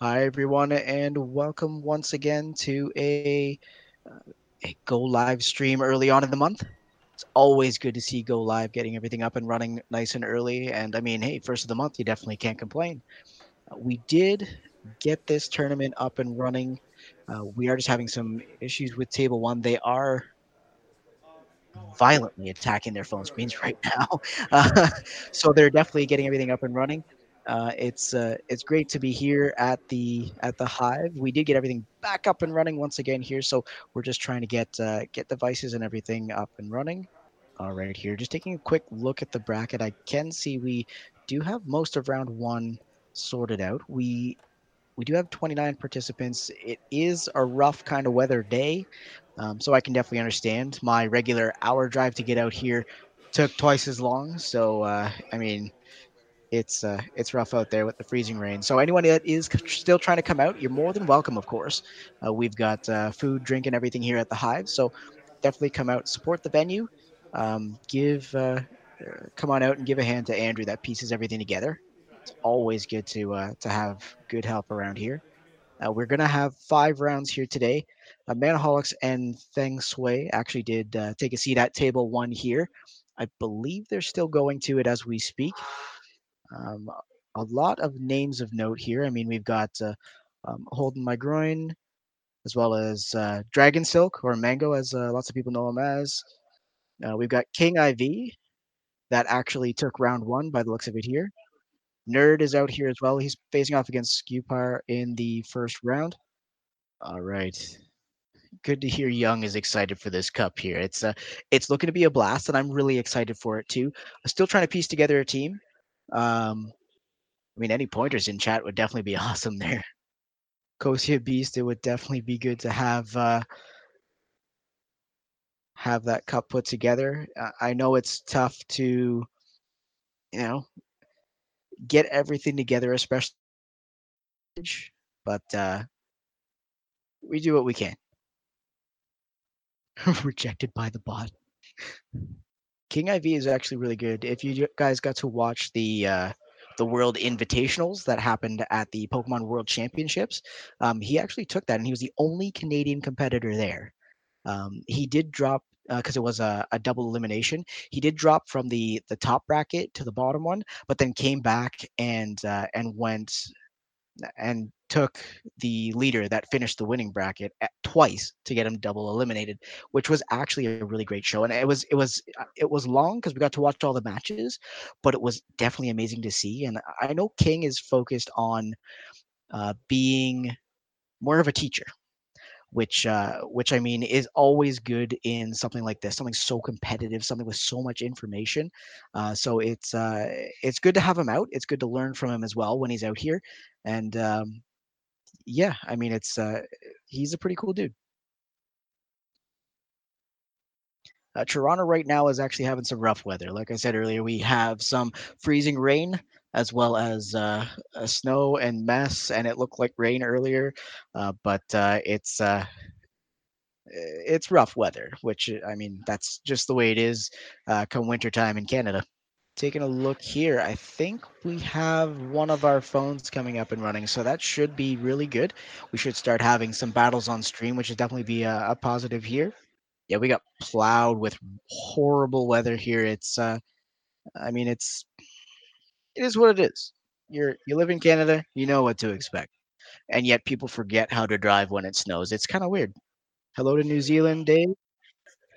Hi, everyone, and welcome once again to a a go live stream early on in the month. It's always good to see go live getting everything up and running nice and early. And I mean, hey, first of the month, you definitely can't complain. Uh, we did get this tournament up and running. Uh, we are just having some issues with table one. They are violently attacking their phone screens right now, uh, so they're definitely getting everything up and running. Uh, it's uh, it's great to be here at the at the hive. We did get everything back up and running once again here, so we're just trying to get uh, get devices and everything up and running. All right, here, just taking a quick look at the bracket, I can see we do have most of round one sorted out. We we do have 29 participants. It is a rough kind of weather day, um, so I can definitely understand. My regular hour drive to get out here took twice as long. So uh, I mean, it's uh, it's rough out there with the freezing rain. So anyone that is still trying to come out, you're more than welcome, of course. Uh, we've got uh, food, drink, and everything here at the Hive. So definitely come out, support the venue. Um, give uh, come on out and give a hand to Andrew that pieces everything together. It's always good to uh, to have good help around here. Uh, we're gonna have five rounds here today. Uh, Manaholics and Feng Shui actually did take a seat at table one here. I believe they're still going to it as we speak. Um, a lot of names of note here. I mean, we've got uh, um, Holden McGroin, as well as uh, Dragon Silk, or Mango, as uh, lots of people know him as. Uh, we've got King IV, that actually took round one by the looks of it here. Nerd is out here as well. He's facing off against Skewpar in the first round. All right. Good to hear Young is excited for this cup here. It's uh, it's looking to be a blast, and I'm really excited for it too. I'm still trying to piece together a team. Um, I mean, any pointers in chat would definitely be awesome there. Kosia Beast, it would definitely be good to have uh, have that cup put together. I know it's tough to, you know, get everything together, especially, but uh, we do what we can. Rejected by the bot. King IV is actually really good. If you guys got to watch the uh, the World Invitationals that happened at the Pokemon World Championships, um, he actually took that, and he was the only Canadian competitor there. Um, he did drop because uh, it was a, a, double elimination. He did drop from the the top bracket to the bottom one, but then came back and uh, and went and took the leader that finished the winning bracket at, twice to get him double eliminated, which was actually a really great show. And it was it was uh, it was long because we got to watch all the matches, but it was definitely amazing to see. And I know King is focused on uh, being more of a teacher which uh, which I mean is always good in something like this, something so competitive, something with so much information. Uh, so it's uh, it's good to have him out. It's good to learn from him as well when he's out here, and um, yeah, I mean it's uh, he's a pretty cool dude. Uh, Toronto right now is actually having some rough weather. Like I said earlier, we have some freezing rain as well as uh, snow and mess, and it looked like rain earlier, uh, but uh, it's uh, it's rough weather. Which I mean, that's just the way it is uh, come wintertime in Canada. Taking a look here, I think we have one of our phones coming up and running, so that should be really good. We should start having some battles on stream, which would definitely be a, a positive here yeah, we got plowed with horrible weather here. It's, uh, I mean, it's, it is what it is. You're, you live in Canada, you know what to expect. And yet people forget how to drive when it snows. It's kind of weird. Hello to New Zealand, Dave.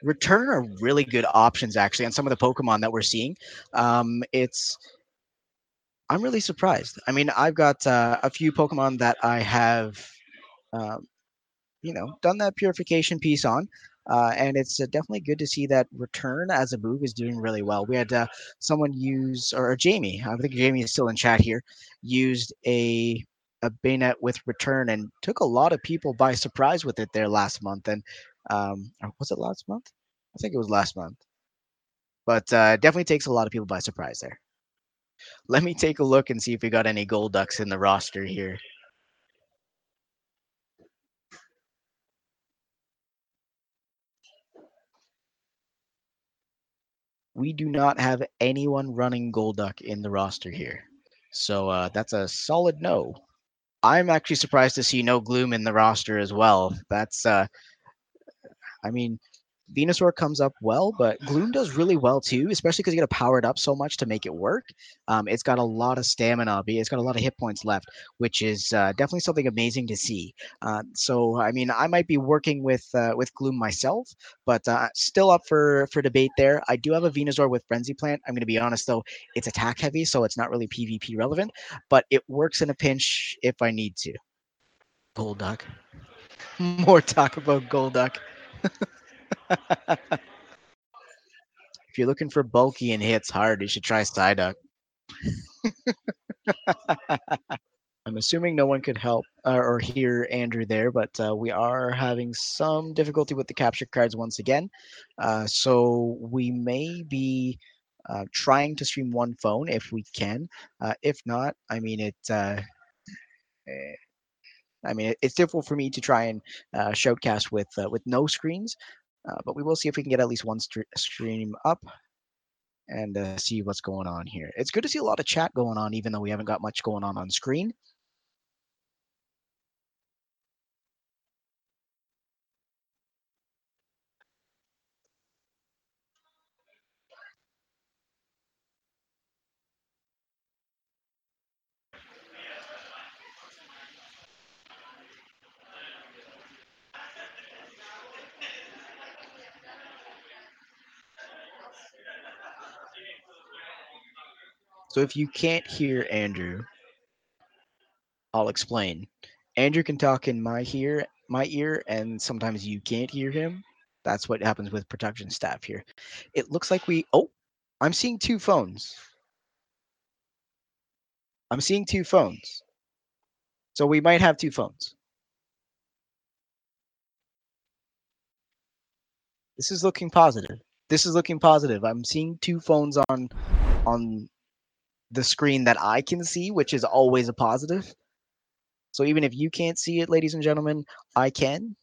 Return are really good options actually on some of the Pokemon that we're seeing. Um, it's, I'm really surprised. I mean, I've got uh, a few Pokemon that I have, um, you know, done that purification piece on. Uh, and it's uh, definitely good to see that return as a move is doing really well. We had uh, someone use, or, Jamie, I think Jamie is still in chat here, used a a Banette with return and took a lot of people by surprise with it there last month. And um, was it last month? I think it was last month. But uh, definitely takes a lot of people by surprise there. Let me take a look and see if we got any Golducks in the roster here. we do not have anyone running Golduck in the roster here. So uh, that's a solid no. I'm actually surprised to see no Gloom in the roster as well. That's uh I mean, Venusaur comes up well, but Gloom does really well too, especially because you got to power it up so much to make it work. Um, it's got a lot of stamina, it's got a lot of hit points left, which is uh, definitely something amazing to see. Uh, so, I mean, I might be working with uh, with Gloom myself, but uh, still up for for debate there. I do have a Venusaur with Frenzy Plant. I'm going to be honest though, it's attack heavy, so it's not really PvP relevant, but it works in a pinch if I need to. Golduck. More talk about Golduck. If you're looking for bulky and hits hard, you should try Psyduck. I'm assuming no one could help uh, or hear Andrew there, but uh, we are having some difficulty with the capture cards once again. Uh, so we may be uh, trying to stream one phone if we can. Uh, if not, I mean it. Uh, eh, I mean, it's difficult for me to try and shoutcast with with no screens. Uh, but we will see if we can get at least one st- stream up and uh, see what's going on here. It's good to see a lot of chat going on, even though we haven't got much going on on screen. So if you can't hear Andrew, I'll explain. Andrew can talk in my ear, my ear, and sometimes you can't hear him. That's what happens with production staff here. It looks like we. Oh, I'm seeing two phones. I'm seeing two phones. So we might have two phones. This is looking positive. This is looking positive. I'm seeing two phones on on the screen that I can see, which is always a positive. So even if you can't see it, ladies and gentlemen, I can.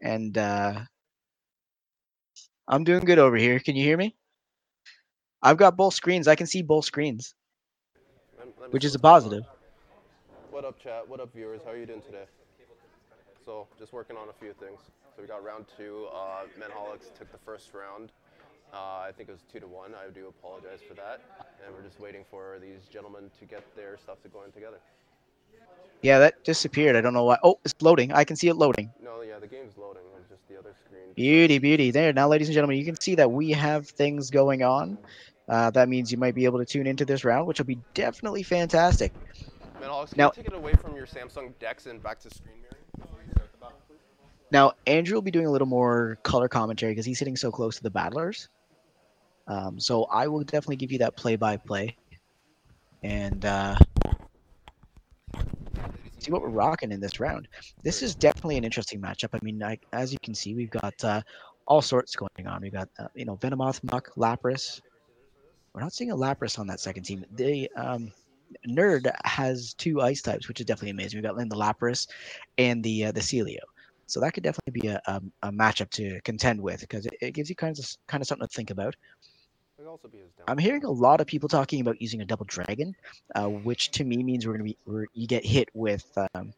And uh, I'm doing good over here. Can you hear me? I've got both screens. I can see both screens, let, let which is a positive. What up, chat? What up, viewers? How are you doing today? So, just working on a few things. So we got round two. Uh, Manaholics took the first round. Uh, I think it was two to one. I do apologize for that, and we're just waiting for these gentlemen to get their stuff to go in together. Yeah, that disappeared. I don't know why. Oh, it's loading. I can see it loading. No, yeah, the game's loading. It's just the other screen. Beauty, beauty. There, now, ladies and gentlemen, you can see that we have things going on. Uh, that means you might be able to tune into this round, which will be definitely fantastic. Man, Alex, now, take it away from your Samsung Dex and back to screen mirroring? Now, Andrew will be doing a little more color commentary because he's sitting so close to the battlers. Um, so I will definitely give you that play-by-play, and uh, see what we're rocking in this round. This is definitely an interesting matchup. I mean, I, as you can see, we've got uh, all sorts going on. We've got uh, you know Venomoth, Muk, Lapras. We're not seeing a Lapras on that second team. The um, Nerd has two ice types, which is definitely amazing. We've got the Lapras and the uh, the Sealeo. So that could definitely be a, a, a matchup to contend with because it, it, gives you kind of kind of something to think about I'm hearing a lot of people talking about using a double dragon, uh, which to me means we're gonna be we're, you get hit with um,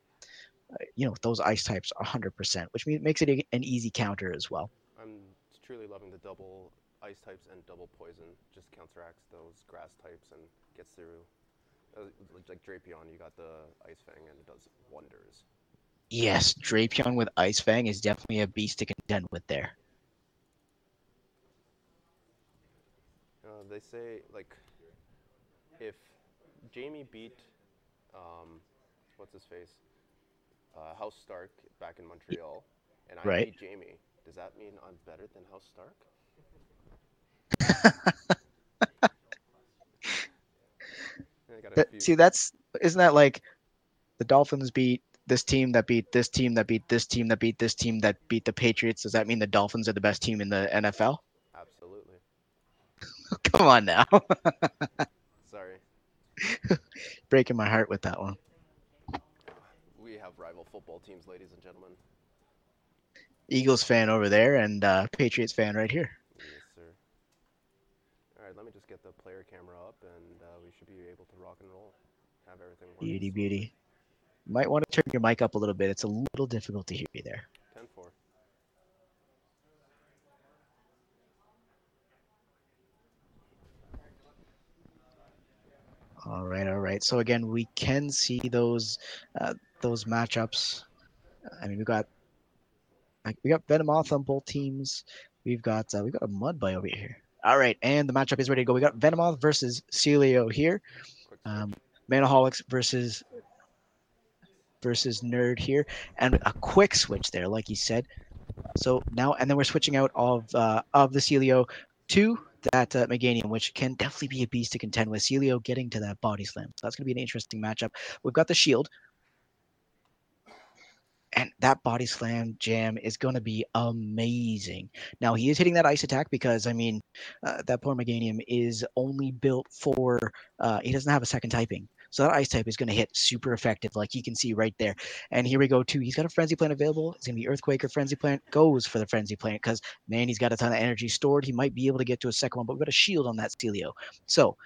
uh, you know those ice types 100%, which makes it a, an easy counter as well. I'm truly loving the double ice types and double poison. Just counteracts those grass types and gets through. Uh, like Drapion, you got the Ice Fang and it does wonders. Yes, Drapion with Ice Fang is definitely a beast to contend with there. They say like if Jamie beat um, what's his face uh, House Stark back in Montreal, and I right. beat Jamie, does that mean I'm better than House Stark? that, see, that's isn't that like the Dolphins beat this team that beat this team that beat this team that beat this team that beat the Patriots? Does that mean the Dolphins are the best team in the NFL? Come on now. Sorry. Breaking my heart with that one. We have rival football teams, ladies and gentlemen. Eagles fan over there and uh, Patriots fan right here. Yes, sir. All right, let me just get the player camera up, and uh, we should be able to rock and roll. Have everything. Beauty, beauty. Might want to turn your mic up a little bit. It's a little difficult to hear you there. 10 4. All right, all right. So again, we can see those uh, those matchups. I mean, we got we got Venomoth on both teams. We've got uh, we got a Mudboy over here. All right, and the matchup is ready to go. We got Venomoth versus Sealeo here. Um, Manaholics versus versus Nerd here, and a quick switch there, like you said. So now, and then we're switching out of uh, of the Sealeo to that uh, Meganium, which can definitely be a beast to contend with. Sealeo getting to that body slam, so that's going to be an interesting matchup. We've got the shield, and that body slam jam is going to be amazing. Now he is hitting that ice attack because I mean, uh, that poor Meganium is only built for. Uh, he doesn't have a second typing. So that ice type is going to hit super effective, like you can see right there. And here we go too. He's got a frenzy plant available. It's going to be earthquake or frenzy plant. Goes for the frenzy plant because man, he's got a ton of energy stored. He might be able to get to a second one, but we've got a shield on that Sealeo. So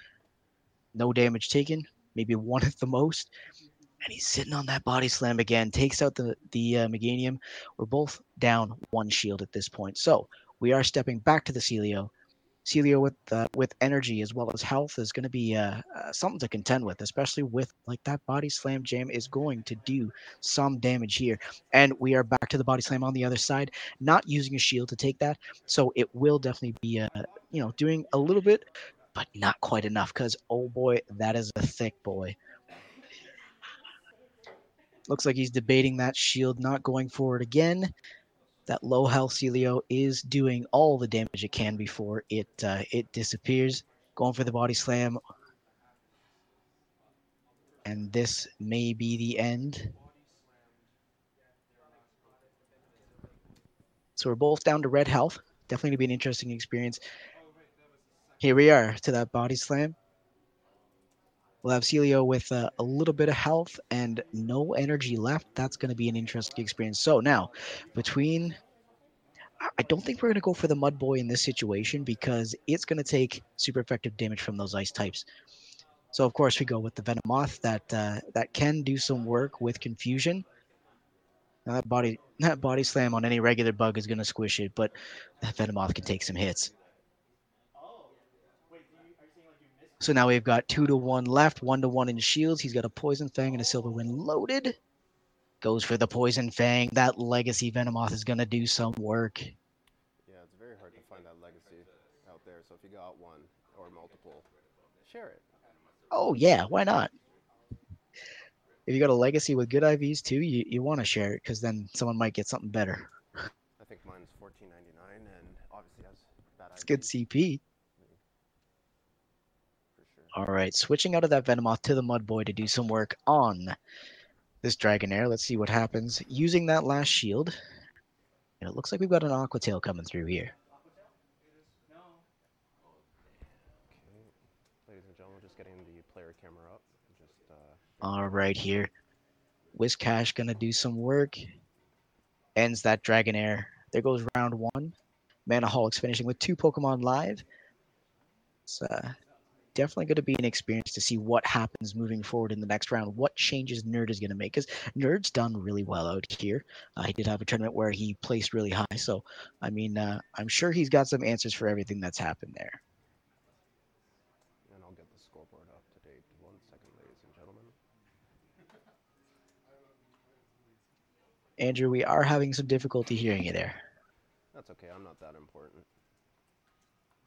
no damage taken, maybe one at the most. And he's sitting on that body slam again. Takes out the the uh, Meganium. We're both down one shield at this point. So we are stepping back to the Sealeo. Sealeo with uh, with energy as well as health is going to be uh, uh, something to contend with, especially with like that body slam jam is going to do some damage here. And we are back to the body slam on the other side, not using a shield to take that, so it will definitely be uh, you know doing a little bit, but not quite enough. Because oh boy, that is a thick boy. Looks like he's debating that shield not going forward again that low health Sealeo is doing all the damage it can before it uh, it disappears. Going for the body slam, and this may be the end. So we're both down to red health. Definitely gonna be an interesting experience. Here we are to that body slam. We'll have Sealeo with uh, a little bit of health and no energy left. That's going to be an interesting experience. So now, between, I don't think we're going to go for the Mud Boy in this situation because it's going to take super effective damage from those ice types. So of course we go with the Venomoth that uh, that can do some work with confusion. Now that body that body slam on any regular bug is going to squish it, but that Venomoth can take some hits. So now we've got two to one left, one to one in shields. He's got a poison fang and a silver wind loaded. Goes for the poison fang. That legacy Venomoth is gonna do some work. Yeah, it's very hard to find that legacy out there. So if you got one or multiple, share it. Oh yeah, why not? If you got a legacy with good IVs too, you, you want to share it because then someone might get something better. I think mine's 14.99 and obviously has bad It's good CP. All right, switching out of that Venomoth to the Mud Boy to do some work on this Dragonair. Let's see what happens. Using that last shield. And it looks like we've got an Aqua Tail coming through here. Okay, ladies and gentlemen, just getting the player camera up. Just uh, All right, here. Whiscash gonna do some work. Ends that Dragonair. There goes round one. Manaholics finishing with two Pokemon live. It's uh, definitely going to be an experience to see what happens moving forward in the next round. What changes Nerd is going to make because Nerd's done really well out here. Uh, he did have a tournament where he placed really high, so I mean, uh, I'm sure he's got some answers for everything that's happened there. and I'll get the scoreboard up to date. One second, ladies and gentlemen. Andrew, we are having some difficulty hearing you there. That's okay. I'm not that important.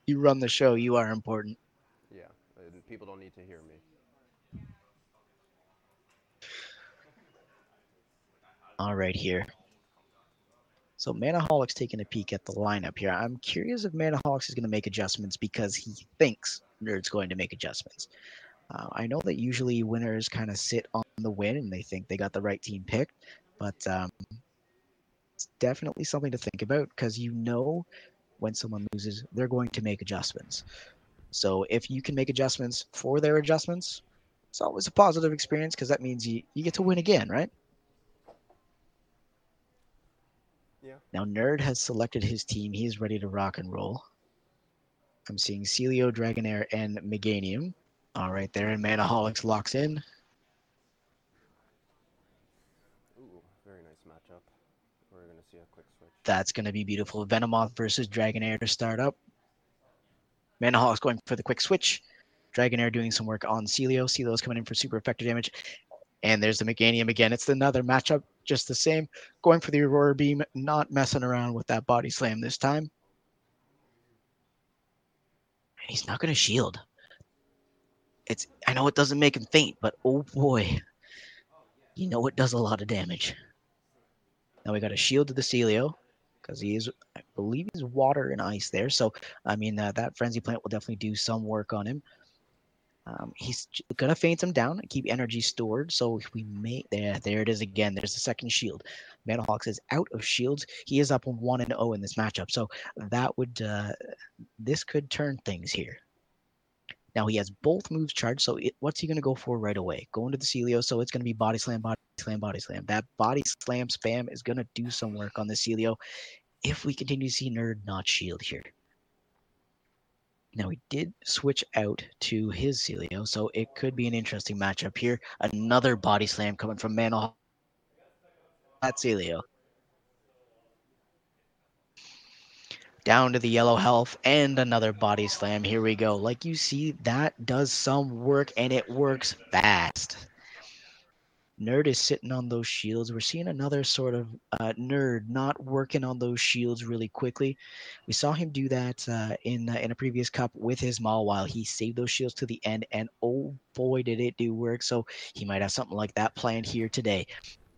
You run the show. You are important. People don't need to hear me. All right, here. So Manaholics taking a peek at the lineup here. I'm curious if Manaholics is going to make adjustments because he thinks Nerd's going to make adjustments. Uh, I know that usually winners kind of sit on the win and they think they got the right team picked, but um, it's definitely something to think about because you know when someone loses, they're going to make adjustments. So if you can make adjustments for their adjustments, it's always a positive experience because that means you, you get to win again, right? Yeah. Now, Nerd has selected his team. He is ready to rock and roll. I'm seeing Sealeo, Dragonair, and Meganium. All right, there, and Manaholics locks in. Ooh, very nice matchup. We're gonna see a quick switch. That's going to be beautiful. Venomoth versus Dragonair to start up. Manahawk's going for the quick switch. Dragonair doing some work on Sealeo. Sealeo's coming in for super effective damage. And there's the Meganium again. It's another matchup, just the same. Going for the Aurora Beam, not messing around with that body slam this time. He's not going to shield. It's I know it doesn't make him faint, but oh boy, you know it does a lot of damage. Now we got a shield to the Sealeo because he is, believe, he's water and ice there. So I mean uh, that frenzy plant will definitely do some work on him. Um, he's gonna faint him down and keep energy stored. So we may there, there it is again. There's the second shield. Manaholics is out of shields. He is up on one and zero in this matchup. So that would uh, this could turn things here. Now he has both moves charged. So it, what's he gonna go for right away? Going to the Sealeo. So it's gonna be body slam, body slam, body slam. That body slam spam is gonna do some work on the Sealeo. If we continue to see Nerd not shield here. Now he did switch out to his Sealeo, so it could be an interesting matchup here. Another body slam coming from Manahawk at Sealeo. Down to the yellow health and another body slam. Here we go. Like you see, that does some work and it works fast. Nerd is sitting on those shields. We're seeing another sort of uh, nerd not working on those shields really quickly. We saw him do that uh, in uh, in a previous cup with his Maul while he saved those shields to the end, and oh boy, did it do work! So he might have something like that planned here today.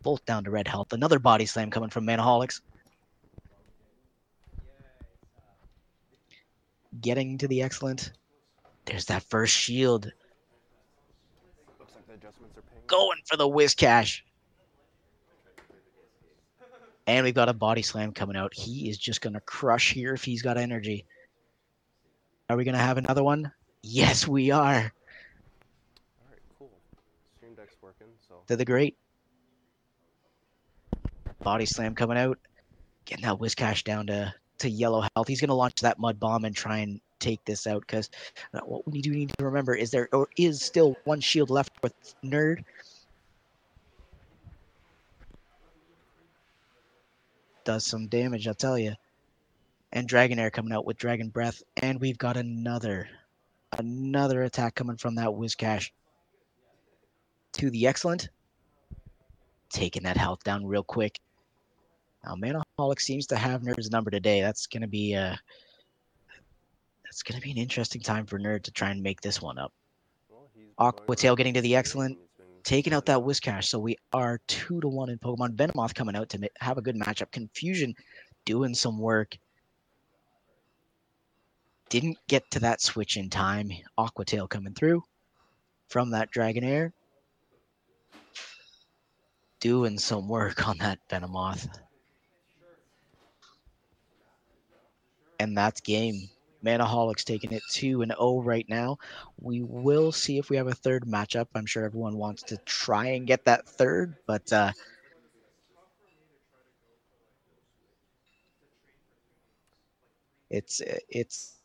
Both down to red health. Another body slam coming from Manaholics. Getting to the excellent. There's that first shield going for the Whiscash. And we've got a body slam coming out. He is just going to crush here if he's got energy. Are we going to have another one? Yes, we are. All right, cool. Stream deck's working, so. To the great. Body slam coming out. Getting that Whiscash down to, to yellow health. He's going to launch that mud bomb and try and take this out because uh, what we do need to remember is there or is still one shield left with Nerd. Does some damage, I'll tell you. And Dragonair coming out with Dragon Breath. And we've got another, another attack coming from that Whiscash. To the Excellent. Taking that health down real quick. Now, Manaholic seems to have Nerd's number today. That's going to be uh, it's going to be an interesting time for Nerd to try and make this one up. Aqua Tail getting to the excellent, taking out that Whiscash. So we are two to one in Pokemon. Venomoth coming out to have a good matchup. Confusion doing some work. Didn't get to that switch in time. Aqua Tail coming through from that Dragonair. Doing some work on that Venomoth. And that's game. Manaholics taking it 2 and 0 right now. We will see if we have a third matchup. I'm sure everyone wants to try and get that third, but uh, it's it's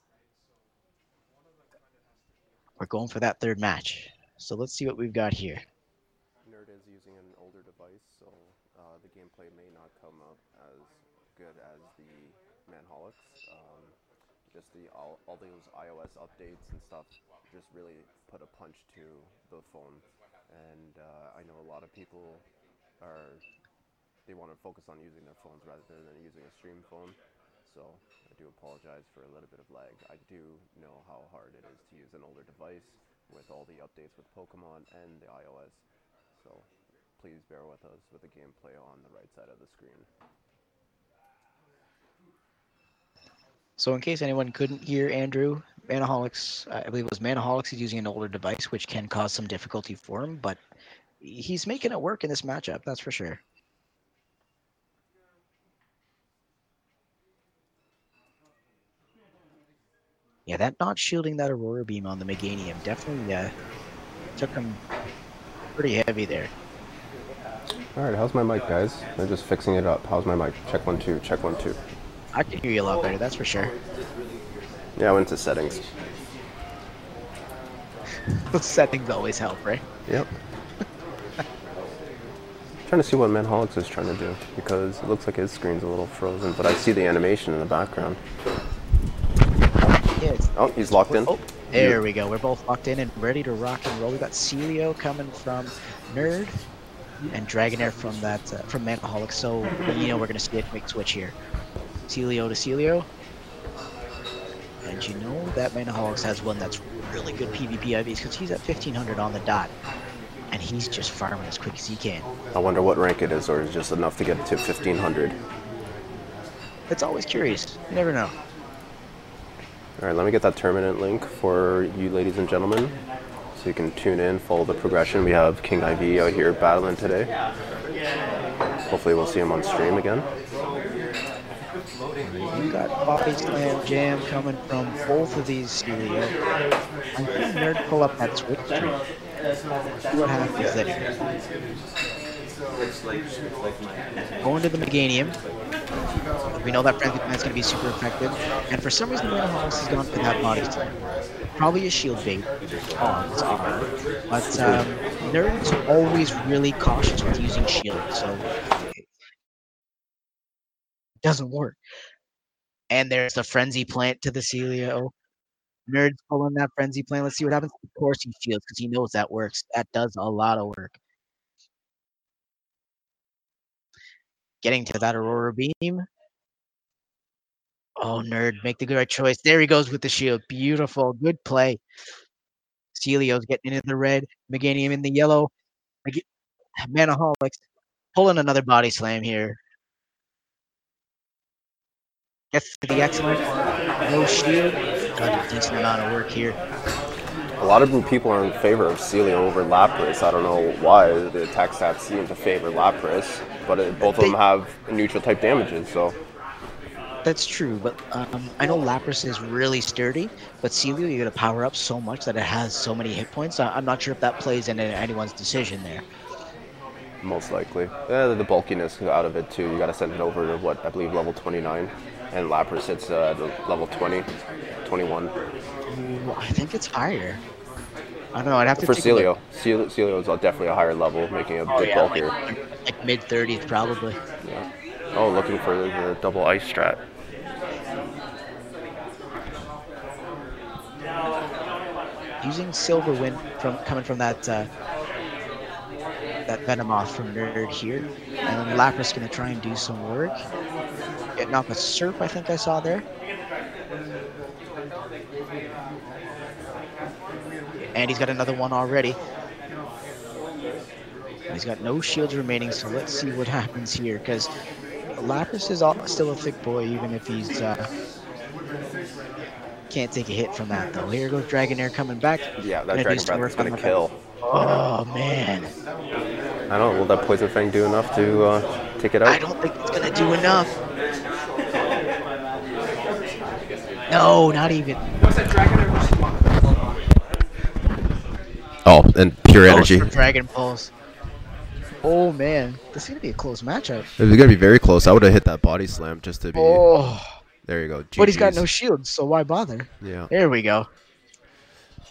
we're going for that third match. So let's see what we've got here. Nerd is using an older device, so uh, the gameplay may not come up as good as the Manaholics. Um, just the all, those iOS updates and stuff just really put a punch to the phone. And uh, I know a lot of people are they want to focus on using their phones rather than using a stream phone. So I do apologize for a little bit of lag. I do know how hard it is to use an older device with all the updates with Pokemon and the iOS. So please bear with us with the gameplay on the right side of the screen. So in case anyone couldn't hear Andrew, Manaholics, I believe it was Manaholics, he's using an older device, which can cause some difficulty for him, but he's making it work in this matchup, that's for sure. Yeah, that not shielding that Aurora Beam on the Meganium definitely uh, took him pretty heavy there. All right, how's my mic, guys? I'm just fixing it up. How's my mic? Check one, two, check one, two. I can hear you a lot better, that's for sure. Yeah, I went to settings. settings always help, right? Yep. Trying to see what Manaholics is trying to do because it looks like his screen's a little frozen, but I see the animation in the background. Yeah, Oh, he's locked in. Oh, there we go. We're both locked in and ready to rock and roll. We got Sealeo coming from Nerd and Dragonair from that uh, from Manaholic. So you know we're gonna see a quick switch here. Sealeo to Sealeo. And you know that Manaholics has one that's really good PvP IVs because he's at 1500 on the dot. And he's just farming as quick as he can. I wonder what rank it is, or is it just enough to get to 1500. It's always curious. You never know. All right, let me get that tournament link for you, ladies and gentlemen, so you can tune in, follow the progression. We have King IV out here battling today. Hopefully, we'll see him on stream again. You got Body Slam Jam coming from both of these studios. I think Nerd pull up that switch. See what happens there. Going to the Meganium. We know that Frenzy Plant's going to be super effective. And for some reason, Manaholics has gone for that Body Slam. Probably a shield bait. But um, Nerd's always really cautious with using shield, so it doesn't work. And there's the frenzy plant to the Sealeo. Nerd's pulling that frenzy plant. Let's see what happens. Of course he shields because he knows that works. That does a lot of work. Getting to that Aurora beam. Oh, nerd, make the good right choice. There he goes with the shield. Beautiful. Good play. Sealeo's getting into the red. Meganium in the yellow. Manaholics pulling another body slam here. To the excellent. No shield. Got a decent amount of work here. A lot of people are in favor of Celia over Lapras. I don't know why. The attack stats seem to favor Lapras, but it, both of them have neutral type damages, so That's true, but um, I know Lapras is really sturdy, but Celia, you gotta power up so much that it has so many hit points. I- I'm not sure if that plays into anyone's decision there. most likely. Yeah, the bulkiness out of it too. You got to send it over to what I believe level 29, and Lapras sits uh, at level 20, 21. Ooh, I think it's higher. I don't know. I'd have to For. Sealeo, Sealeo, Sealeo is definitely a higher level, making a Oh bit yeah, bulkier. like, like mid 30s probably. Yeah. Oh, looking for the, the double ice strat. Using Silver Wind from coming from that uh, that Venomoth from Nerd here, and then Lapras gonna try and do some work. Getting off a Serp, I think I saw there. And he's got another one already. He's got no shields remaining, so let's see what happens here. Because Lapras is all, still a thick boy, even if he's uh, can't take a hit from that though. Here goes Dragonair coming back. Yeah, that Dragon Breath is gonna the kill. Oh man, I don't know. Will that Poison Fang do enough to uh, take it out? I don't think it's gonna do enough. No, not even. Oh, and pure Goes energy. Dragon Pulse. Oh man, this is gonna be a close matchup. It was gonna be very close. I would have hit that body slam just to be. Oh, There you go. but he's got no shields, so why bother? Yeah. There we go.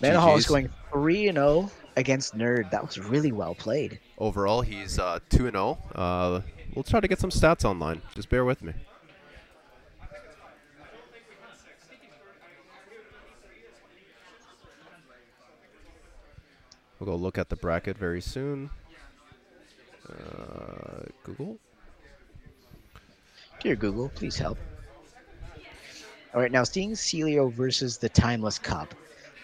Manahall is going three and zero against Nerd. That was really well played. Overall, he's uh, two and zero. Uh, we'll try to get some stats online. Just bear with me. We'll go look at the bracket very soon. Uh, Google. Dear Google, please help. All right, now seeing Sealeo versus the Timeless Cup.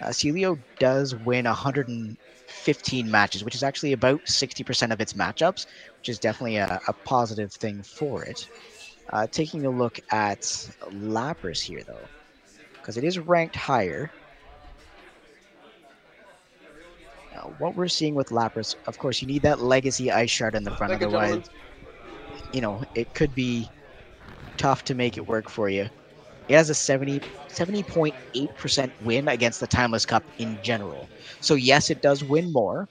Uh, Sealeo does win 115 matches, which is actually about 60% of its matchups, which is definitely a, a positive thing for it. Uh, taking a look at Lapras here, though, because it is ranked higher. Now, what we're seeing with Lapras, of course, you need that Legacy Ice Shard in the front, Thank you, gentlemen. otherwise, you know, it could be tough to make it work for you. It has a 70, 70.8% win against the Timeless Cup in general. So, yes, it does win more.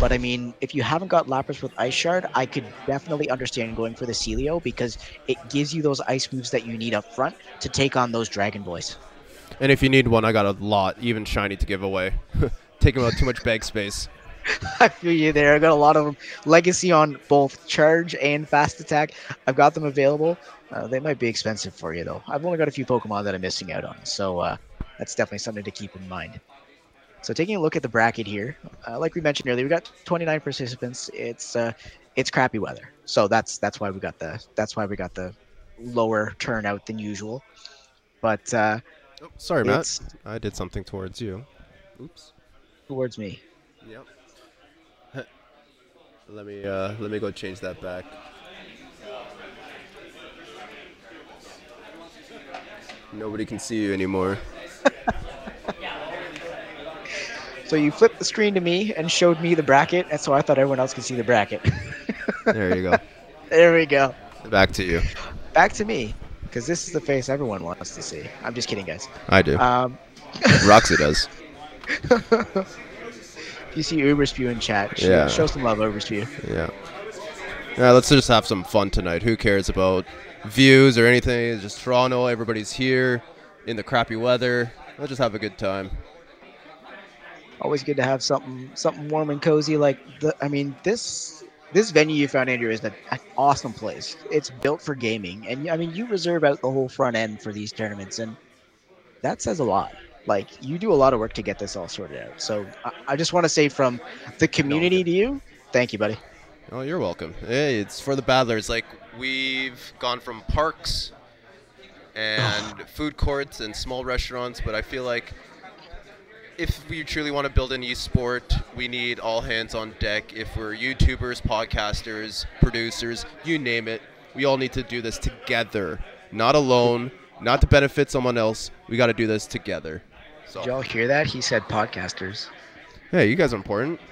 But I mean, if you haven't got Lapras with Ice Shard, I could definitely understand going for the Sealeo because it gives you those ice moves that you need up front to take on those Dragon Boys. And if you need one, I got a lot, even shiny, to give away. Taking up too much bag space. I feel you there. I got a lot of them. Legacy on both charge and fast attack. I've got them available. Uh, they might be expensive for you though. I've only got a few Pokemon that I'm missing out on, so uh, that's definitely something to keep in mind. So taking a look at the bracket here, uh, like we mentioned earlier, we got 29 participants. It's uh, it's crappy weather, so that's that's why we got the that's why we got the lower turnout than usual. But uh, Oh, sorry, Matt. it's I did something towards you. Oops. Towards me. Yep. let me uh, let me go change that back. Nobody can see you anymore. So you flipped the screen to me and showed me the bracket, and so I thought everyone else could see the bracket. There you go. there we go. Back to you. Back to me, because this is the face everyone wants to see. I'm just kidding, guys. I do. Um, Roxy does. if you see Uber Spew in chat, show, Yeah. show some love, Uber Spew. Yeah. Yeah, let's just have some fun tonight. Who cares about views or anything? It's just Toronto. Everybody's here in the crappy weather. Let's just have a good time. Always good to have something something warm and cozy. Like the, I mean, this this venue you found, Andrew, is an, an awesome place. It's built for gaming, and I mean, you reserve out the whole front end for these tournaments, and that says a lot. Like you do a lot of work to get this all sorted out. So I, I just want to say from the community to you, thank you, buddy. Oh, you're welcome. Hey, it's for the battlers. Like we've gone from parks and food courts and small restaurants, but I feel like if we truly want to build an e-sport, we need all hands on deck. If we're YouTubers, podcasters, producers, you name it, we all need to do this together, not alone, not to benefit someone else. We got to do this together. Did y'all hear that? He said podcasters. hey, you guys are important.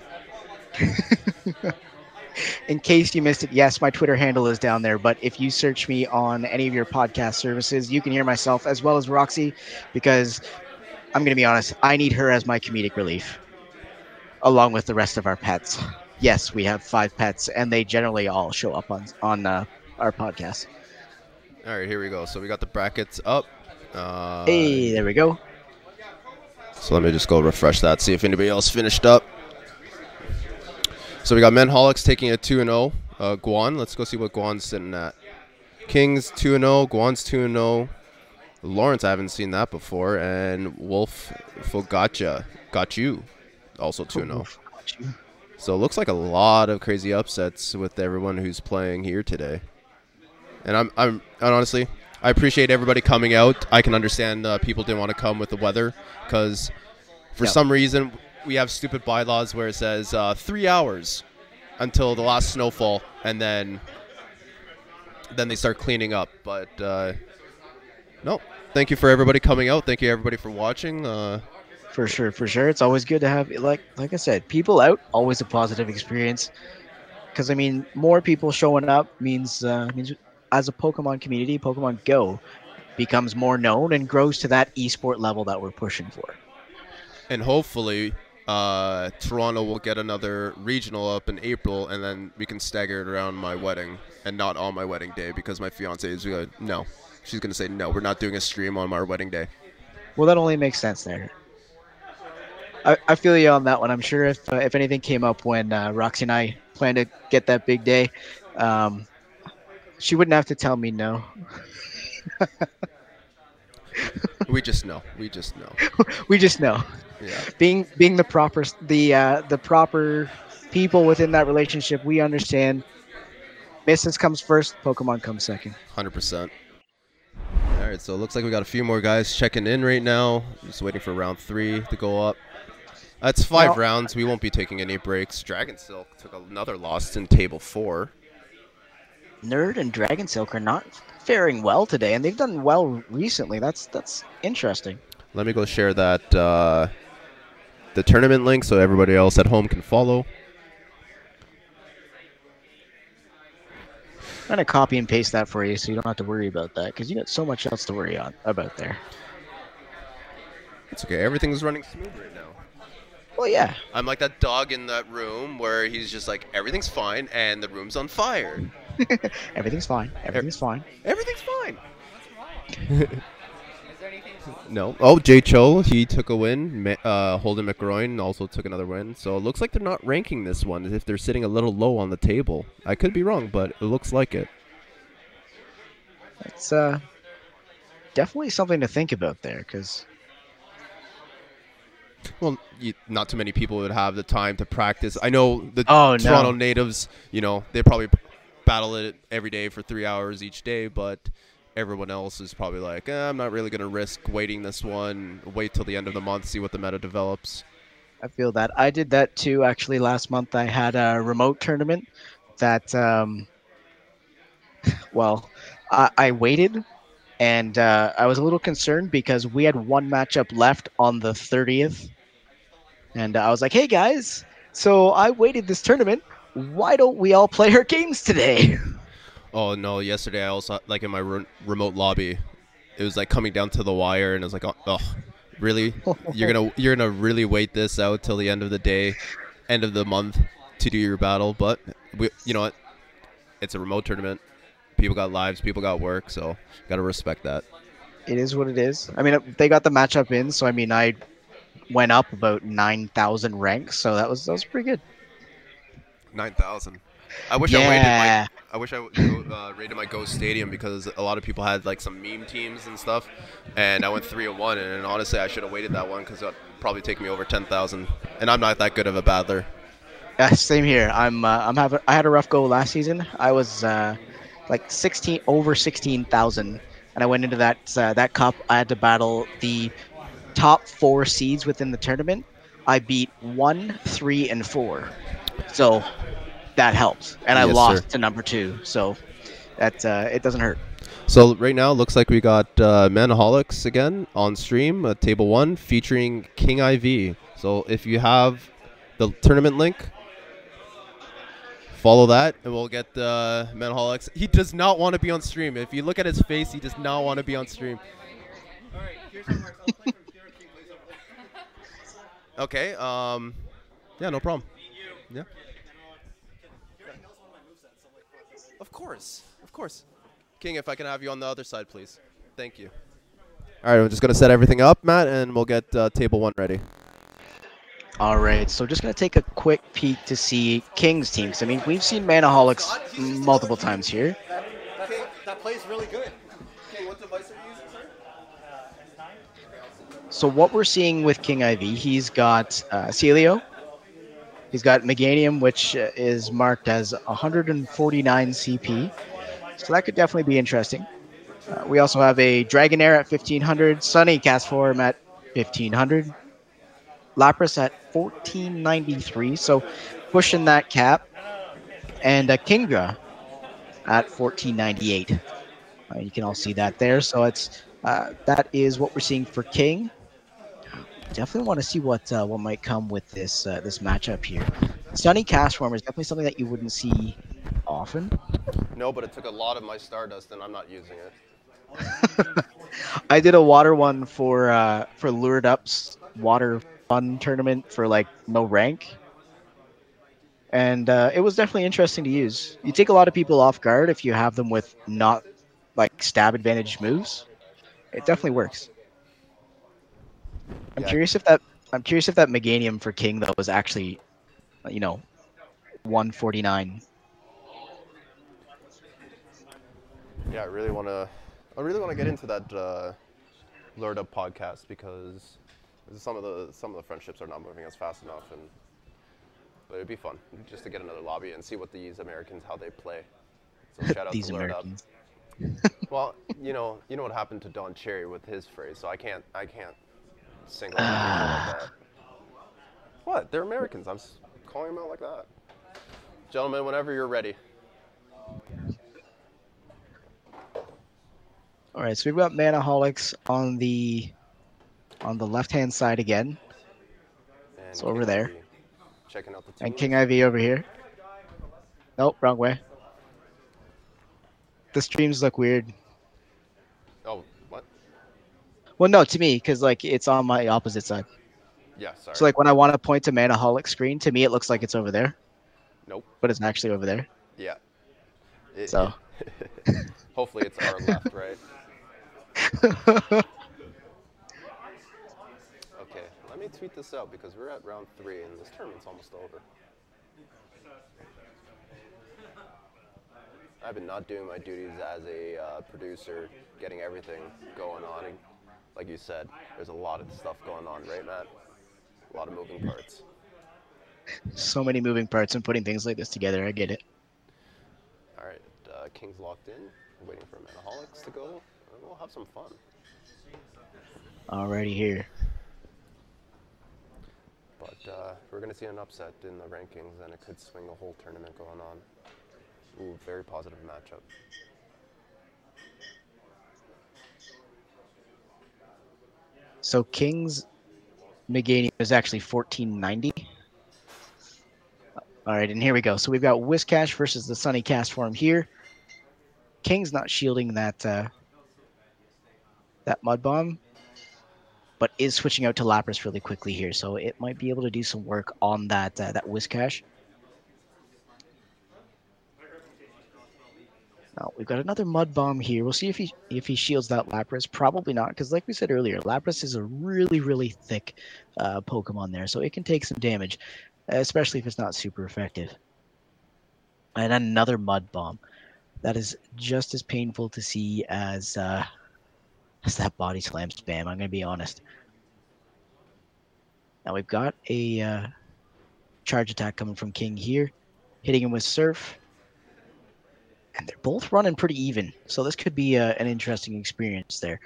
In case you missed it, yes, my Twitter handle is down there. But if you search me on any of your podcast services, you can hear myself as well as Roxy, because I'm going to be honest, I need her as my comedic relief, along with the rest of our pets. Yes, we have five pets, and they generally all show up on on uh, our podcast. All right, here we go. So we got the brackets up. Uh, hey, there we go. So let me just go refresh that, see if anybody else finished up. So we got Manaholics taking a 2 and 0. Uh, Guan, let's go see what Guan's sitting at. Kings 2 and 0. Guan's 2 and 0. Lawrence, I haven't seen that before. And Wolf Fogacha got you, also 2 0. Got. So it looks like a lot of crazy upsets with everyone who's playing here today. And I'm, I'm, and honestly, I appreciate everybody coming out. I can understand uh, people didn't want to come with the weather because for some reason we have stupid bylaws where it says uh, three hours until the last snowfall, and then then they start cleaning up. But uh, no, thank you for everybody coming out. Thank you everybody for watching. Uh, For sure, for sure. It's always good to have like like I said, people out, always a positive experience. Because I mean, more people showing up means uh, means as a Pokemon community, Pokemon Go becomes more known and grows to that esport level that we're pushing for. and hopefully uh, Toronto will get another regional up in April, and then we can stagger it around my wedding and not on my wedding day because my fiance is going to no. She's going to say no. We're not doing a stream on our wedding day. Well, that only makes sense there. I, I feel you on that one. I'm sure if uh, if anything came up when uh, Roxy and I plan to get that big day, um, she wouldn't have to tell me no. We just know. We just know. we just know. Yeah. being being the proper the uh, the proper people within that relationship, we understand. Business comes first, Pokemon comes second. Hundred percent. All right, so it looks like we got a few more guys checking in right now. Just waiting for round three to go up. That's five Now- rounds. We won't be taking any breaks. Dragon Silk took another loss in table four. Nerd and Dragon Silk are not faring well today, and they've done well recently. That's that's interesting. Let me go share that uh, the tournament link so everybody else at home can follow. I'm gonna copy and paste that for you, so you don't have to worry about that, because you got so much else to worry on about there. It's okay. Everything's running smooth right now. Well, yeah, I'm like that dog in that room where he's just like everything's fine and the room's on fire. everything's fine. Everything's fine. Everything's fine. Is there anything No. Oh, Jay Cho, he took a win. Uh, Holden McGroin also took another win. So it looks like they're not ranking this one as if they're sitting a little low on the table. I could be wrong, but it looks like it. It's uh, definitely something to think about there, because Well, you, not too many people would have the time to practice. I know the Oh, no. Toronto natives, you know, they probably battle it every day for three hours each day, but everyone else is probably like, eh, I'm not really going to risk waiting this one, wait till the end of the month, see what the meta develops. I feel that. I did that too. Actually, last month I had a remote tournament that, um, well, I, I waited and uh, I was a little concerned because we had one matchup left on the 30th. And I was like, hey guys, so I waited this tournament. Why don't we all play our games today? Oh no! Yesterday I also uh, like in my re- remote lobby, it was like coming down to the wire, and I was like, oh, oh, really? You're gonna you're gonna really wait this out till the end of the day, end of the month to do your battle? But we, you know what? It's a remote tournament. People got lives, people got work, so gotta respect that. it is what it is. I mean, uh, they got the matchup in, so I mean, I went up about 9,000 ranks, so that was that was pretty good. Nine thousand. I wish I waited my I wish I uh, rated my Ghost Stadium because a lot of people had like some meme teams and stuff, and I went three and one. And honestly, I should have waited that one because that probably take me over ten thousand. And I'm not that good of a battler. Yeah, same here. I'm uh, I'm having I had a rough go last season. I was uh, like 16 over 16,000 and I went into that uh, that cup I had to battle the top 4 seeds within the tournament. I beat 1, 3 and 4. So that helps. And I Yes, lost sir. to number 2. So that uh, it doesn't hurt. So right now, looks like we got uh, Manaholics again on stream, uh, table one, featuring King IV. So if you have the tournament link, follow that, and we'll get uh, Manaholics. He does not want to be on stream. If you look at his face, he does not want to be on stream. Okay. Um. Yeah. No problem. Yeah. Of course. Of course. King, if I can have you on the other side, please. Thank you. All right, I'm just gonna set everything up, Matt, and we'll get uh, table one ready. All right, so just gonna take a quick peek to see King's teams. I mean, we've seen Manaholics multiple times here. That plays really good. King, what device are you using, sir? So what we're seeing with King IV, he's got uh, Sealeo, he's got Meganium, which uh, is marked as 149 CP. So that could definitely be interesting. Uh, we also have a Dragonair at 1500, Sunny Castform at 1500, Lapras at 1493, so pushing that cap, and a Kingdra at 1498. Uh, you can all see that there. So it's uh, that is what we're seeing for King. Definitely want to see what uh, what might come with this uh, this matchup here. Sunny Castformer is definitely something that you wouldn't see often. No, but it took a lot of my Stardust, and I'm not using it. I did a water one for uh, for Lured Up's water fun tournament for like no rank, and uh, it was definitely interesting to use. You take a lot of people off guard if you have them with not like stab advantage moves. It definitely works. I'm Yeah. curious if that I'm curious if that Meganium for King though was actually, you know, 149. Yeah, I really want to. I really want to get into that uh, Lured Up podcast because some of the some of the friendships are not moving as fast enough, and but it'd be fun just to get another lobby and see what these Americans how they play. So shout out These to Lured Americans. Up. Well, you know, you know what happened to Don Cherry with his phrase, so I can't I can't single like. What? They're Americans. I'm calling them out like that. Gentlemen, whenever you're ready. All right, so we've got Manaholics on the on the left hand side again, And So over King there. Checking out the and. King IV over here. Nope, wrong way. The streams look weird. Oh, what? Well, no, to me, because like it's on my opposite side. Yeah, sorry. So like when I want to point to Manaholic screen, to me it looks like it's over there, nope. but it's actually over there. Yeah. It- So. hopefully it's our left, right? Okay, let me tweet this out because we're at round three and this tournament's almost over. I've been not doing my duties as a uh, producer, getting everything going on. And like you said, there's a lot of stuff going on, right, Matt? A lot of moving parts. So many moving parts and putting things like this together. I get it. All right, uh, King's locked in. waiting for Manaholics to go. We'll have some fun. Alrighty here. But uh, we're going to see an upset in the rankings, and it could swing the whole tournament going on. Ooh, very positive matchup. So King's Meganium is actually 1490. All right, and here we go. So we've got Whiscash versus the Sunny Castform here. King's not shielding that uh, that mud bomb, but is switching out to Lapras really quickly here. So it might be able to do some work on that uh, that Whiscash. Now we've got another mud bomb here. We'll see if he if he shields that Lapras. Probably not, because like we said earlier, Lapras is a really really thick uh, Pokemon there, so it can take some damage, especially if it's not super effective. And another mud bomb. That is just as painful to see as uh, as that body slam spam. I'm gonna be honest. Now we've got a uh, charge attack coming from King here, hitting him with Surf and they're both running pretty even. So this could be uh, an interesting experience there.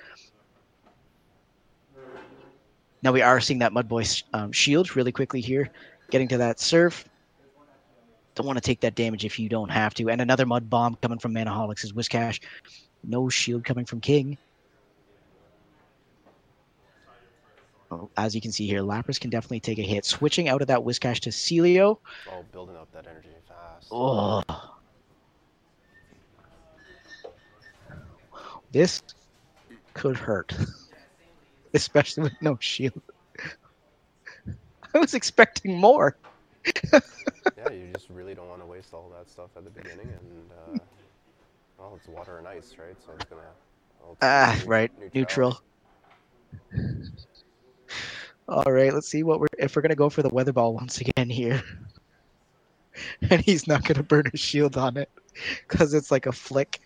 Now we are seeing that Mudboy um, shield really quickly here, getting to that surf. Don't want to take that damage if you don't have to. And another mud bomb coming from Manaholics is Whiscash. No shield coming from King. Oh, as you can see here, Lapras can definitely take a hit. Switching out of that Whiscash to Sealeo. Oh, building up that energy fast. Oh, This could hurt, especially with no shield. I was expecting more. yeah, you just really don't want to waste all that stuff at the beginning, and uh, well, it's water and ice, right? So it's gonna. Well, ah, right, neutral. All right, let's see what we're if we're gonna go for the weather ball once again here, and he's not gonna burn his shield on it because it's like a flick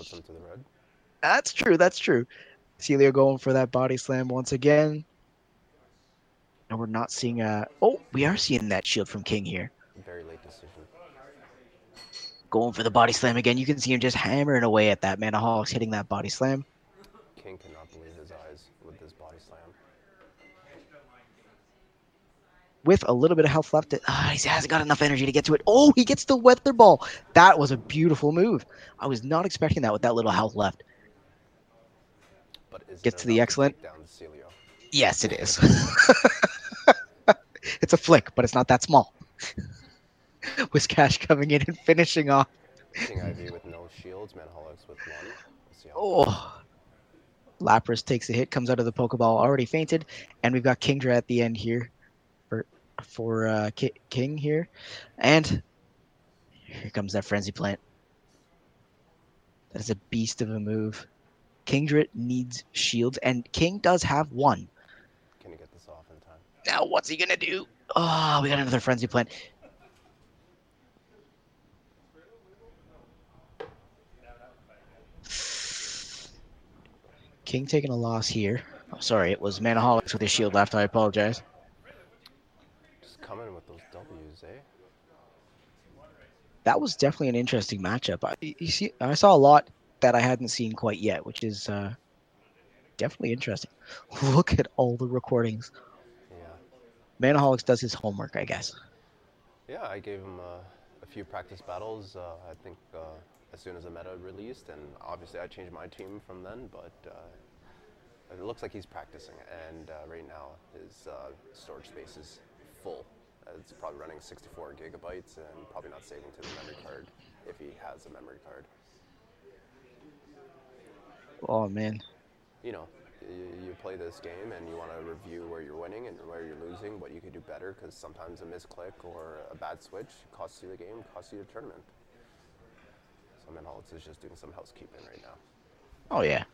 puts them to the red. That's true. That's true. Sealeo going for that body slam once again. And we're not seeing a. Oh, we are seeing that shield from King here. Very late decision. Going for the body slam again. You can see him just hammering away at that. Manaholics hitting that body slam. King cannot With a little bit of health left, uh, he hasn't got enough energy to get to it. Oh, he gets the weather ball. That was a beautiful move. I was not expecting that with that little health left. But Gets to the excellent. To yes, it is. it's a flick, but it's not that small. Whiscash coming in and finishing off. King IV with no shields, with one. oh. Lapras takes a hit, comes out of the Pokeball already fainted, and we've got Kingdra at the end here for uh, King here, and here comes that Frenzy Plant. That is a beast of a move. Kingdra needs shields, and King does have one. Can he get this off in time? Now, what's he gonna do? Oh, we got another frenzy plant. King taking a loss here. Oh, sorry, it was Manaholics with his shield left. I apologize. Coming with those W's, eh? that was definitely an interesting matchup. I, you see, I saw a lot that I hadn't seen quite yet, which is uh, definitely interesting. Look at all the recordings. Yeah. Manaholics does his homework, I guess. Yeah, I gave him uh, a few practice battles. Uh, I think uh, as soon as the meta released, and obviously I changed my team from then, but. Uh, it looks like he's practicing, and uh, right now his storage space is full it's probably running 64 gigabytes and probably not saving to the memory card if he has a memory card. Oh man. You know, you play this game and you want to review where you're winning and where you're losing, what you could do better, because sometimes a misclick or a bad switch costs you the game, costs you the tournament. So Manaholics is just doing some housekeeping right now. Oh yeah.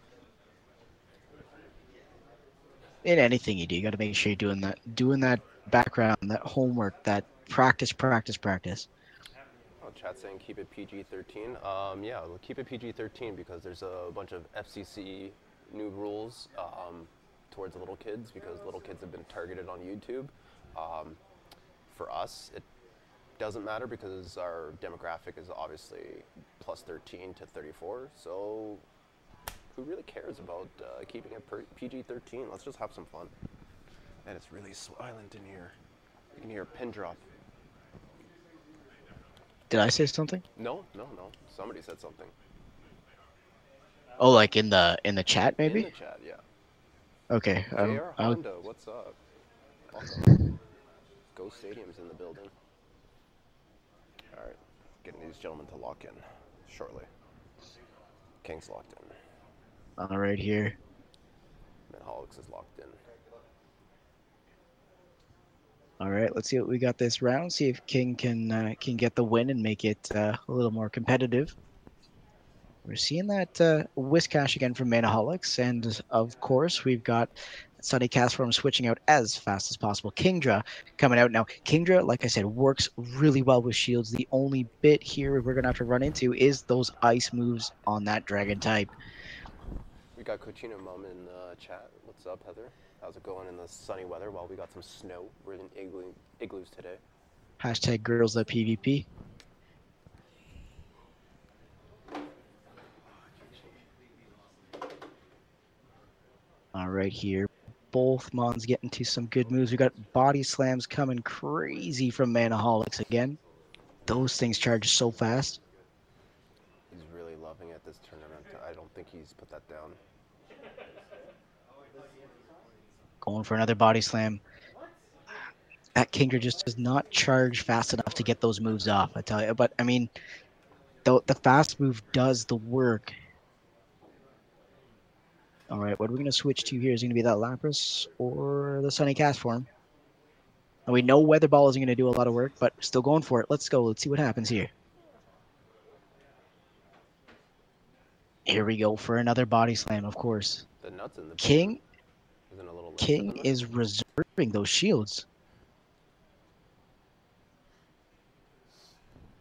in anything you do, you got to make sure you're doing that, doing that background, that homework, that practice, practice, practice. Chat saying keep it PG-13. Um, yeah, we'll keep it PG-13 because there's a bunch of FCC new rules um, towards little kids because little kids have been targeted on YouTube. Um, for us, it doesn't matter because our demographic is obviously plus 13 to 34. So who really cares about uh, keeping it PG-13? Let's just have some fun. And it's really silent in here. You can hear a pin drop. Did I say something? No, no, no. Somebody said something. Oh, like in the in the chat, maybe. In the chat, yeah. Okay. Um, JR Honda, what's up? Ghost Stadium's in the building. All right, getting these gentlemen to lock in shortly. King's locked in. All right, here. Manaholics is locked in. All right, let's see what we got this round. See if King can uh, can get the win and make it uh, a little more competitive. We're seeing that uh, Whiscash again from Manaholics, and of course we've got Sunny Castform switching out as fast as possible. Kingdra coming out now. Kingdra, like I said, works really well with shields. The only bit here we're gonna have to run into is those ice moves on that dragon type. We got Cochino Mom in the chat. What's up, Heather? How's it going in the sunny weather while we got some snow? We're in igloo, igloos today. Hashtag girls that PvP. All right, here. Both Mons getting to some good moves. We got body slams coming crazy from Manaholics again. Those things charge so fast. He's really loving it this tournament. I don't think he's put that down. Going for another body slam. That Kingdra just does not charge fast enough to get those moves off, I tell you. But, I mean, the, the fast move does the work. All right, what are we going to switch to here? Is it going to be that Lapras or the Sunny Castform? And we know Weather Ball isn't going to do a lot of work, but still going for it. Let's go. Let's see what happens here. Here we go for another body slam, of course. The nuts in the King King is reserving those shields.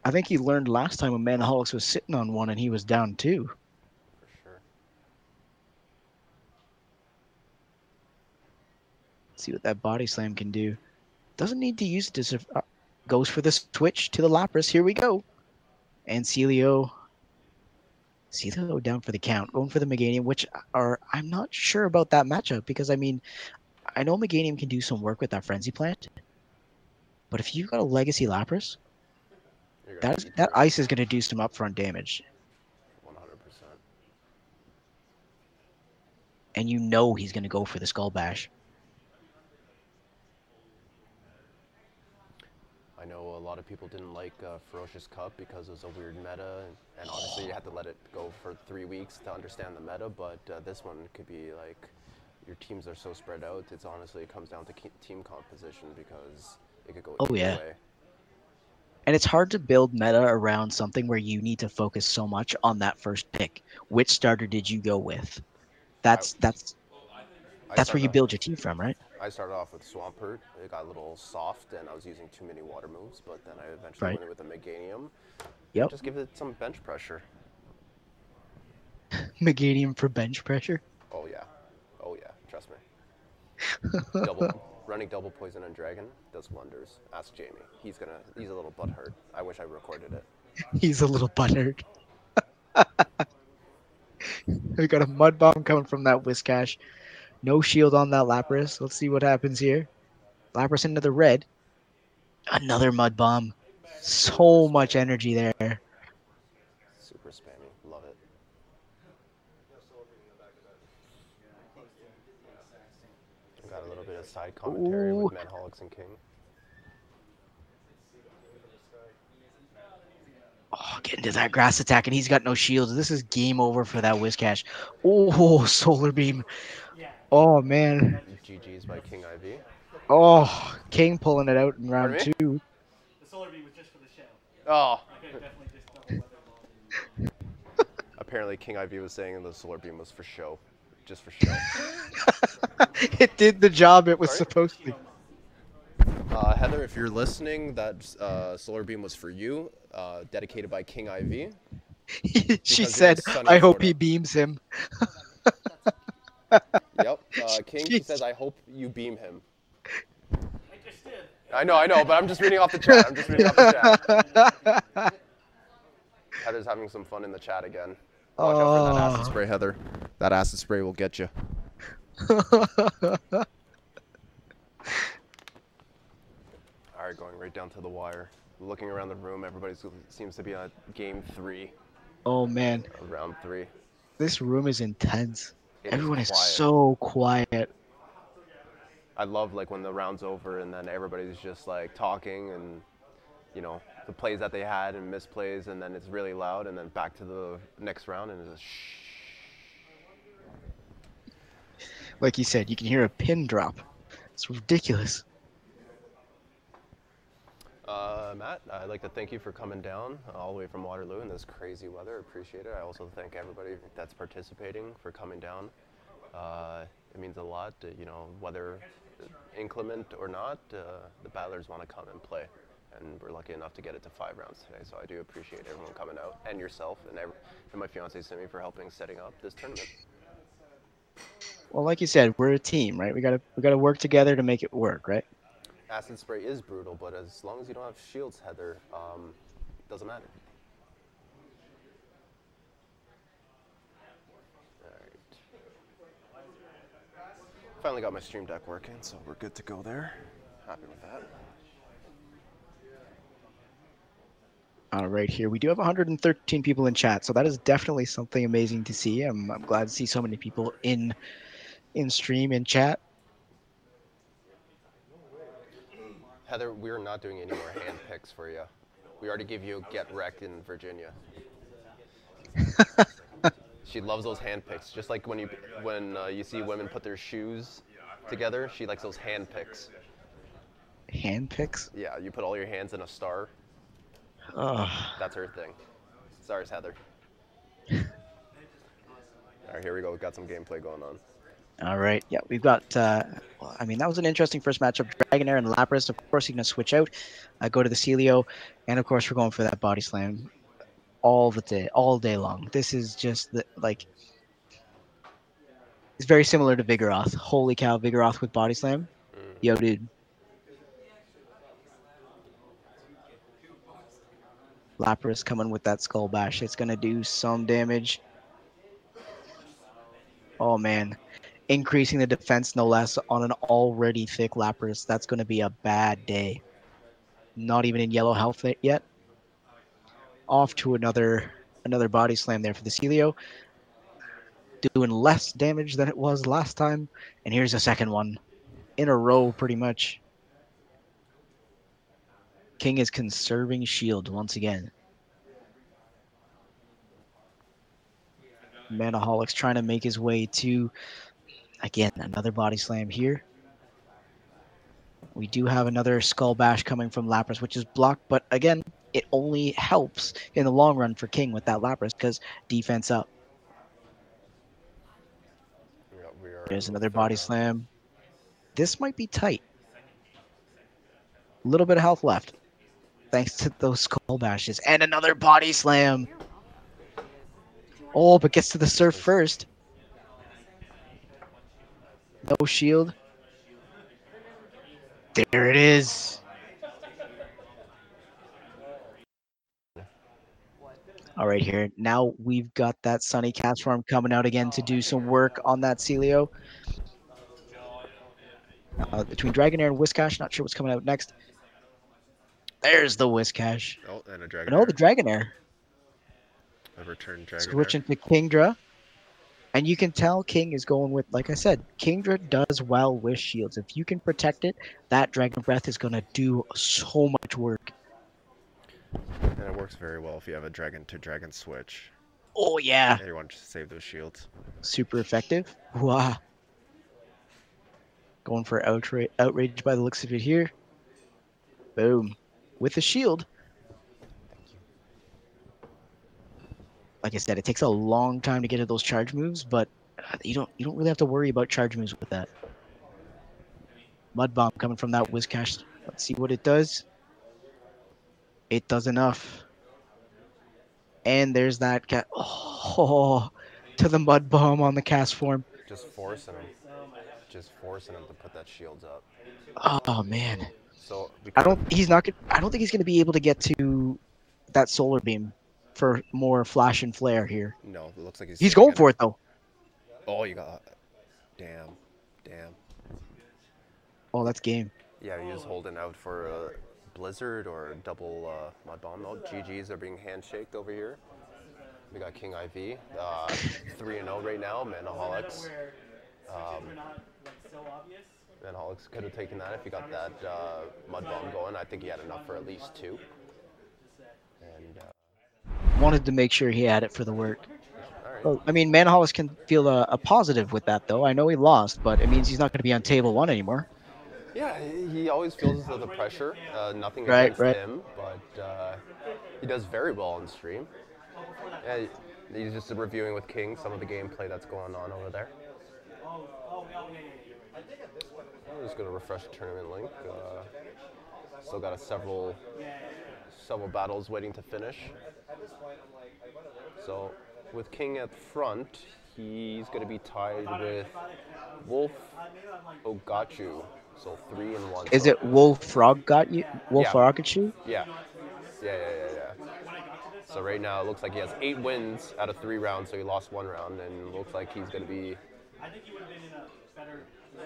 I think he learned last time when Manaholics was sitting on one and he was down two. For sure. see what that body slam can do. Doesn't need to use it to uh, goes for the switch to the Lapras. Here we go. And Sealeo Sealeo down for the count, going for the Meganium, which are I'm not sure about that matchup because I mean, I know Meganium can do some work with that Frenzy Plant, but if you've got a Legacy Lapras, that is, that ice is going to do some upfront damage. 100%. And you know he's going to go for the Skull Bash. I know a lot of people didn't like uh, Ferocious Cup because it was a weird meta, and, and obviously you had to let it go for three weeks to understand the meta. But uh, this one could be like your teams are so spread out. It's honestly it comes down to team composition because it could go. Oh yeah. Way. And it's hard to build meta around something where you need to focus so much on that first pick. Which starter did you go with? That's I, that's that's where you build your team from, right? I started off with Swampert. It got a little soft, and I was using too many water moves. But then I eventually right. went with a Meganium. Yep. Just give it some bench pressure. Meganium for bench pressure. Oh yeah, oh yeah. Trust me. double, running double poison and dragon does wonders. Ask Jamie. He's gonna. He's a little butthurt. I wish I recorded it. he's a little butthurt. we got a mud bomb coming from that Whiscash. No shield on that Lapras. Let's see what happens here. Lapras into the red. Another mud bomb. So much energy there. Super spammy. Love it. Got a little bit of side commentary Ooh. with Manaholics and King. Oh, get into that grass attack, and he's got no shields. This is game over for that Whiscash. Oh, solar beam. Oh man. GG's by King IV. Oh, King pulling it out in round two. The solar beam was just for the show. Oh. Apparently, King IV was saying the solar beam was for show, just for show. it did the job it was Sorry? supposed to. Uh, Heather, if you're listening, that uh, solar beam was for you, uh, dedicated by King IV. she said, "I hope Florida." he beams him." Yep. Uh, King he Jeez. says, I hope you beam him. I just did. I know, I know, but I'm just reading off the chat. I'm just reading off the chat. Heather's having some fun in the chat again. Watch out for that acid Oh. spray, Heather. That acid spray will get you. All right, going right down to the wire. Looking around the room, everybody seems to be on game three, oh man, of round three. this room is intense. It is Everyone is quiet. so quiet. I love like when the round's over and then everybody's just like talking and you know the plays that they had and misplays and then it's really loud and then back to the next round and it's shh. Like you said, you can hear a pin drop. It's ridiculous. Uh, Matt, I'd like to thank you for coming down all the way from Waterloo in this crazy weather. Appreciate it. I also thank everybody that's participating for coming down. Uh, it means a lot. uh, You know, whether inclement or not, uh, the battlers want to come and play. And we're lucky enough to get it to five rounds today. So I do appreciate everyone coming out and yourself and, every, and my fiance Simi for helping setting up this tournament. Well, like you said, we're a team, right? We gotta we gotta work together to make it work, right? Acid spray is brutal, but as long as you don't have shields, Heather, um, doesn't matter. Finally got my stream deck working, so we're good to go there. Happy with that. All right, here we do have 113 people in chat, so that is definitely something amazing to see. I'm, I'm glad to see so many people in in stream in chat. Heather, we're not doing any more hand picks for you. We already gave you a get wrecked in Virginia. she loves those hand picks, just like when you when uh, you see women put their shoes together. She likes those hand picks. Hand picks. Yeah, you put all your hands in a star. Oh, That's her thing. Stars, Heather. All right, here we go. We've got some gameplay going on. All right. Yeah, we've got. Uh, well, I mean, that was an interesting first matchup. Dragonair and Lapras. Of course, you're gonna switch out, uh, go to the Sealeo, and of course, we're going for that body slam all the day, all day long. This is just the, like. It's very similar to Vigoroth. Holy cow, Vigoroth with body slam. Yo, dude. Lapras coming with that skull bash. It's gonna do some damage. Oh man, increasing the defense no less on an already thick Lapras. That's gonna be a bad day. Not even in yellow health yet. Off to another another body slam there for the Sealeo. Doing less damage than it was last time. And here's a second one. In a row, pretty much. King is conserving shield once again. Manaholics trying to make his way to again another body slam here. We do have another skull bash coming from Lapras, which is blocked, but again, it only helps in the long run for King with that Lapras because defense up. Yeah, There's another body slam. This might be tight. A little bit of health left. Thanks to those skull bashes. And another body slam. Oh, but gets to the surf first. No shield. There it is. All right, here. Now we've got that Sunny Castform coming out again to do some work on that Sealeo. Uh, between Dragonair and Whiscash, not sure what's coming out next. There's the Whiscash. Oh, and a dragon. No, the Dragonair. A return dragon. Switching to Kingdra. And you can tell King is going with, like I said, Kingdra does well with shields. If you can protect it, that Dragon Breath is going to do so much work. And it works very well if you have a dragon to dragon switch. Oh, yeah. And you want to save those shields. Super effective. Wow. Going for outra- outrage by the looks of it here. Boom. With a shield. Like I said, it takes a long time to get to those charge moves, but you don't you don't really have to worry about charge moves with that. Mud bomb coming from that Whiscash. Let's see what it does. It does enough. And there's that cat. Oh, to the mud bomb on the Castform. Just forcing him. Just forcing him to put that shields up. Oh man. So I don't. He's not. I don't think he's going to be able to get to that solar beam for more flash and flare here. No, it looks like he's. He's going for it though. Oh, you got. Damn. Damn. Oh, that's game. Yeah, he was holding out for a blizzard or a double uh, mud bomb. No, GGs are being handshaked over here. We got King IV, uh, three and zero right now. Manaholics. Um, not like so obvious. Manaholics could have taken that if he got that uh, mud bomb going. I think he had enough for at least two. Wanted to make sure he had it for the work. right. I mean, Manaholics can feel a, a positive with that though. I know he lost, but it means he's not going to be on table one anymore. Yeah, he- always feels the pressure. Uh, nothing Right, against right. him, but uh, he does very well on stream. Yeah, he's just reviewing with King some of the gameplay that's going on over there. I'm just gonna refresh the tournament link. Uh, still got a several several battles waiting to finish. So with King at front, he's gonna be tied with Wolf Ogachu. So three and one. Is it Wolf Frog got you? Wolf Yeah. Yeah. Yeah, yeah, yeah, yeah. So right now it looks like he has eight wins out of three rounds, so he lost one round, and looks like he's going to be, I think he would have been in a better.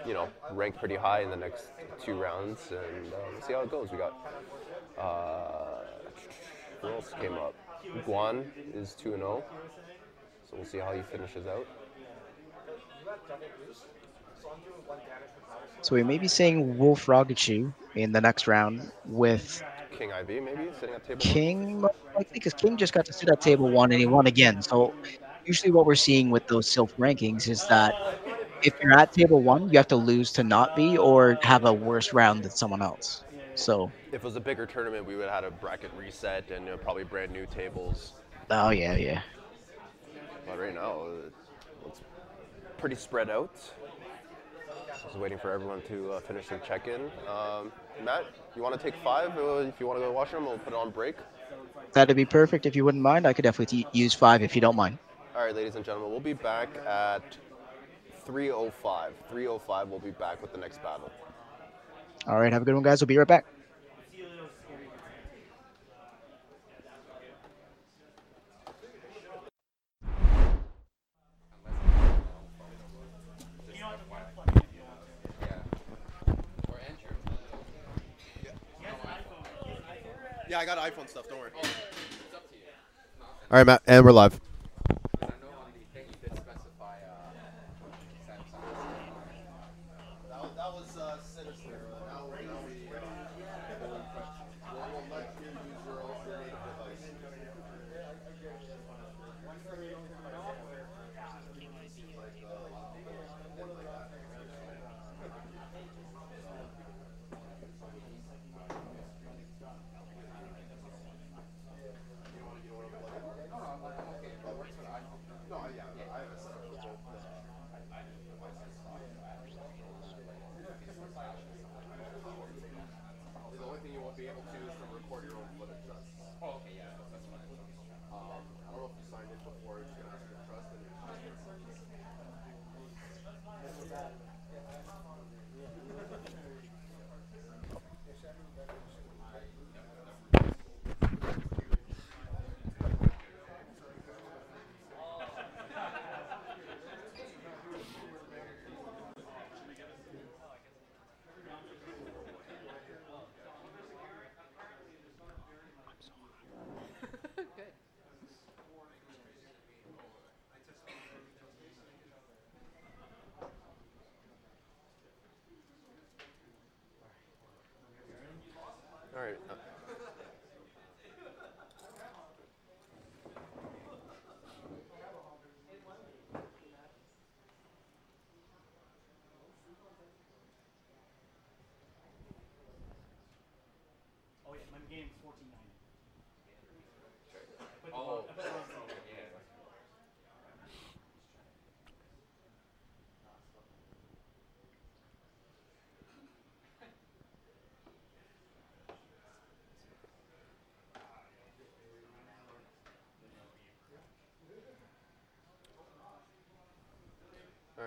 you know, ranked pretty high in the next two rounds, and uh, we'll see how it goes. We got, uh, who else came up? Guan is 2 0, so we'll see how he finishes out. So we may be seeing Wolf Rocketchu in the next round with King IV maybe sitting at table. King, likely, because King just got to sit at table one and he won again. So usually what we're seeing with those Silph rankings is that if you're at table one, you have to lose to not be or have a worse round than someone else. So, If it was a bigger tournament, we would have had a bracket reset and you know, probably brand new tables. oh yeah, yeah. But right now, it's pretty spread out. Just waiting for everyone to uh, finish their check-in. Um, Matt, you want to take five? Uh, if you want to go to the washroom, we'll put it on break. That'd be perfect if you wouldn't mind. I could definitely t- use five if you don't mind. All right, ladies and gentlemen, we'll be back at 3:05. 3:05, we'll be back with the next battle. All right, have a good one, guys. We'll be right back. Yeah, I got iPhone stuff. Don't worry. All right, Matt, and we're live. That was uh, sinister. Now we're now we. We'll let you use your own native device. The only thing you won't be able to is to record your own footage. That's, oh, okay, yeah, that's fine. Um, I don't know if you signed in before. It's gonna ask for trust. And Uh, Oh yeah, my game's 1490. Oh,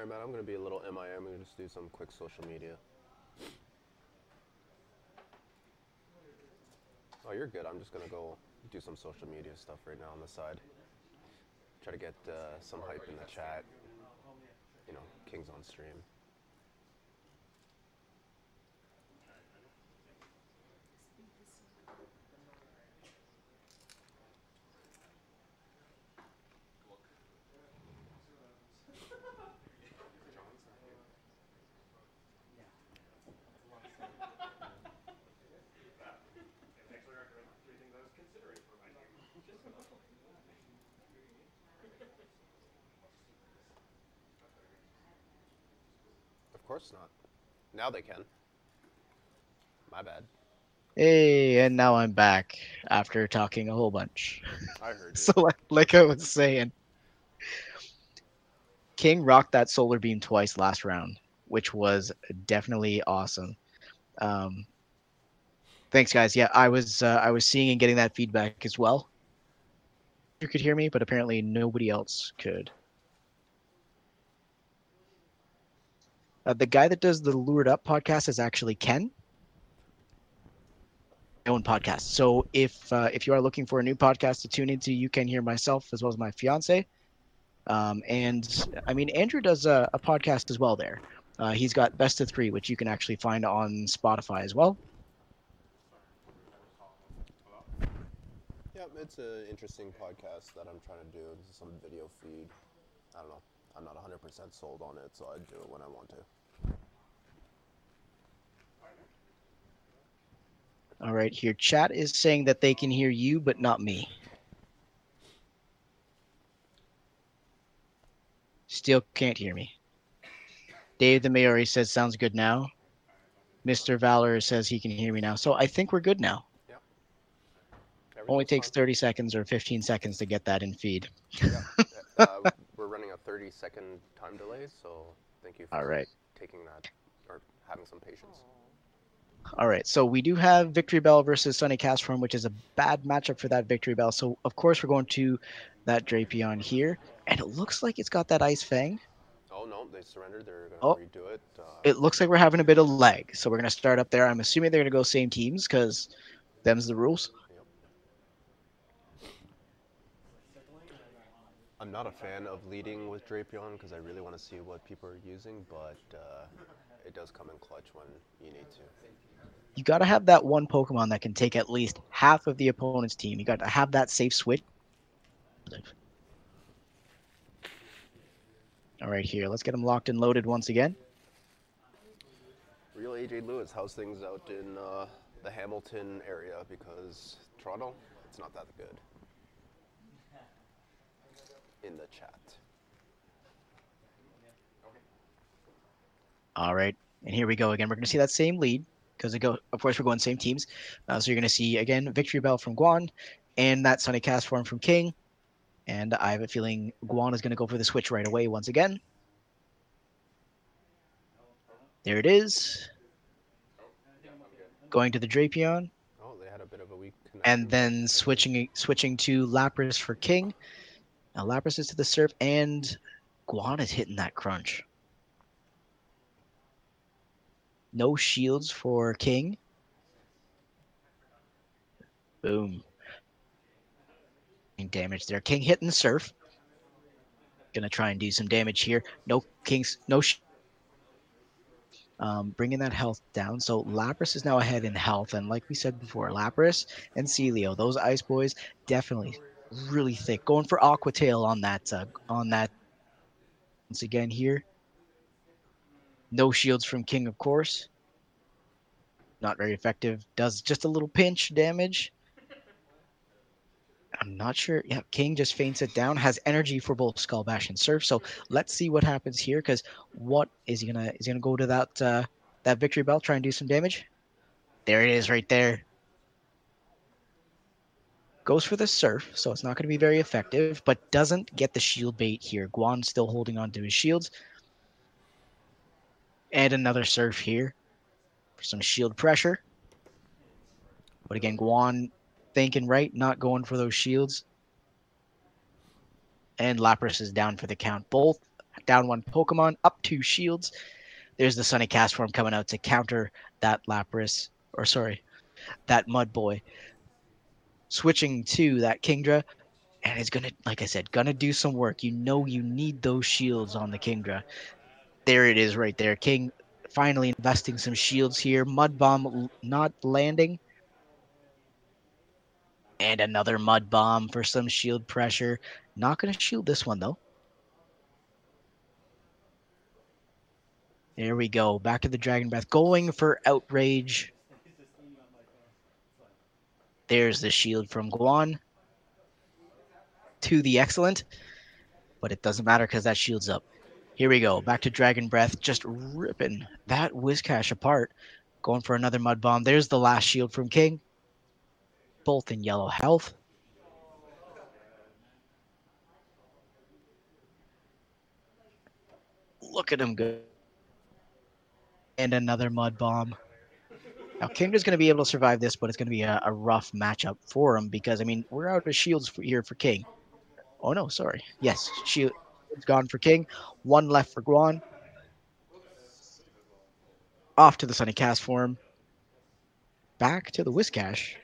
Man. I'm gonna be a little MIA. I'm gonna just do some quick social media. Oh, you're good. I'm just gonna go do some social media stuff right now on the side. Try to get uh, some hype in the chat. You know, King's on stream. Thanks for recommending three things I was considering for my team. Of course not. Now they can. My bad. Hey, and now I'm back after talking a whole bunch. I heard you. So, like, like I was saying, King rocked that solar beam twice last round, which was definitely awesome. Um, thanks, guys. Yeah, I was uh, I was seeing and getting that feedback as well. You could hear me, but apparently nobody else could. Uh, the guy that does the Lured Up podcast is actually Ken. My own podcast. So if uh, if you are looking for a new podcast to tune into, you can hear myself as well as my fiance. Um, and I mean, Andrew does a, a podcast as well there. Uh, he's got Best of Three, which you can actually find on Spotify as well. Yeah, it's an interesting podcast that I'm trying to do. Some video feed. I don't know. I'm not 100% sold on it, so I do it when I want to. All right, here. Chat is saying that they can hear you, but not me. Still can't hear me. Dave the Maori says sounds good now. Mr. Valor says he can hear me now. So I think we're good now. Only takes fine. 30 seconds or 15 seconds to get that in feed. Yeah. uh, we're running a 30 second time delay, so thank you for All right. taking that or having some patience. All right, so we do have Victreebel versus Sunny Castform, which is a bad matchup for that Victreebel. So of course we're going to that Drapion here, and it looks like it's got that Ice Fang. Oh no, they surrendered. They're gonna Oh. redo it. Uh, It looks like we're having a bit of lag, so we're gonna start up there. I'm assuming they're gonna go same teams because them's the rules. I'm not a fan of leading with Drapion because I really want to see what people are using, but uh, it does come in clutch when you need to. You got to have that one Pokemon that can take at least half of the opponent's team. You got to have that safe switch. All right, here. Let's get them locked and loaded once again. Real AJ Lewis, how's things out in uh, the Hamilton area? Because Toronto, it's not that good. In the chat. All right, and here we go again. We're going to see that same lead because go. Of course, we're going same teams. Uh, so you're going to see again Victreebel from Guan, and that Sunny Castform from King. And I have a feeling Guan is going to go for the switch right away once again. There it is. Going to the Drapion, Oh, they had a bit of a weak connection. and then switching switching to Lapras for King. Now Lapras is to the Surf, and Guan is hitting that crunch. No shields for King. Boom. And Damage there. King hitting the Surf. Gonna try and do some damage here. No Kings. No. Sh- um, bringing that health down. So Lapras is now ahead in health, and like we said before, Lapras and Sealeo, those Ice Boys, definitely really thick. Going for Aqua Tail on that. Uh, on that. Once again here. No shields from King, of course. Not very effective. Does just a little pinch damage. I'm not sure. Yeah, King just faints it down. Has energy for both Skull Bash and Surf. So let's see what happens here. Because what is he gonna? Is he gonna go to that uh, that victory belt? Try and do some damage. There it is, right there. Goes for the Surf, so it's not going to be very effective, but doesn't get the shield bait here. Guan still holding on to his shields. And another Surf here for some shield pressure. But again, Guan thinking right, not going for those shields. And Lapras is down for the count. Both Down one Pokemon, up two shields. There's the Sunny Castform coming out to counter that Lapras, or sorry, that Mud Boy. Switching to that Kingdra, and it's gonna, like I said, gonna do some work. You know, you need those shields on the Kingdra. There it is, right there. King finally investing some shields here. Mud Bomb not landing. And another Mud Bomb for some shield pressure. Not gonna shield this one though. There we go. Back to the Dragon Breath. Going for Outrage. There's the shield from Guan. To the Excellent. But it doesn't matter because that shield's up. Here we go. Back to Dragon Breath. Just ripping that Whiscash apart. Going for another Mud Bomb. There's the last shield from King. Both in yellow health. Look at him go. And another Mud Bomb. Now, Kingdra's going to be able to survive this, but it's going to be a, a rough matchup for him because, I mean, we're out of shields for, here for King. Oh, no, sorry. Yes, shield is gone for King. One left for Guan. Off to the Sunny Castform. Back to the Whiscash.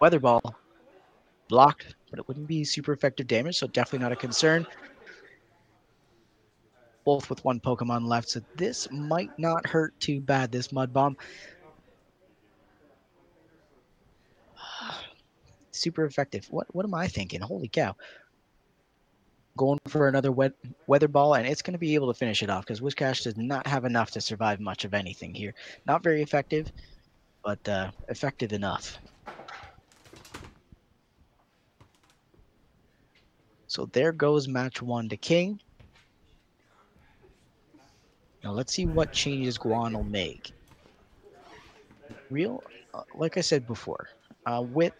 Weather Ball. Blocked, but it wouldn't be super effective damage, so definitely not a concern. Both with one Pokemon left, so this might not hurt too bad, this Mud Bomb. Super effective. What what am I thinking? Holy cow. Going for another wet, weather ball, and it's going to be able to finish it off because Whiscash does not have enough to survive much of anything here. Not very effective, but uh, effective enough. So there goes match one to King. Now let's see what changes Guan will make. Real, uh, like I said before, uh, with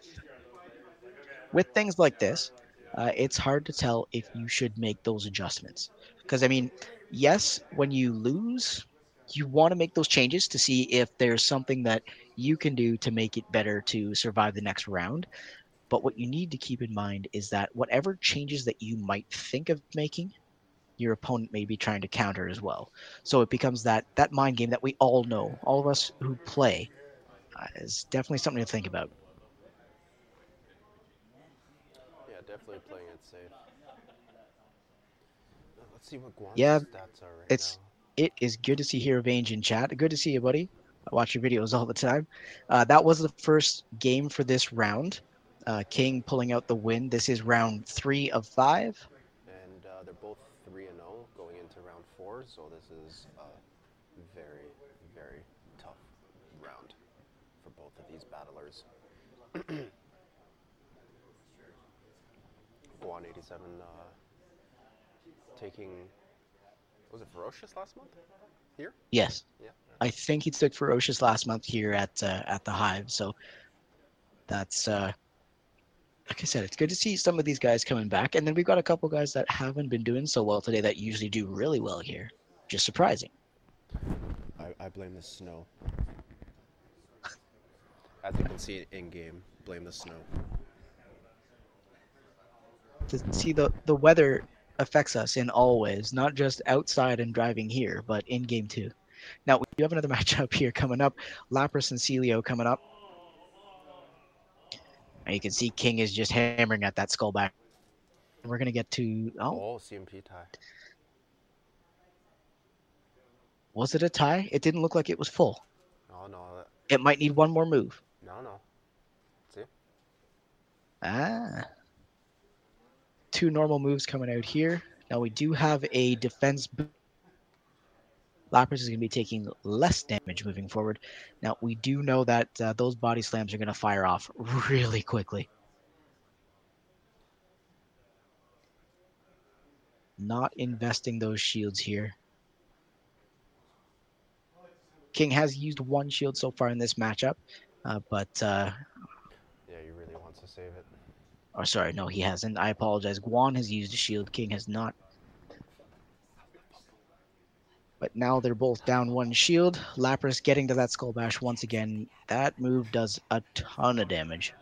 with things like this, uh, it's hard to tell if you should make those adjustments. Because I mean, yes, when you lose, you want to make those changes to see if there's something that you can do to make it better to survive the next round. But what you need to keep in mind is that whatever changes that you might think of making, your opponent may be trying to counter as well. So it becomes that that mind game that we all know, all of us who play, uh, is definitely something to think about. Yeah, definitely playing it safe. Uh, Let's see what Guan's Yeah, stats are right it's- now. It is good to see Hero Vange in chat. Good to see you, buddy. I watch your videos all the time. Uh, that was the first game for this round. Uh, King pulling out the win. This is round three of five. And uh, they're both 3 and 0 going into 4, so this is a very, very tough round for both of these battlers. Guan 87 uh, taking. Was it Ferocious last month? Here? Yes, Yeah. I think he took Ferocious last month here at uh, at the Hive. So that's uh, like I said, it's good to see some of these guys coming back. And then we've got a couple guys that haven't been doing so well today that usually do really well here. Just surprising. I, I blame the snow. As you can see in game, blame the snow. to see the the weather affects us in all ways, not just outside and driving here, but in game too. Now we do have another matchup here coming up. Lapras and Sealeo coming up. And you can see King is just hammering at that skull bash. We're gonna get to oh, Oh, CMP tie. was it a tie? It didn't look like it was full. No, no, that- It might need one more move. no, no. See? Ah. Two normal moves coming out here. Now we do have a defense. Lapras is going to be taking less damage moving forward. Now we do know that uh, those body slams are going to fire off really quickly. Not investing those shields here. King has used one shield so far in this matchup, uh, but uh, Yeah, he really wants to save it. Oh, sorry, no, he hasn't. I apologize. Guan has used a shield. King has not. But now they're both down one shield. Lapras getting to that skull bash once again. That move does a ton of damage.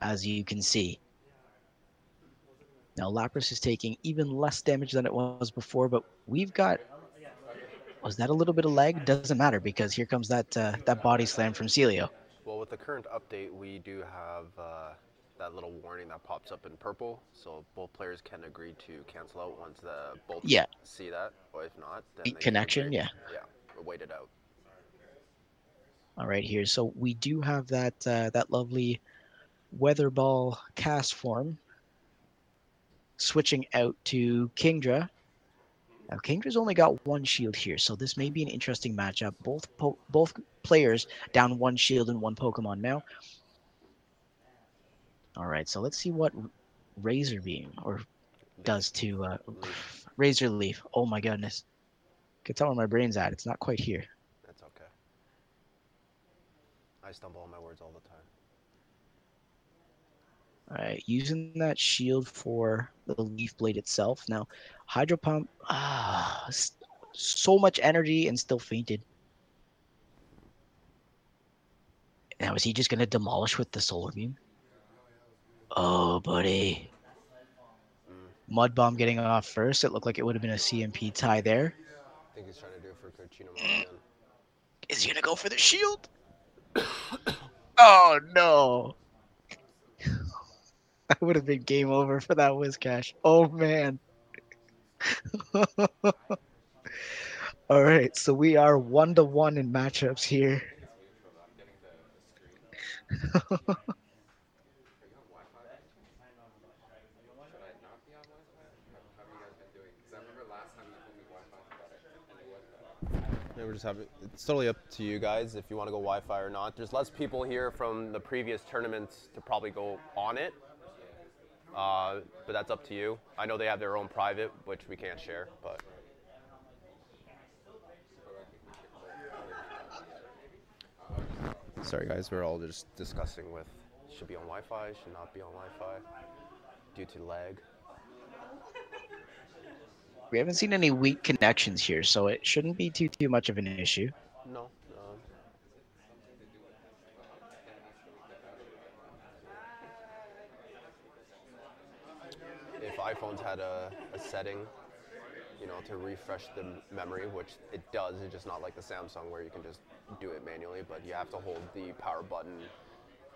As you can see. Now Lapras is taking even less damage than it was before, but we've got. Was that a little bit of lag? Doesn't matter because here comes that uh, that body slam from Sealeo. Well, with the current update, we do have uh, that little warning that pops up in purple, so both players can agree to cancel out once the both Yeah. see that, or if not, connection, yeah. Yeah, wait it out. All right, here. So we do have that uh, that lovely weather ball Castform. Switching out to Kingdra. Now Kingdra's only got one shield here, so this may be an interesting matchup. Both po- both players down one shield and one Pokemon now. All right, so let's see what Razor Beam or does to uh, Leaf. Razor Leaf. Oh my goodness, I can tell where my brain's at. It's not quite here. That's okay. I stumble on my words all the time. All right, using that shield for the leaf blade itself. Now, hydro pump, ah, so much energy and still fainted. Now, is he just gonna demolish with the solar beam? Oh, buddy. Mud bomb getting off first. It looked like it would have been a CMP tie there. I think he's trying to do it for Cochino mm. again. Is he gonna go for the shield? oh no! that would have been game over for that Whiscash. Oh man. All right, so we are one to one in matchups here. We're just. It's totally up to you guys if you want to go Wi-Fi or not. There's less people here from the previous tournaments to probably go on it, uh, but that's up to you. I know they have their own private, which we can't share, but. Sorry, guys. We're all just discussing with should be on Wi-Fi, should not be on Wi-Fi, due to lag. We haven't seen any weak connections here, so it shouldn't be too too much of an issue. No. Um, if iPhones had a, a setting, you know, to refresh the memory, which it does, it's just not like the Samsung where you can just do it manually, but you have to hold the power button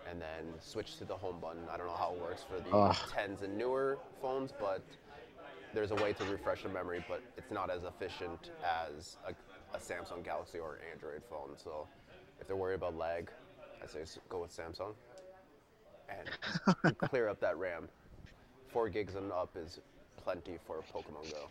and then switch to the home button. I don't know how it works for the Ugh. 10s and newer phones, but there's a way to refresh the memory, but it's not as efficient as a, a Samsung Galaxy or an Android phone. So if they're worried about lag, I say go with Samsung and clear up that RAM. Four gigs and up is plenty for Pokemon Go.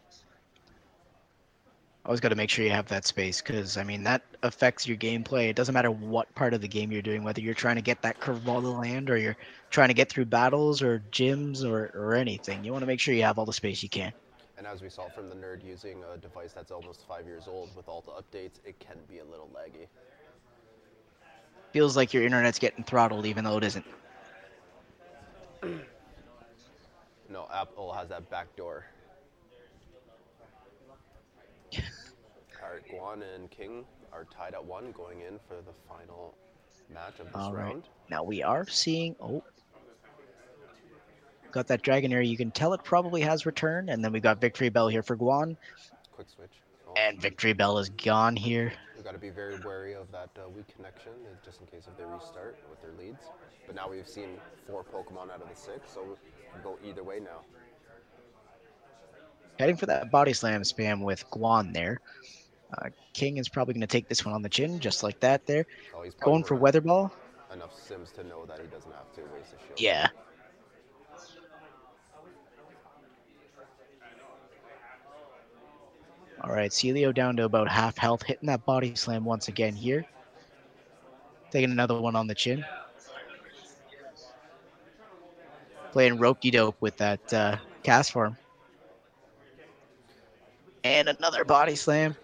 Always got to make sure you have that space because I mean that affects your gameplay. It doesn't matter what part of the game you're doing, whether you're trying to get that curveball to land or you're trying to get through battles or gyms or, or anything. You want to make sure you have all the space you can. And as we saw from the nerd using a device that's almost five years old with all the updates, it can be a little laggy. Feels like your internet's getting throttled, even though it isn't. No, Apple has that back door. Right, Guan and King are tied at one going in for the final match of this All right. round. Now we are seeing. Oh, got that Dragonair. You can tell it probably has returned, and then we got Victreebel here for Guan, Quick switch. Oh, and Victreebel is gone here. we got to be very wary of that uh, weak connection, uh, just in case if they restart with their leads. But now we've seen four Pokemon out of the six, so we can go either way now. Heading for that body slam spam with Guan there. Uh, King is probably going to take this one on the chin, just like that there. Oh, he's Going for Weather Ball. enough Sims to know that he doesn't have to waste a shield. Yeah. All right, Sealeo down to about half health, hitting that body slam once again here. Taking another one on the chin. Playing ropey dope with that uh, Castform. And another body slam.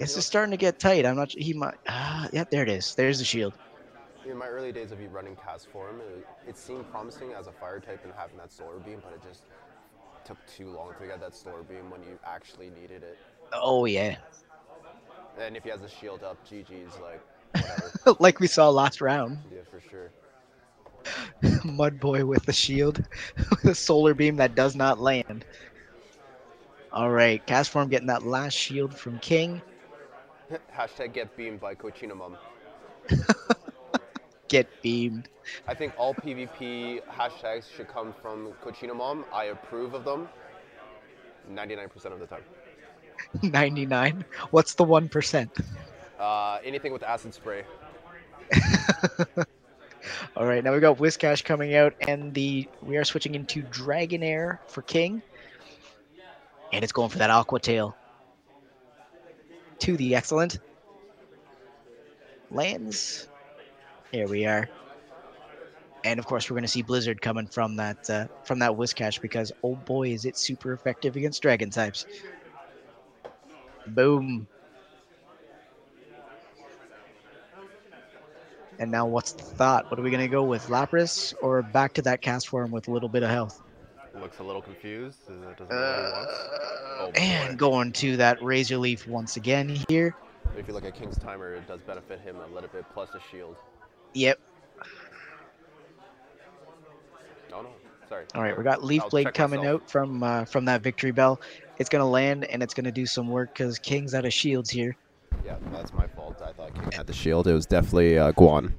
This is starting to get tight. I'm not. He might. Ah, yeah, there it is. There's the shield. In my early days of you running Castform, it, it seemed promising as a fire type and having that solar beam, but it just took too long to get that solar beam when you actually needed it. Oh yeah. And if he has a shield up, GG's like whatever. like we saw last round. yeah, for sure. Mud Boy with the shield, with a solar beam that does not land. All right, Castform getting that last shield from King. Hashtag get beamed by Cochino Mum. Get beamed. I think all PvP hashtags should come from Cochino Mom. I approve of them 99% of the time. 99. What's the 1%? Uh, anything with acid spray. All right, now we got Whiscash coming out, and the we are switching into Dragonair for King, and it's going for that Aqua Tail. To the excellent lands. Here we are, and of course we're going to see Blizzard coming from that uh, from that Whiscash because oh boy is it super effective against Dragon types. Boom. And now what's the thought? What are we going to go with? Lapras or back to that Castform with a little bit of health? Looks a little confused. uh, Doesn't know what he wants. Oh, and going to that Razor Leaf once again here. If you look at King's Timer, it does benefit him a little bit, plus a shield. Yep. No, no, sorry. All right, we got Leaf I'll Blade coming myself. out from uh, from that Victreebel. It's going to land and it's going to do some work because King's out of shields here. Yeah, that's my fault. I thought King had the shield. It was definitely uh, Guan.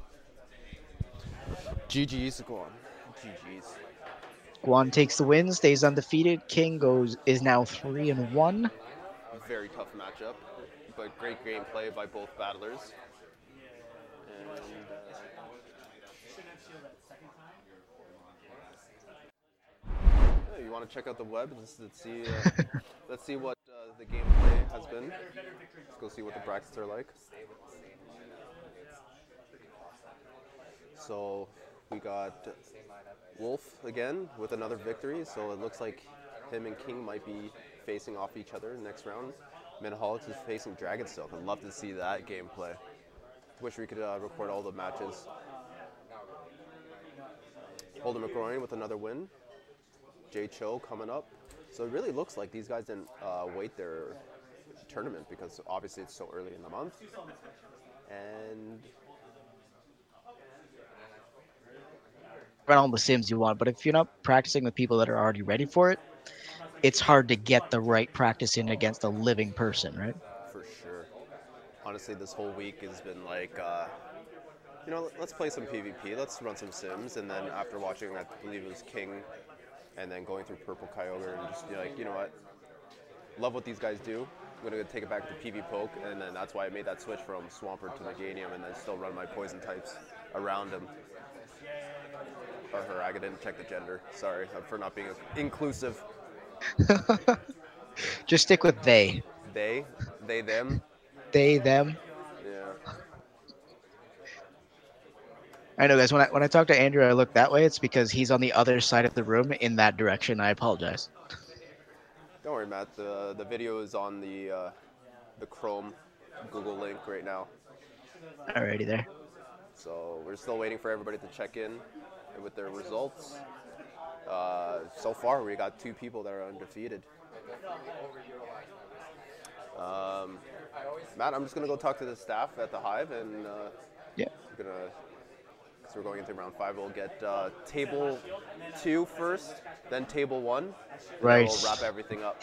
GG's Guan. Guan takes the win, stays undefeated. King goes is now three and one. Very tough matchup, but great gameplay by both battlers. And uh, yeah, you want to check out the web? Let's, let's see. Uh, let's see what uh, the gameplay has been. Let's go see what the brackets are like. So we got Wolf again with another victory. So it looks like him and King might be facing off each other next round. Manaholics is facing Dragonsilk. I'd love to see that gameplay. Wish we could uh, record all the matches. Holden McGroin with another win. Jay Cho coming up. So it really looks like these guys didn't uh, wait their tournament because obviously it's so early in the month. And Run all the sims you want, but if you're not practicing with people that are already ready for it, it's hard to get the right practice in against a living person, right? for sure. Honestly, this whole week has been like, uh, you know, let's play some PvP, let's run some Sims, and then after watching, I believe it was King, and then going through Purple Kyogre, and just be like, you know what, love what these guys do. I'm gonna take it back to PvPoke, and then that's why I made that switch from Swampert to Meganium, and then still run my poison types around him. Or her, I didn't check the gender. Sorry uh, for not being inclusive. Just stick with they. They, they, them. They, them. Yeah. I know, guys. When I when I talk to Andrew, I look that way. It's because he's on the other side of the room in that direction. I apologize. Don't worry, Matt. The the video is on the uh, the Chrome Google link right now. Alrighty there. So we're still waiting for everybody to check in with their results. Uh, so far, we got two people that are undefeated. Um, Matt, I'm just gonna go talk to the staff at the Hive, and uh, Yeah. we're gonna. So we're going into round five. We'll get uh, table two first, then table one. Right. We'll wrap everything up.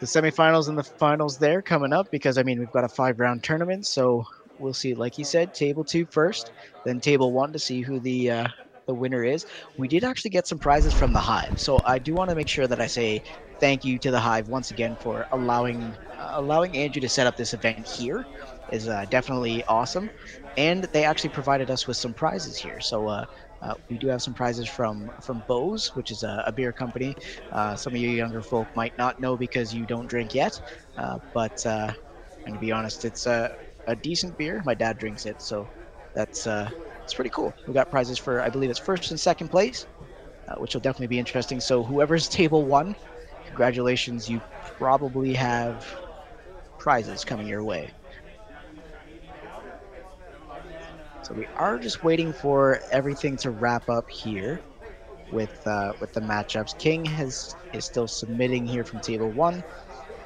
The semifinals and the finals there coming up because I mean we've got a five round tournament, so we'll see. Like you said, table two first, then table one to see who the uh, the winner is. We did actually get some prizes from the Hive, so I do want to make sure that I say thank you to the Hive once again for allowing uh, allowing Andrew to set up this event here. Is uh, definitely awesome, and they actually provided us with some prizes here. So. Uh, uh, we do have some prizes from from Bose, which is a, a beer company. Uh, some of you younger folk might not know because you don't drink yet, uh, but uh, and to be honest, it's a, decent beer. My dad drinks it, so that's uh, it's pretty cool. We got prizes for I believe it's first and second place, uh, which will definitely be interesting. So whoever's table one, congratulations! You probably have prizes coming your way. So we are just waiting for everything to wrap up here with uh, with the matchups. King has is still submitting here from table one.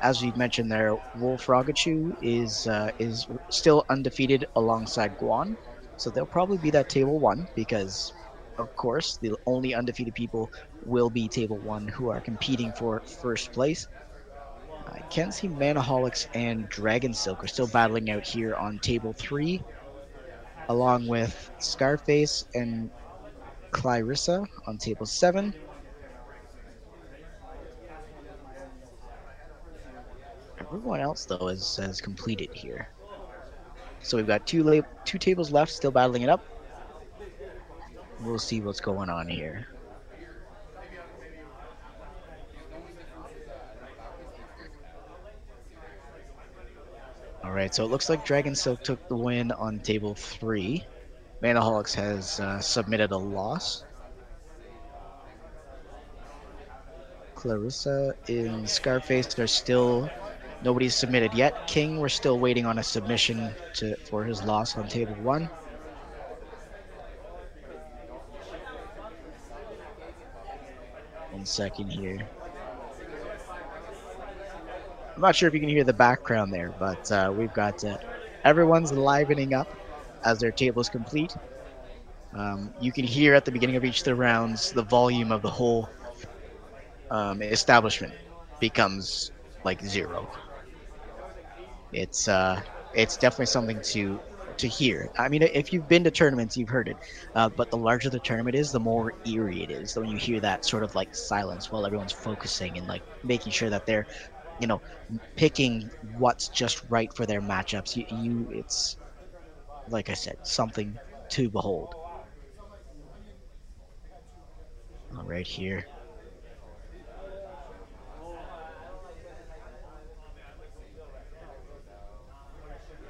As we mentioned there, Wolf Rogachu is uh, is still undefeated alongside Guan. So they'll probably be that table one because of course, the only undefeated people will be table one who are competing for first place. I can't see Manaholics and Dragon Silk are still battling out here on table three, along with Scarface and Clarissa on table seven. Everyone else, though, is, has completed here. So we've got two la- two tables left, still battling it up. We'll see what's going on here. All right, so it looks like Dragon Silk took the win on table three. Manaholics has uh, submitted a loss. Clarissa and Scarface are still nobody's submitted yet. King, we're still waiting on a submission to for his loss on table one. One second here. I'm not sure if you can hear the background there, but uh, we've got uh, everyone's livening up as their tables complete. Um, you can hear at the beginning of each of the rounds the volume of the whole um, establishment becomes like zero. It's uh, it's definitely something to to hear. I mean, if you've been to tournaments, you've heard it. Uh, but the larger the tournament is, the more eerie it is. So when you hear that sort of like silence while everyone's focusing and like making sure that they're, you know, picking what's just right for their matchups. You, you it's like I said, something to behold. All right here.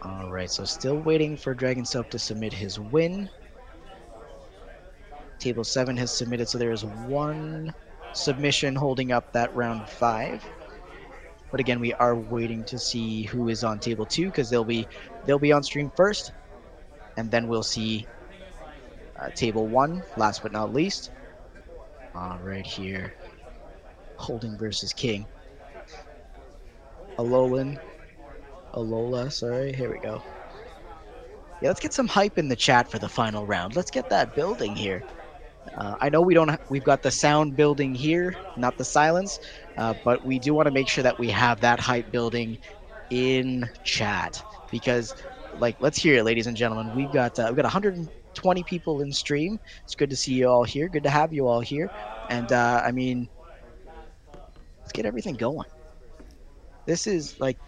All right, so still waiting for Dragon Silk to submit his win. Table 7 has submitted, so there is one submission holding up that round 5. But again, we are waiting to see who is on table 2 because they'll be they'll be on stream first and then we'll see uh, table 1 last but not least. All right here. Holden versus King. Alolan Alola, sorry. Here we go. Yeah, let's get some hype in the chat for the final round. Let's get that building here. Uh, I know we don't. We've got the sound building here, not the silence, uh, but we do want to make sure that we have that hype building in chat because, like, let's hear it, ladies and gentlemen. We've got uh, we've got 120 people in stream. It's good to see you all here. Good to have you all here. And uh, I mean, let's get everything going. This is like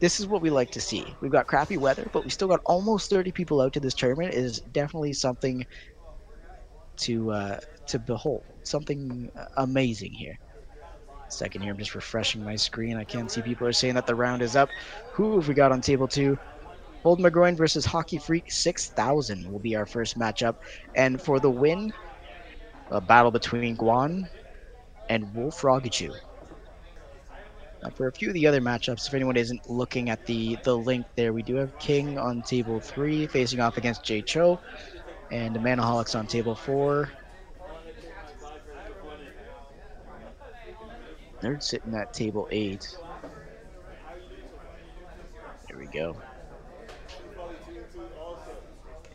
this is what we like to see. We've got crappy weather, but we still got almost 30 people out to this tournament. It is definitely something to uh, to behold. Something amazing here. Second here, I'm just refreshing my screen. I can't see people are saying that the round is up. Who have we got on table two? Holden McGroin versus Hockey Freak 6000 will be our first matchup. And for the win, a battle between Guan and Wolf Rogachu. Uh, for a few of the other matchups, if anyone isn't looking at the the link there, we do have King on table three facing off against Jay Cho, and the Manaholics on table four. They're sitting at table eight. There we go.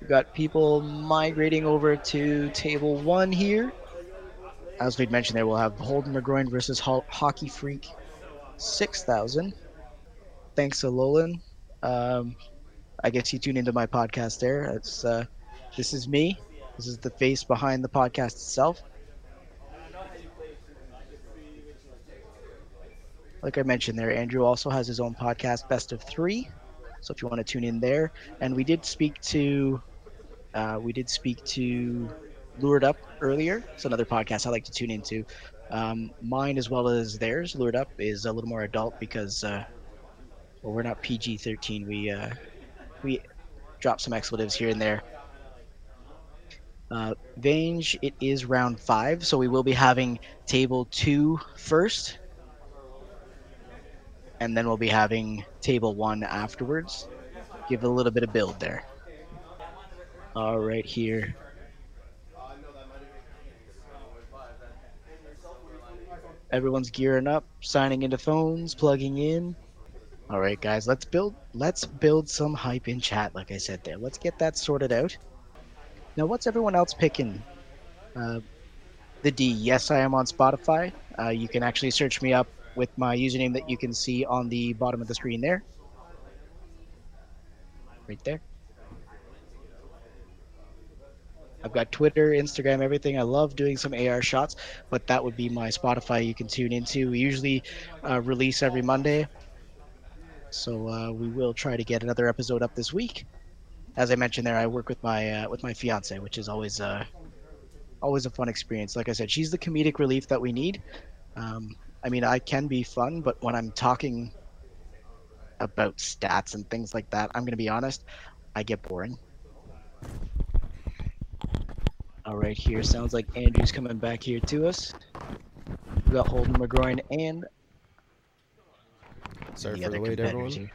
We've got people migrating over to table one here. As we'd mentioned there, we'll have Holden McGroin versus Ho- Hockey Freak 6000. Thanks to Lolan. Um, I guess you tuned into my podcast there. It's, uh, this is me. This is the face behind the podcast itself. Like I mentioned there, Andrew also has his own podcast, Best of Three. So if you want to tune in there, and we did speak to, uh, we did speak to Lured Up earlier. It's another podcast I like to tune into. Um, mine as well as theirs, Lured Up, is a little more adult because, uh, well, we're not PG-13. We uh, we drop some expletives here and there. Uh, Vange, it is round five, so we will be having table two first, and then we'll be having table one afterwards. Give a little bit of build there. All right, here. Everyone's gearing up, signing into phones, plugging in. All right, guys, let's build let's build some hype in chat. Like I said there, let's get that sorted out. Now, what's everyone else picking Uh, the D. Yes, I am on Spotify. Uh, you can actually search me up with my username that you can see on the bottom of the screen there. Right there. I've got Twitter, Instagram, everything. I love doing some AR shots, but that would be my Spotify you can tune into. We usually uh, release every Monday. So uh, we will try to get another episode up this week. As I mentioned there, I work with my uh, with my fiance, which is always uh, always a fun experience. Like I said, she's the comedic relief that we need. Um, I mean, I can be fun, but when I'm talking about stats and things like that, I'm gonna be honest, I get boring. All right, here sounds like Andrew's coming back here to us. We got Holden McGroin and Sorry the for other the wait, everyone. competitors here.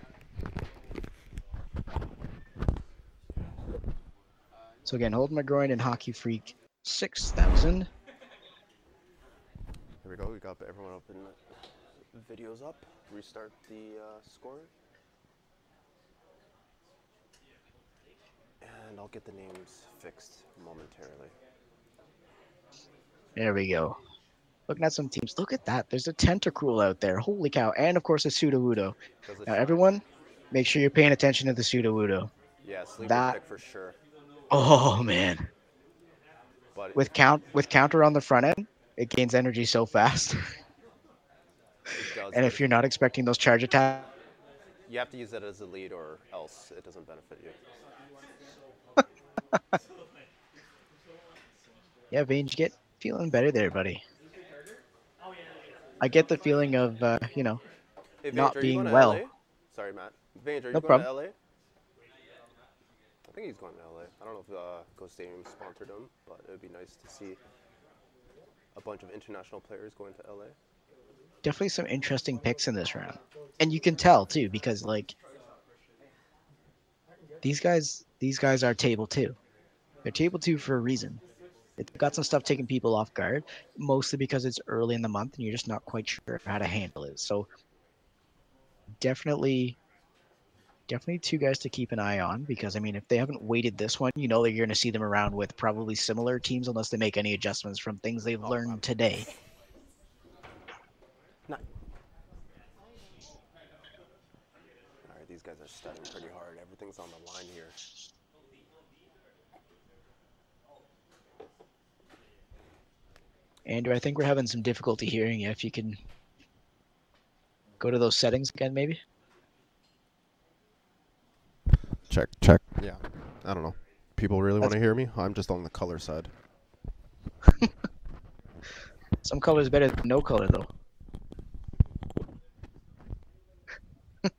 So again, Holden McGroin and Hockey Freak six thousand. Here we go. We got everyone open. Videos up. Restart the uh, scoring. And I'll get the names fixed momentarily. There we go. Looking at some teams. Look at that. There's a Tentacruel out there. Holy cow. And of course a Sudowoodo. Now everyone, make sure you're paying attention to the Sudowoodo. Yeah, sleeper that- pick for sure. Oh man. But With count with counter on the front end, it gains energy so fast. and if you're not expecting those charge attacks, you have to use it as a lead, or else it doesn't benefit you. Yeah, Vange, get feeling better there, buddy. I get the feeling of uh, you know, Hey, Vange, Not being well. LA? Sorry, Matt. Vange, are you No going problem. to LA? I think he's going to LA. I don't know if uh, Go Stadium sponsored him, but it would be nice to see a bunch of international players going to LA. definitely some interesting picks in this round. And you can tell too, because like these guys these guys are table two. They're table two for a reason. It's got some stuff taking people off guard, mostly because it's early in the month and you're just not quite sure how to handle it. So definitely definitely two guys to keep an eye on because I mean if they haven't waited this one, you know that you're gonna see them around with probably similar teams unless they make any adjustments from things they've learned today. All right, these guys are studying pretty hard. Everything's on the line here. Andrew, I think we're having some difficulty hearing you. If you can go to those settings again, maybe. Check, check. Yeah, I don't know. People really want to hear me? I'm just on the color side. Some colors better than no color, though.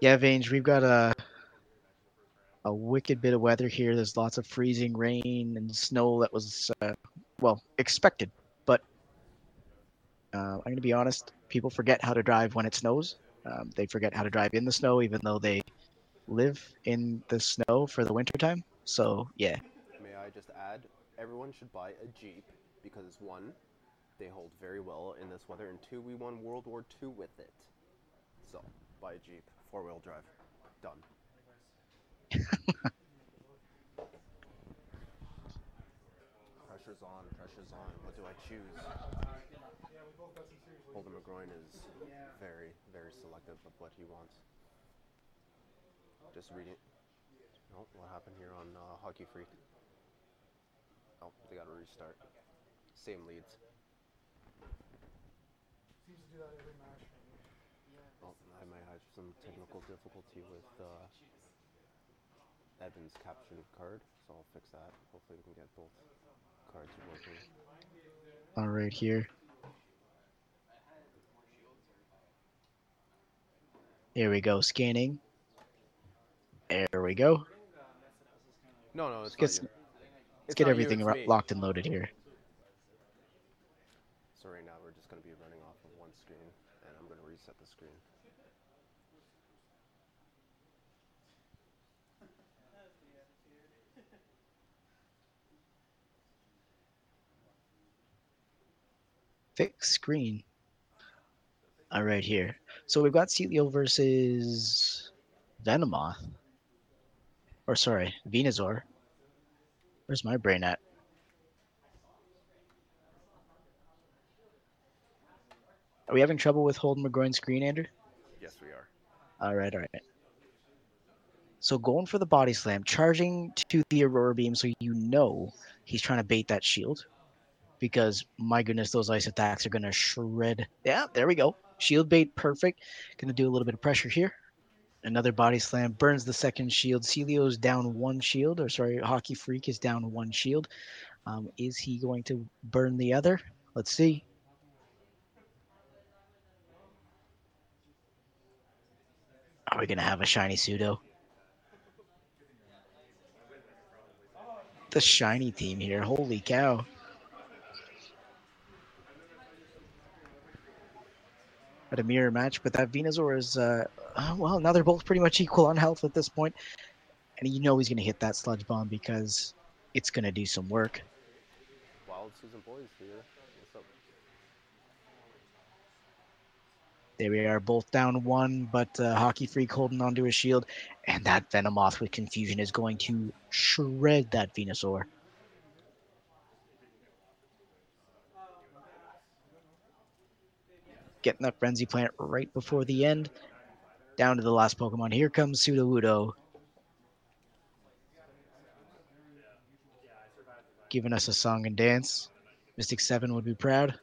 yeah, Vange, we've got a a wicked bit of weather here. There's lots of freezing rain and snow that was, uh, well, expected. But uh, I'm going to be honest, people forget how to drive when it snows. Um, they forget how to drive in the snow, even though they live in the snow for the wintertime. So, yeah. May I just add, everyone should buy a Jeep because one, they hold very well in this weather, and two, we won World War II with it. So, buy a Jeep, four wheel drive. Done. Pressure's on, pressure's on. What do I choose? Holden McGroin is very, very selective of what he wants. Just reading. Oh, what happened here on uh, Hockey Freak? Oh, they got to restart. Same leads. Seems to do that every match. Oh, I might have some technical difficulty with uh, Evan's caption card, so I'll fix that. Hopefully, we can get both cards working. All right, here. Here we go, scanning. There we go. No, no, it's get not some- you. Let's get everything it's ro- me. locked and loaded here. So right now we're just going to be running off of one screen, and I'm going to reset the screen. Fix screen. All right, here. So we've got Sealeo versus Venomoth. Or sorry, Venusaur. Where's my brain at? Are we having trouble with Holden McGroin's screen, Andrew? Yes, we are. All right, all right. So going for the body slam, charging to the Aurora Beam so you know he's trying to bait that shield. Because my goodness, those ice attacks are gonna shred. Yeah, there we go. Shield bait, perfect. Gonna do a little bit of pressure here. Another body slam burns the second shield. Sealeo's down one shield, or sorry, Hockey Freak is down one shield. Um, is he going to burn the other? Let's see. Are we gonna have a shiny pseudo? The shiny team here. Holy cow. At a mirror match, but that Venusaur is uh, uh, well, now they're both pretty much equal on health at this point. And you know he's gonna hit that sludge bomb because it's gonna do some work. Wild Season Boys here. What's up? There we are, both down one, but uh, Hockey Freak holding onto his shield, and that Venomoth with confusion is going to shred that Venusaur. Getting that Frenzy Plant right before the end. Down to the last Pokemon. Here comes Sudowoodo. Giving us a song and dance. Mystic 7 would be proud. I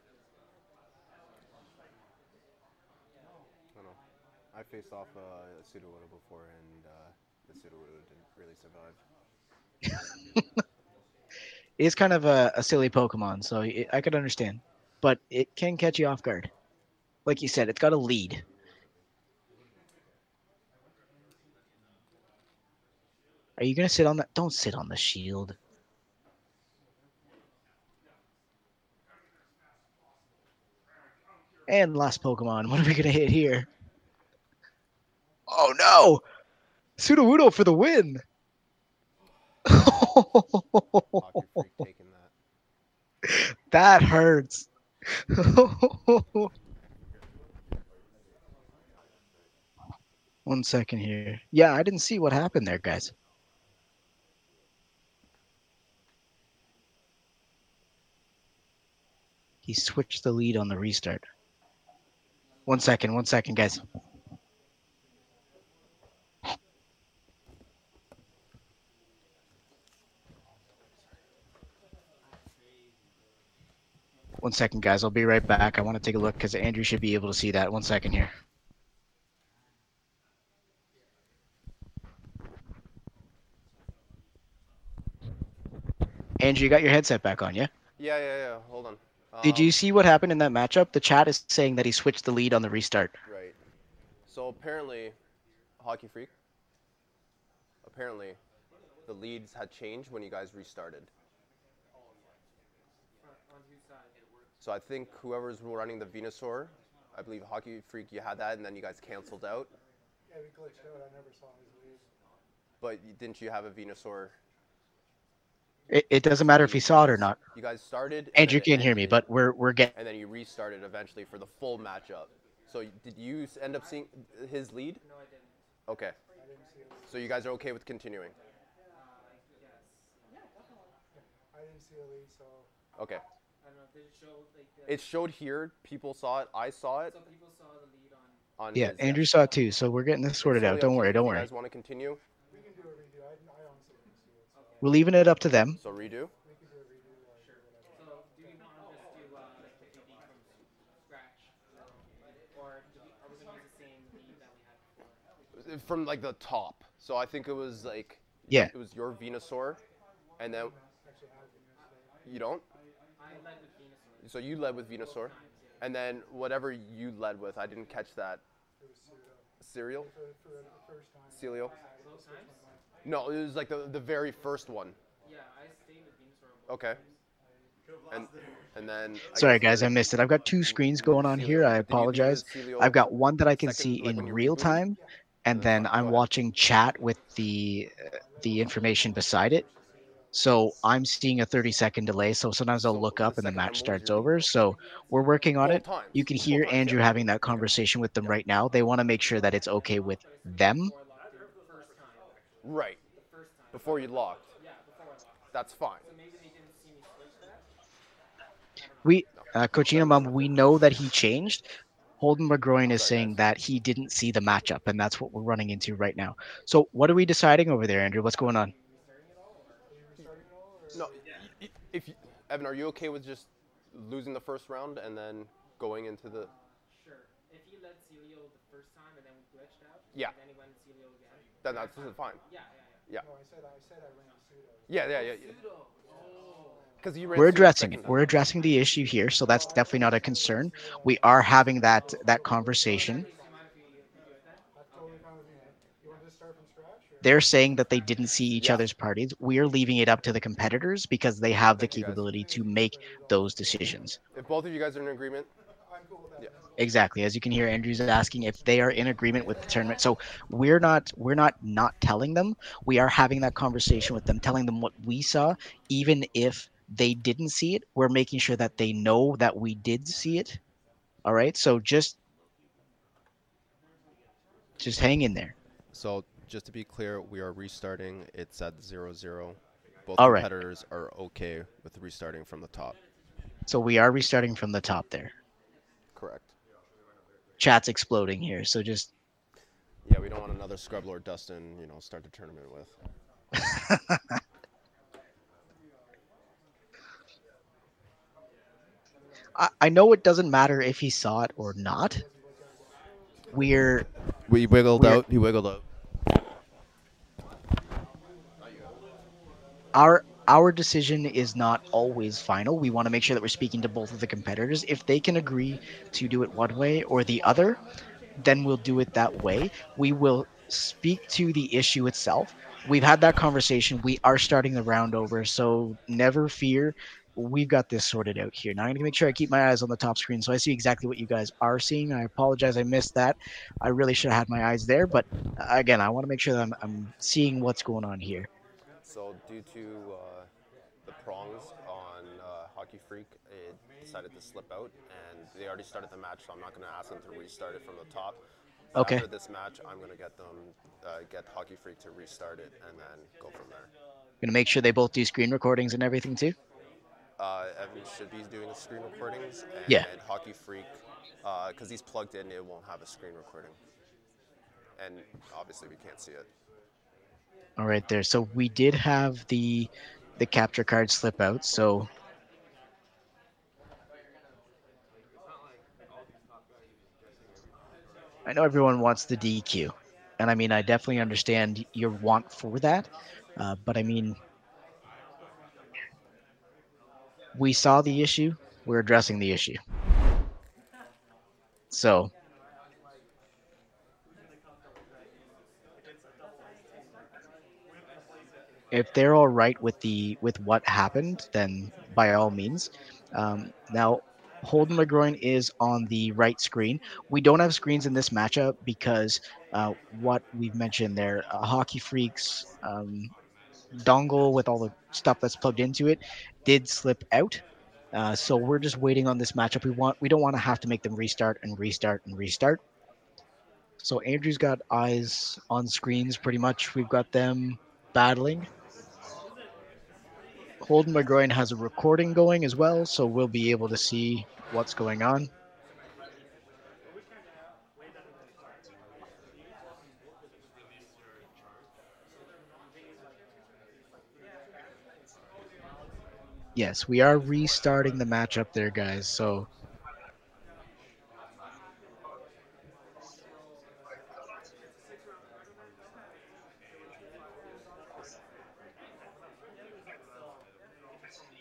don't know. I faced off uh, a Sudowoodo before, and uh, the Sudowoodo didn't really survive. It is kind of a, a silly Pokemon, so it, I could understand. But it can catch you off guard. Like you said, it's got a lead. Are you gonna sit on that? Don't sit on the shield. And last Pokemon. What are we gonna hit here? Oh no! Sudowoodo for the win! Hockey Freak taking that. that hurts. One second here. Yeah, I didn't see what happened there, guys. He switched the lead on the restart. One second, one second, guys. One second, guys. I'll be right back. I want to take a look because Andrew should be able to see that. One second here. Andrew, you got your headset back on, yeah? Yeah, yeah, yeah. Hold on. Did Um, you see what happened in that matchup? The chat is saying that he switched the lead on the restart. Right. So apparently, Hockey Freak. Apparently, the leads had changed when you guys restarted. So I think whoever's running the Venusaur, I believe Hockey Freak, you had that, and then you guys canceled out. Yeah, we glitched out. I never saw his lead. But didn't you have a Venusaur? It, it doesn't matter if he saw it or not. You guys started. and Andrew then can't hear me, but we're we're getting. And then you restarted eventually for the full matchup. So did you end up seeing his lead? No, I didn't. Okay. I didn't see it. So you guys are okay with continuing? Uh, yes. I didn't see a lead, so Okay. I don't know. Did it show like It showed here. People saw it. I saw it. some people saw the lead on? On Yeah, his, Andrew saw it too, so we're getting this sorted out. Don't up worry, don't worry. You guys want to continue? we can do a redo. I, I honestly didn't see it, so We're leaving it up to them. So redo. we can do a redo. Like, whatever. So do you want to do uh, like the PB from scratch, or do we, are we gonna use the same lead that we had before? From like the top. So I think it was like Yeah. it was your Venusaur, and then Actually, have Venus. you don't. I led with Venusaur. So you led with Venusaur, and then whatever you led with, I didn't catch that. It was pseudo. Cereal, For, for the first time. Sealeo. Both times? No, it was like the the very first one. Yeah, I stayed with Venusaur. both Okay. And and then. I Sorry, guys, I missed it. I've got two screens going on here. I Did you do the apologize. I've got one that I can see in real time, and then then I'm watching chat with the uh, the information beside it. So I'm seeing a 30 second delay. So sometimes I'll look up and the match starts over. So we're working on it. You can hear Andrew having that conversation with them right now. They want to make sure that it's okay with them. Before I locked in the first time. Right. The first time. Before you locked. Yeah, before I locked. That's fine. So maybe they didn't see me switch that. We, uh, Coachino Mum, we know that he changed. Holden McGroin is saying that he didn't see the matchup, and that's what we're running into right now. So, what are we deciding over there, Andrew? What's going on? No, y- y- if you, Evan, are you okay with just losing the first round and then going into the? Sure. If he led Sealeo the first time and then we glitched out. Yeah. And then he went Sealeo again. Then that's fine. Yeah, yeah, yeah. Yeah. No, I said I said I ran pseudo. Yeah, yeah, yeah. Pseudo. Oh. Because you We're addressing it. We're addressing the issue here, so that's definitely not a concern. We are having that that conversation. Do you mind if we, if we do it then? That's totally fine with me. man. You want to just start from scratch? Or? They're saying that they didn't see each Yeah. other's parties. We are leaving it up to the competitors because they have the Thank you, capability to make those decisions. If both of you guys are in agreement, I'm cool with that. Yeah. Exactly. As you can hear, Andrew's asking if they are in agreement with the tournament. So we're not we're not not telling them. We are having that conversation with them, telling them what we saw, even if they didn't see it. We're making sure that they know that we did see it. All right. So just just hang in there. So just to be clear, we are restarting. It's at zero zero. Both All right. competitors are okay with restarting from the top. So we are restarting from the top there. Correct. Chat's exploding here. So just Yeah, we don't want another Scrub Lord Dustin, you know, start the tournament with. I, I know it doesn't matter if he saw it or not. We're We wiggled We're- out. He wiggled out. our our decision is not always final. We want to make sure that we're speaking to both of the competitors. If they can agree to do it one way or the other, then we'll do it that way. We will speak to the issue itself. We've had that conversation. We are starting the round over, so never fear. We've got this sorted out here. Now I'm going to make sure I keep my eyes on the top screen so I see exactly what you guys are seeing. I apologize I missed that. I really should have had my eyes there, but uh, again, I want to make sure that I'm, I'm seeing what's going on here. So due to uh, the prongs on uh, Hockey Freak, it decided to slip out, and they already started the match, so I'm not going to ask them to restart it from the top. Okay. After this match, I'm going to get them, uh, get Hockey Freak to restart it, and then go from there. Gonna make sure they both do screen recordings and everything too. Uh, Evan should be doing the screen recordings, and Yeah. Hockey Freak, because he's plugged in, it won't have a screen recording. And obviously, we can't see it. All right, there. So we did have the the capture card slip out. So I know everyone wants the DQ, and I mean I definitely understand your want for that, uh, but I mean we saw the issue. We're addressing the issue. So if they're all right with the with what happened, then by all means. Um, now, Holden McGroin is on the right screen. We don't have screens in this matchup because uh, what we've mentioned there, uh, Hockey Freaks um, dongle with all the stuff that's plugged into it did slip out. Uh, so we're just waiting on this matchup. We want we don't want to have to make them restart and restart and restart. So Andrew's got eyes on screens pretty much. We've got them battling. Holden McGroin has a recording going as well, so we'll be able to see what's going on. Yes, we are restarting the match up there, guys. So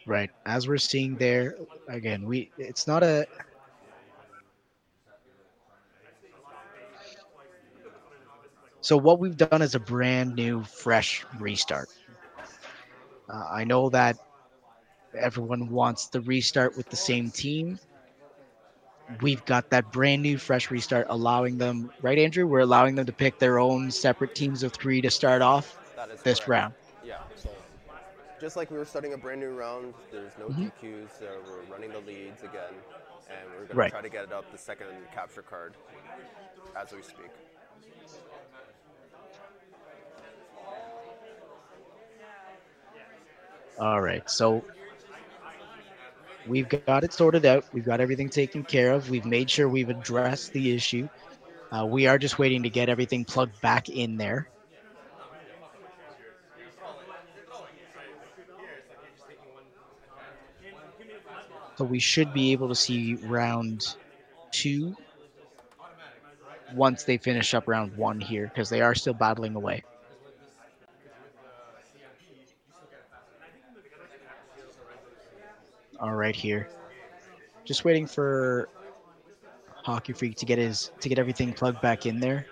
Right. As we're seeing there, again, we it's not a So what we've done is a brand new fresh restart. Uh, I know that everyone wants the restart with the same team. We've got that brand new fresh restart allowing them, right Andrew? We're allowing them to pick their own separate teams of 3 to start off this correct. round. Yeah. So just like we were starting a brand new round, there's no Mhm. DQs. Uh, we're running the leads again, and we're gonna Right. try to get it up the second capture card as we speak. All right. So we've got it sorted out. We've got everything taken care of. We've made sure we've addressed the issue. Uh, we are just waiting to get everything plugged back in there. So we should be able to see round two once they finish up round one here because they are still battling away. All right, here. Just waiting for Hockey Freak to get his to get everything plugged back in there.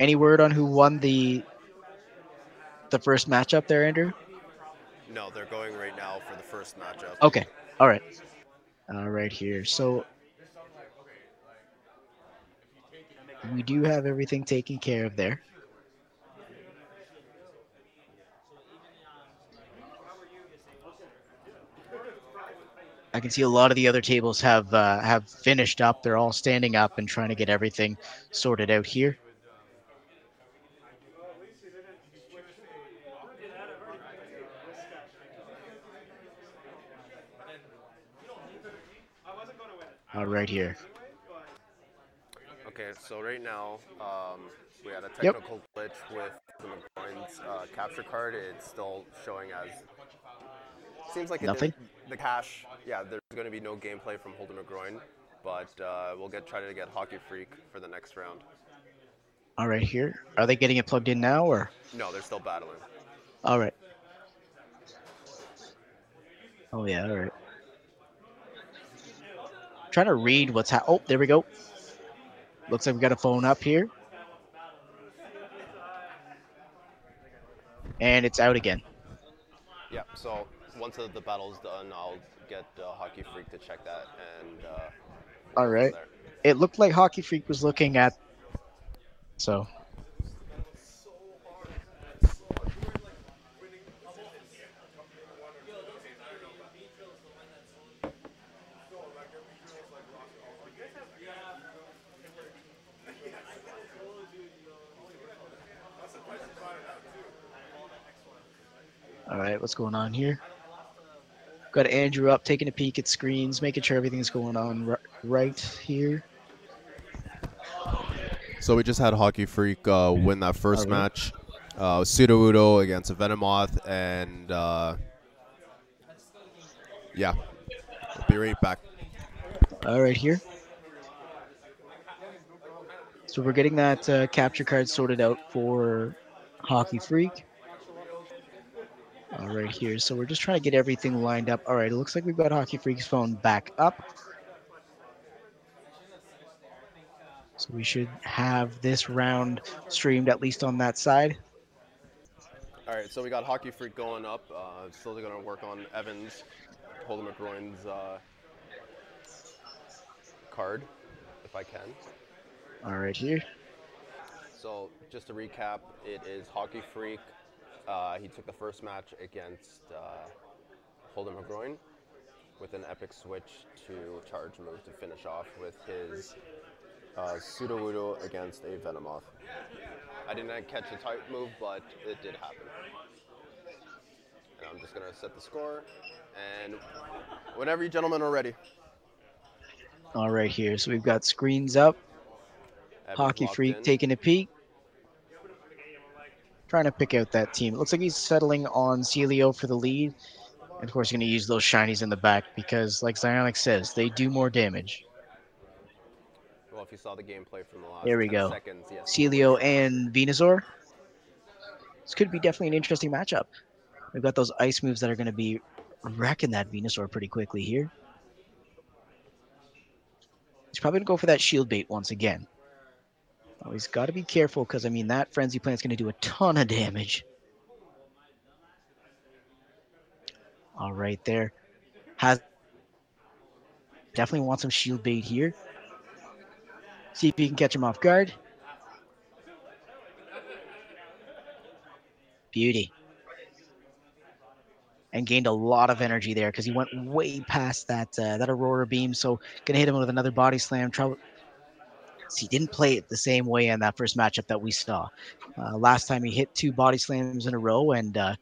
Any word on who won the the first matchup there, Andrew? No, they're going right now for the first matchup. Okay. All right. All right here. So we do have everything taken care of there. I can see a lot of the other tables have uh, have finished up. They're all standing up and trying to get everything sorted out here. All right here. Okay, so right now um, we had a Yep. technical glitch with the uh, capture card. It's still showing as. Seems like Nothing? didn't- the cache. Yeah, there's going to be no gameplay from Holden McGroin, but uh, we'll get try to get Hockey Freak for the next round. All right here. Are they getting it plugged in now or? No, they're still battling. All right. Oh yeah, all right. Trying to read what's ha- Oh, there we go. Looks like we got a phone up here. And it's out again. Yeah, so once the, the battle's done, I'll get uh, Hockey Freak to check that and. Uh, All right. It looked like Hockey Freak was looking at. So. All right, what's going on here? Got Andrew up, taking a peek at screens, making sure everything's going on ri- right here. So we just had Hockey Freak uh, win that first Alright. match. Uh, Sudowoodo against a Venomoth, and uh, yeah, we'll be right back. All right, here. So we're getting that uh, capture card sorted out for Hockey Freak. All right, here. So we're just trying to get everything lined up. All right, it looks like we've got Hockey Freak's phone back up. So we should have this round streamed at least on that side. All right, so we got Hockey Freak going up. Uh, still going to work on Evans, Holden McGroin's uh, card, if I can. All right, here. So just to recap, it is Hockey Freak. Uh, he took the first match against uh, Holden McGroin with an epic switch to charge move to finish off with his uh, Sudowoodo against a Venomoth. I didn't catch the type move, but it did happen. And I'm just gonna set the score, and whenever you gentlemen are ready, All right, here. So we've got screens up. Hockey Freak in. taking a peek. Trying to pick out that team. It looks like he's settling on Sealeo for the lead. And of course, he's going to use those shinies in the back because, like Zionic says, they do more damage. Well, if you saw the gameplay from the last There we 10 go. seconds, yes. Sealeo and Venusaur. This could be definitely an interesting matchup. We've got those ice moves that are going to be wrecking that Venusaur pretty quickly here. He's probably going to go for that shield bait once again. Oh, he's got to be careful because, I mean, that Frenzy Plant's going to do a ton of damage. All right, there. Has definitely want some shield bait here. See if you can catch him off guard. Beauty. And gained a lot of energy there because he went way past that uh, that Aurora beam. So gonna hit him with another body slam. Trouble. He didn't play it the same way in that first matchup that we saw. Uh, last time he hit two body slams in a row and uh,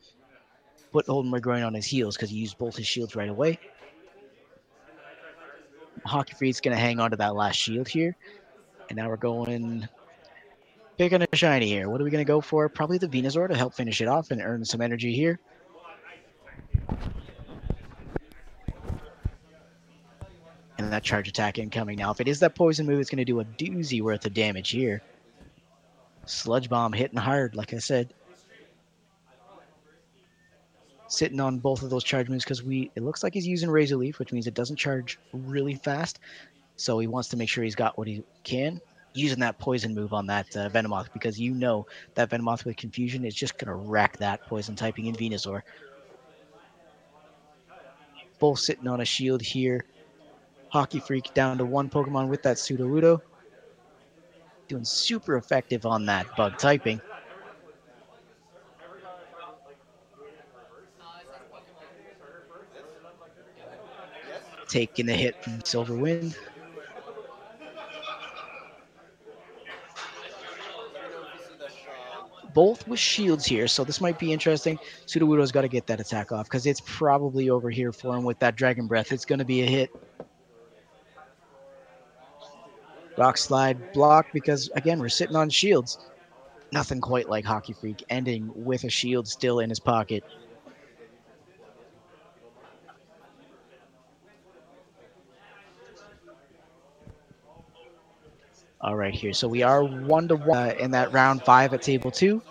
put Holden McGroin on his heels because he used both his shields right away. Hockey Freak's going to hang on to that last shield here. And now we're going picking a shiny here. What are we going to go for? Probably the Venusaur to help finish it off and earn some energy here. And that charge attack incoming now. If it is that poison move, it's going to do a doozy worth of damage here. Sludge Bomb hitting hard, like I said. Sitting on both of those charge moves because we it looks like he's using Razor Leaf, which means it doesn't charge really fast. So he wants to make sure he's got what he can. Using that poison move on that uh, Venomoth because you know that Venomoth with confusion is just going to wreck that poison typing in Venusaur. Both sitting on a shield here. Hockey Freak down to one Pokemon with that Sudowoodo. Doing super effective on that bug typing. Taking the hit from Silver Wind. Both with shields here, so this might be interesting. Sudowoodo's got to get that attack off because it's probably over here for him with that Dragon Breath. It's going to be a hit. Rock slide block because again we're sitting on shields. Nothing quite like Hockey Freak ending with a shield still in his pocket. All right, here. So we are one to one uh, in that round five at table two.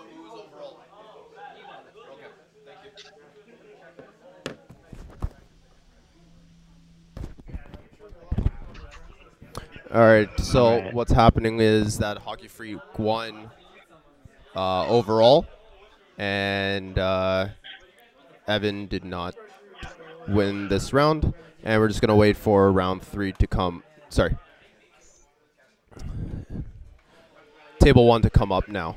All right. So Alright. what's happening is that Hockey Freak won uh, overall, and uh, Evan did not win this round, and we're just gonna wait for round three to come. Sorry. Table one to come up now.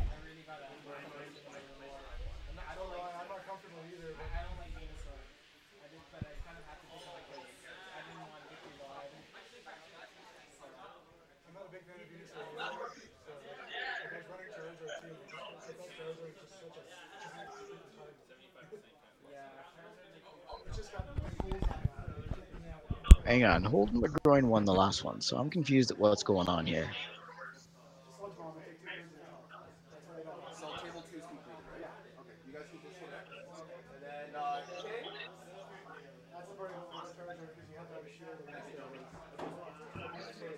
I'm not a big fan of Venusaur either, so if I was running Charizard too, I thought Charizard was just such a It's just got the tools on that. It just didn't have- Hang on, Holden McGroin won the last one, so I'm confused at what's going on here.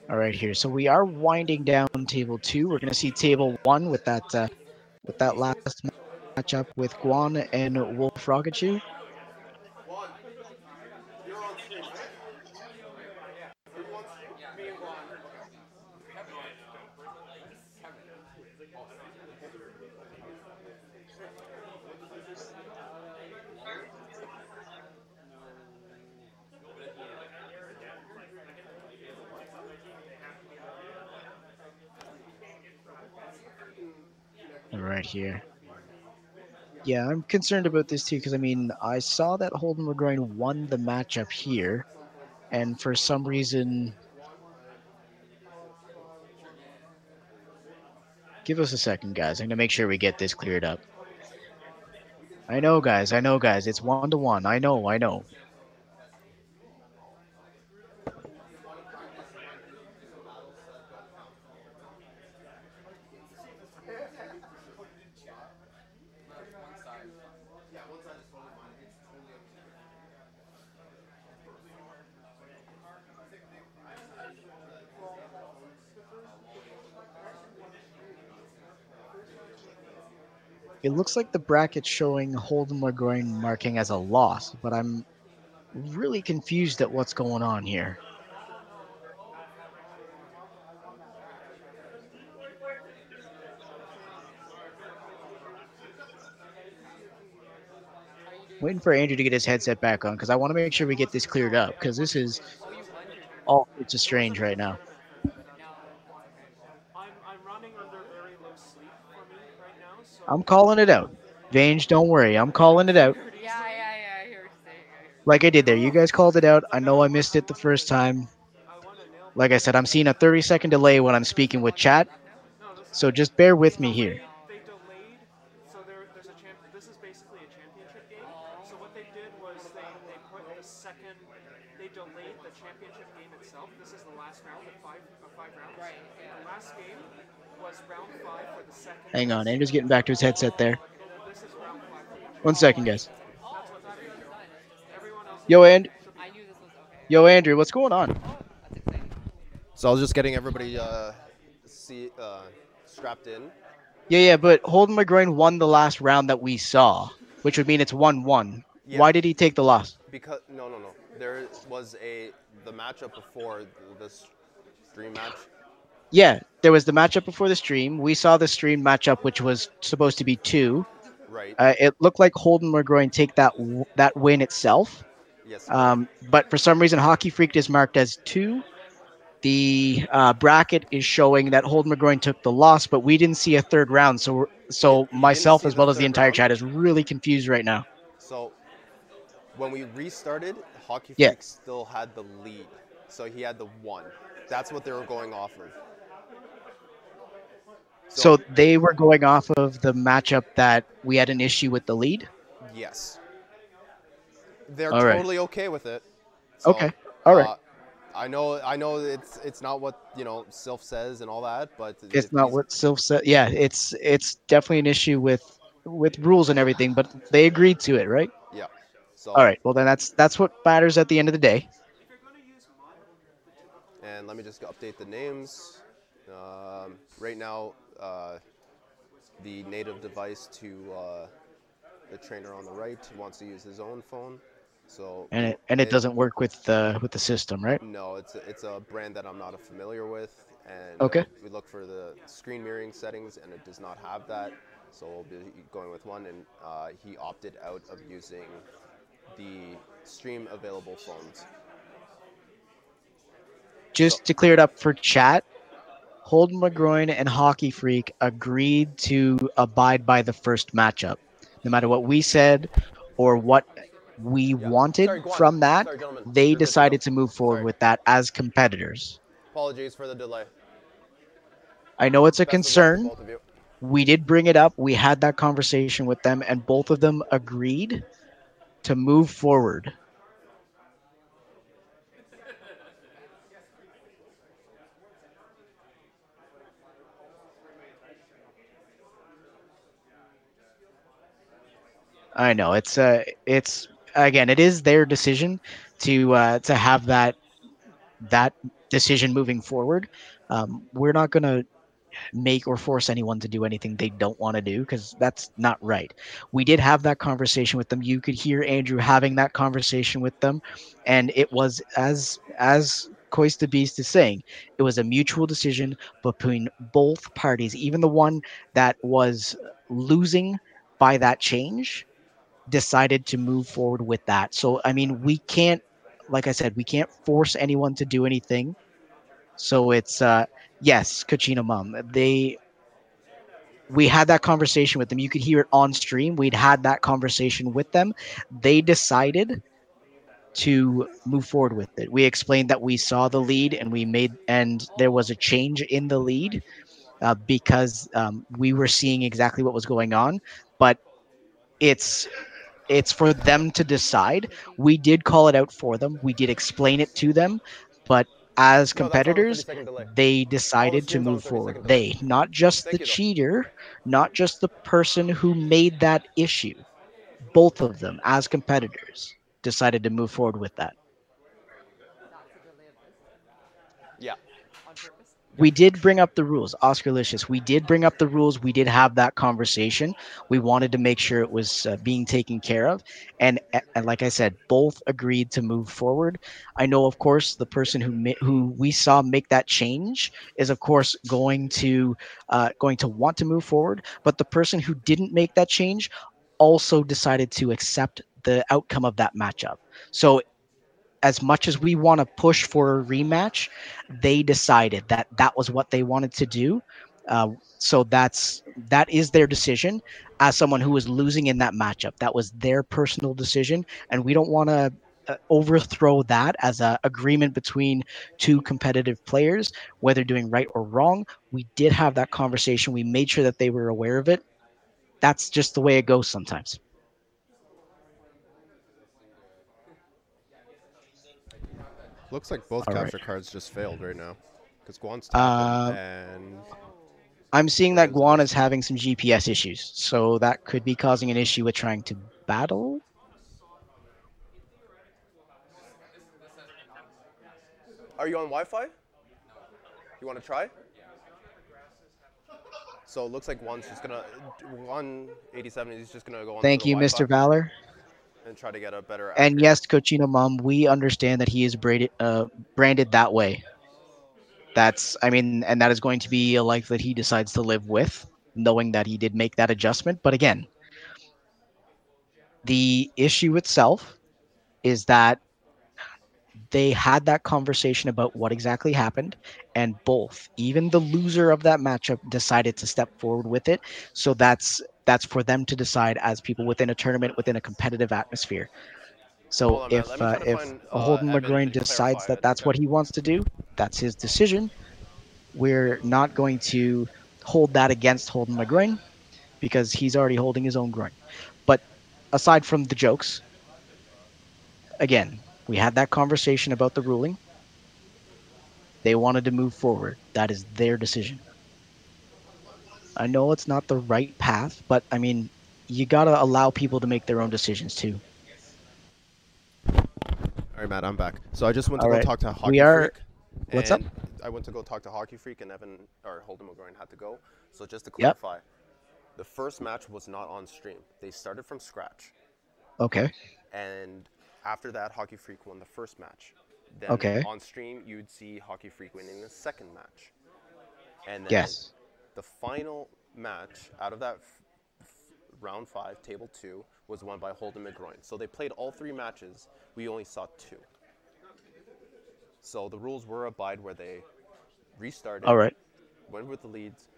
All right, here. So we are winding down table two. We're going to see table one with that uh, with that last matchup with Guan and Wolf Rocketchu. one. You're on screen, right? Who wants me and Juan? All right, here. Yeah, I'm concerned about this too because I mean I saw that Holden McGroin won the matchup here, and for some reason. Give us a second, guys. I'm gonna make sure we get this cleared up. I know, guys. I know, guys. It's one to one. I know. I know. It looks like the bracket's showing Holden McGroin marking as a loss, but I'm really confused at what's going on here. Waiting for Andrew to get his headset back on because I want to make sure we get this cleared up because this is all it's a strange right now. I'm, I'm running under very low sleep for me right now, so I'm calling it out. Vange, don't worry. I'm calling it out. Yeah, yeah, yeah. I hear what you're saying. Like I did there. You guys called it out. I know I missed it the first time. I want to nail like I said, I'm seeing a 30 second delay when I'm speaking with chat, so just bear with me here. They delayed, so there, there's a champ. This is basically a championship game. So what they did was they, they put the second, they delayed the championship game itself. This is the last round of five of five rounds. Right. The last game was round five for the second. Hang on, Andrew's getting back to his headset there. This is round five. For the One second, guys. That's what's happening. Everyone else. Yo, and I knew this was okay. yo, Andrew, what's going on? So I was just getting everybody uh, see, uh, strapped in. Yeah, yeah, but Holden McGroin won the last round that we saw, which would mean it's one-one. Yeah. Why did he take the loss? Because no, no, no. There was a the matchup before this dream match. Yeah, there was the matchup before the stream. We saw the stream matchup, which was supposed to be two. Right. Uh, it looked like Holden McGroin take that w- that win itself, yes. um, but for some reason, Hockey Freak is marked as two. The uh, bracket is showing that Holden McGroin took the loss, but we didn't see a third round. So, we're, so myself as well as the entire round? chat is really confused right now. So when we restarted, Hockey Yeah. Freak still had the lead. So he had the one. That's what they were going off of. So they were going off of the matchup that we had an issue with the lead. yes. They're All right. totally okay with it. So, Okay. All right. uh, I know I know it's it's not what, you know, Silph says and all that, but it's if not what Silph said. Yeah, it's it's definitely an issue with with rules and everything, but they agreed to it, right? Yeah. So All right. Well, then that's that's what matters at the end of the day. And let me just update the names. Um, right now, uh, the native device to uh, the trainer on the right wants to use his own phone. So And it and it doesn't work with the with the system, right? No, it's a, it's a brand that I'm not familiar with, and Okay. we look for the screen mirroring settings, and it does not have that. So we'll be going with one, and uh, he opted out of using the stream available phones. Just to clear it up for chat, Holden McGroin and Hockey Freak agreed to abide by the first matchup. No matter what we said or what we wanted Sorry, from that, Sorry, they You're decided to move forward Sorry. with that as competitors. Apologies for the delay. I know it's a Best of luck to concern. both of you. We did bring it up. We had that conversation with them, and both of them agreed to move forward. I know it's uh it's again it is their decision to uh to have that that decision moving forward. Um, we're not gonna make or force anyone to do anything they don't want to do because that's not right. We did have that conversation with them. You could hear Andrew having that conversation with them, and it was as as Coist the Beast is saying, it was a mutual decision between both parties, even the one that was losing by that change decided to move forward with that. So I mean, we can't like I said, we can't force anyone to do anything. So it's uh yes, Kachina Mum. They we had that conversation with them. You could hear it on stream. We'd had that conversation with them. They decided to move forward with it. We explained that we saw the lead and we made and there was a change in the lead uh, because um, we were seeing exactly what was going on. But it's it's for them to decide. We did call it out for them. We did explain it to them, but as No, that's on the 30 competitors, delay. they decided to move forward. They, not just Thank the you, cheater, not just the person who made that issue. Both of them, as competitors, decided to move forward with that. Not to delay this Yeah. on purpose. We did bring up the rules, Oscar Licious. We did bring up the rules. We did have that conversation. We wanted to make sure it was uh, being taken care of, and, and like I said, both agreed to move forward. I know, of course, the person who who we saw make that change is, of course, going to uh, going to want to move forward. But the person who didn't make that change also decided to accept the outcome of that matchup. So, as much as we want to push for a rematch, they decided that that was what they wanted to do. Uh, so that's that is their decision as someone who was losing in that matchup. That was their personal decision, and we don't want to uh, overthrow that as a agreement between two competitive players, whether doing right or wrong. We did have that conversation. We made sure that they were aware of it. That's just the way it goes sometimes. Looks like both All right. capture cards just failed right now. Because Guan's Uh, and I'm seeing that Guan is having some GPS issues, so that could be causing an issue with trying to battle. Are you on Wi-Fi? You want to try? So it looks like one's just gonna one eighty-seven. He's just gonna go on. Thank you, Wi-Fi Mr. Valor. And try to get a better. And yes, Cochino Mom, we understand that he is braided, uh, branded that way. That's, I mean, and that is going to be a life that he decides to live with, knowing that he did make that adjustment. But again, the issue itself is that they had that conversation about what exactly happened, and both, even the loser of that matchup, decided to step forward with it. So that's that's for them to decide as people within a tournament, within a competitive atmosphere. So on, if uh, if find, uh, Holden LaGroin decides that that's what he wants to do, that's his decision. We're not going to hold that against Holden LaGroin because he's already holding his own groin. But aside from the jokes, again, we had that conversation about the ruling. They wanted to move forward. That is their decision. I know it's not the right path, but I mean, you gotta allow people to make their own decisions too. All right, Matt. I'm back. So I just went to All go right. talk to Hockey We are- Freak. What's up? I went to go talk to Hockey Freak, and Evan or Holden McGroin had to go. So just to Yep. clarify, the first match was not on stream. They started from scratch. Okay. and after that, Hockey Freak won the first match. Then Okay. on stream, you'd see Hockey Freak winning the second match, and then Yes. the final match out of that f- f- round five, table two, was won by Holden McGroin. So they played all three matches. We only saw two. So the rules were abide where they restarted, All right. went with the leads,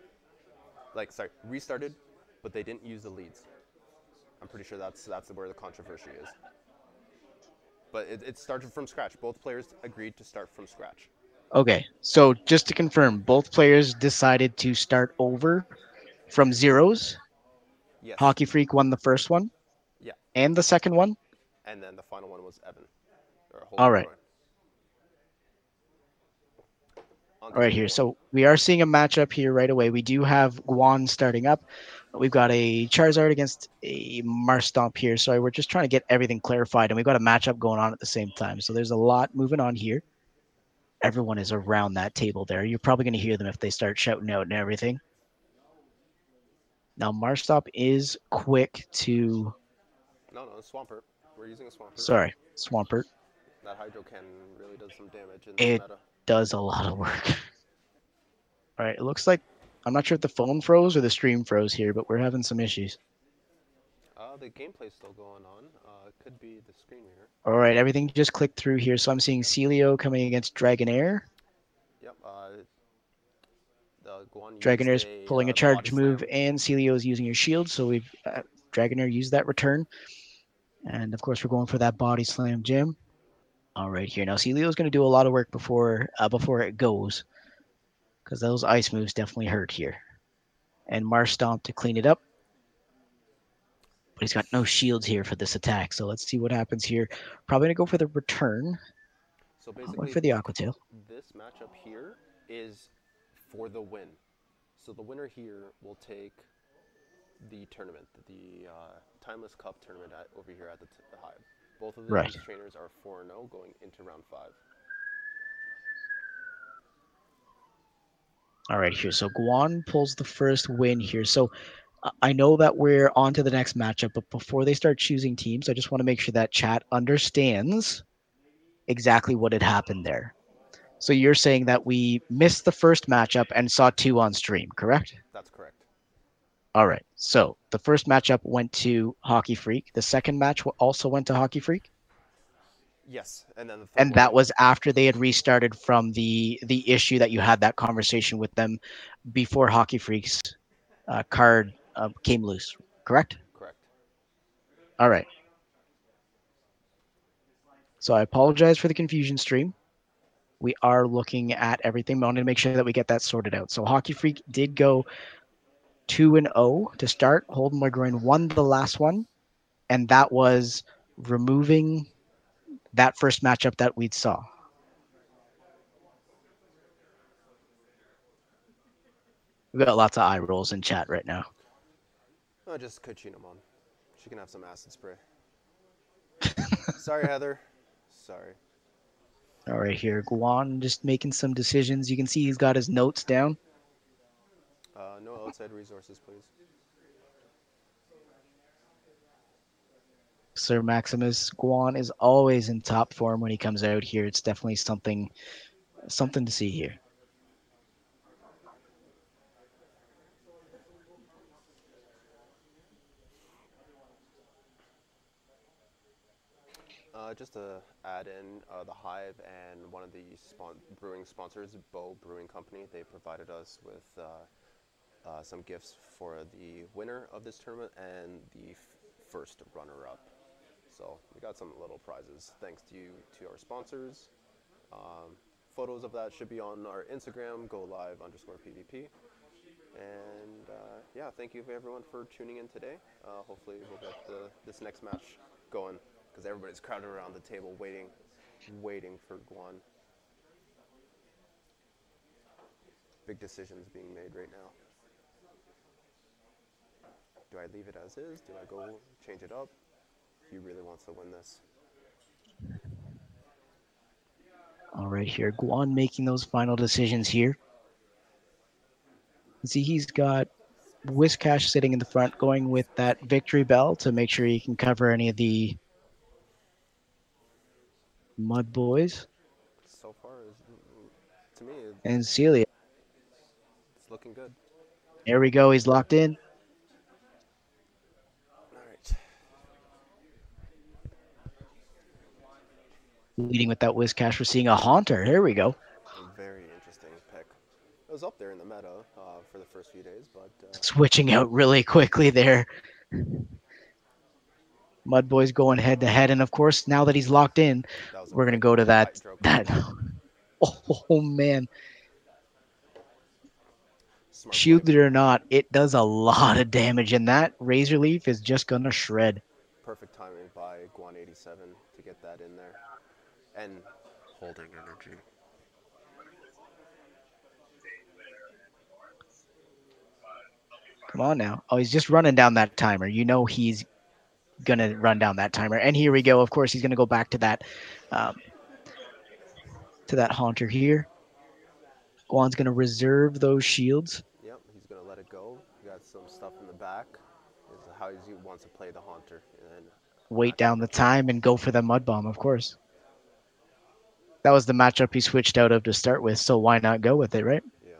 like sorry, restarted, but they didn't use the leads. I'm pretty sure that's that's where the controversy is. But it, it started from scratch. Both players agreed to start from scratch. Okay. So just to confirm, both players decided to start over from zeros. Yes. Hockey Freak won the first one. Yeah. And the second one. And then the final one was Evan. All right. McGroin. On to All right here. So we are seeing a matchup here right away. We do have Guan starting up. We've got a Charizard against a Marshtomp here. So we're just trying to get everything clarified, and we've got a matchup going on at the same time. So there's a lot moving on here. Everyone is around that table there. You're probably going to hear them if they start shouting out and everything. Now Marshtomp is quick to. No, no, Swampert. We're using a Swampert. Sorry, Swampert That Hydro Cannon really does some damage in It- does a lot of work. All right, it looks like I'm not sure if the phone froze or the stream froze here, but we're having some issues. Uh, the gameplay's still going on. Uh, it could be the screen reader. All right, everything just clicked through here. So I'm seeing Sealeo coming against Dragonair. Yep. Uh, the Guan Dragonair's used pulling uh, a charge move, slam. and Sealeo is using your shield. So we've uh, Dragonair used that return, and of course we're going for that body slam, Jim. All right, here now Sealeo's going to do a lot of work before uh, before it goes, because those ice moves definitely hurt here. And Marshtomp to clean it up, but he's got no shields here for this attack. So let's see what happens here. Probably going to go for the return. So Going basically, for the Aqua Tail. this matchup here is for the win. So the winner here will take the tournament, the uh, Timeless Cup tournament at, over here at the, t- the Hive. Both of the Right. these trainers are 4 0 going into round 5. All right, here. So Guan pulls the first win here. So uh, I know that we're on to the next matchup, but before they start choosing teams, I just want to make sure that chat understands exactly what had happened there. So you're saying that we missed the first matchup and saw two on stream, correct? That's correct. All right. So the first matchup went to Hockey Freak. The second match also went to Hockey Freak, Yes, and then the and one- that was after they had restarted from the the issue that you had that conversation with them before Hockey Freak's uh, card uh, came loose. Correct. correct. All right. So I apologize for the confusion stream. We are looking at everything. but I wanted to make sure that we get that sorted out. So Hockey Freak did go two and zero to start. Holden Legroin won the last one, and that was removing that first matchup that we saw. We've got lots of eye rolls in chat right now. Oh, just Cochino mom. She can have some acid spray. Sorry, Heather. Sorry. All right, here, Guan just making some decisions. You can see he's got his notes down. Uh, no outside resources, please. Sir Maximus Guan is always in top form when he comes out here. It's definitely something, something to see here. Uh, just to add in, uh, the Hive and one of the spon- brewing sponsors, Bow Brewing Company, they provided us with uh, uh, some gifts for the winner of this tournament and the f- first runner-up. So we got some little prizes thanks to you to our sponsors. Um, photos of that should be on our Instagram, go live underscore PvP. And uh, yeah, thank you everyone for tuning in today. Uh, hopefully we'll get the, this next match going because everybody's crowded around the table waiting, waiting for Guan. Big decisions being made right now. Do I leave it as is? Do I go change it up? He really wants to win this. All right, here, Guan making those final decisions here. You see, he's got Whiscash sitting in the front, going with that Victreebel to make sure he can cover any of the Mud Boys So far, to me, and Sealeo. it's looking good. There we go. He's locked in. Leading with that Whiscash. We're seeing a Haunter. Here we go. Very interesting pick. It was up there in the meta uh, for the first few days, but uh, Switching out really quickly there. Mud Boys going head to head. And of course, now that he's locked in, that was a we're going to go to that. that oh, man. Smart. Shielded or not, it does a lot of damage. And that Razor Leaf is just going to shred. Perfect timing by Guan 87 to get that in there, and holding energy. Come on now. Oh, he's just running down that timer. You know he's gonna run down that timer. And here we go. Of course, he's gonna go back to that, um, to that haunter here. Guan's gonna reserve those shields. Yep, he's gonna let it go. He got some stuff in the back. Is how he wants to play the haunter, and then Wait down the time and go for the mud bomb. Of course. That was the matchup he switched out of to start with. So why not go with it, right? yeah,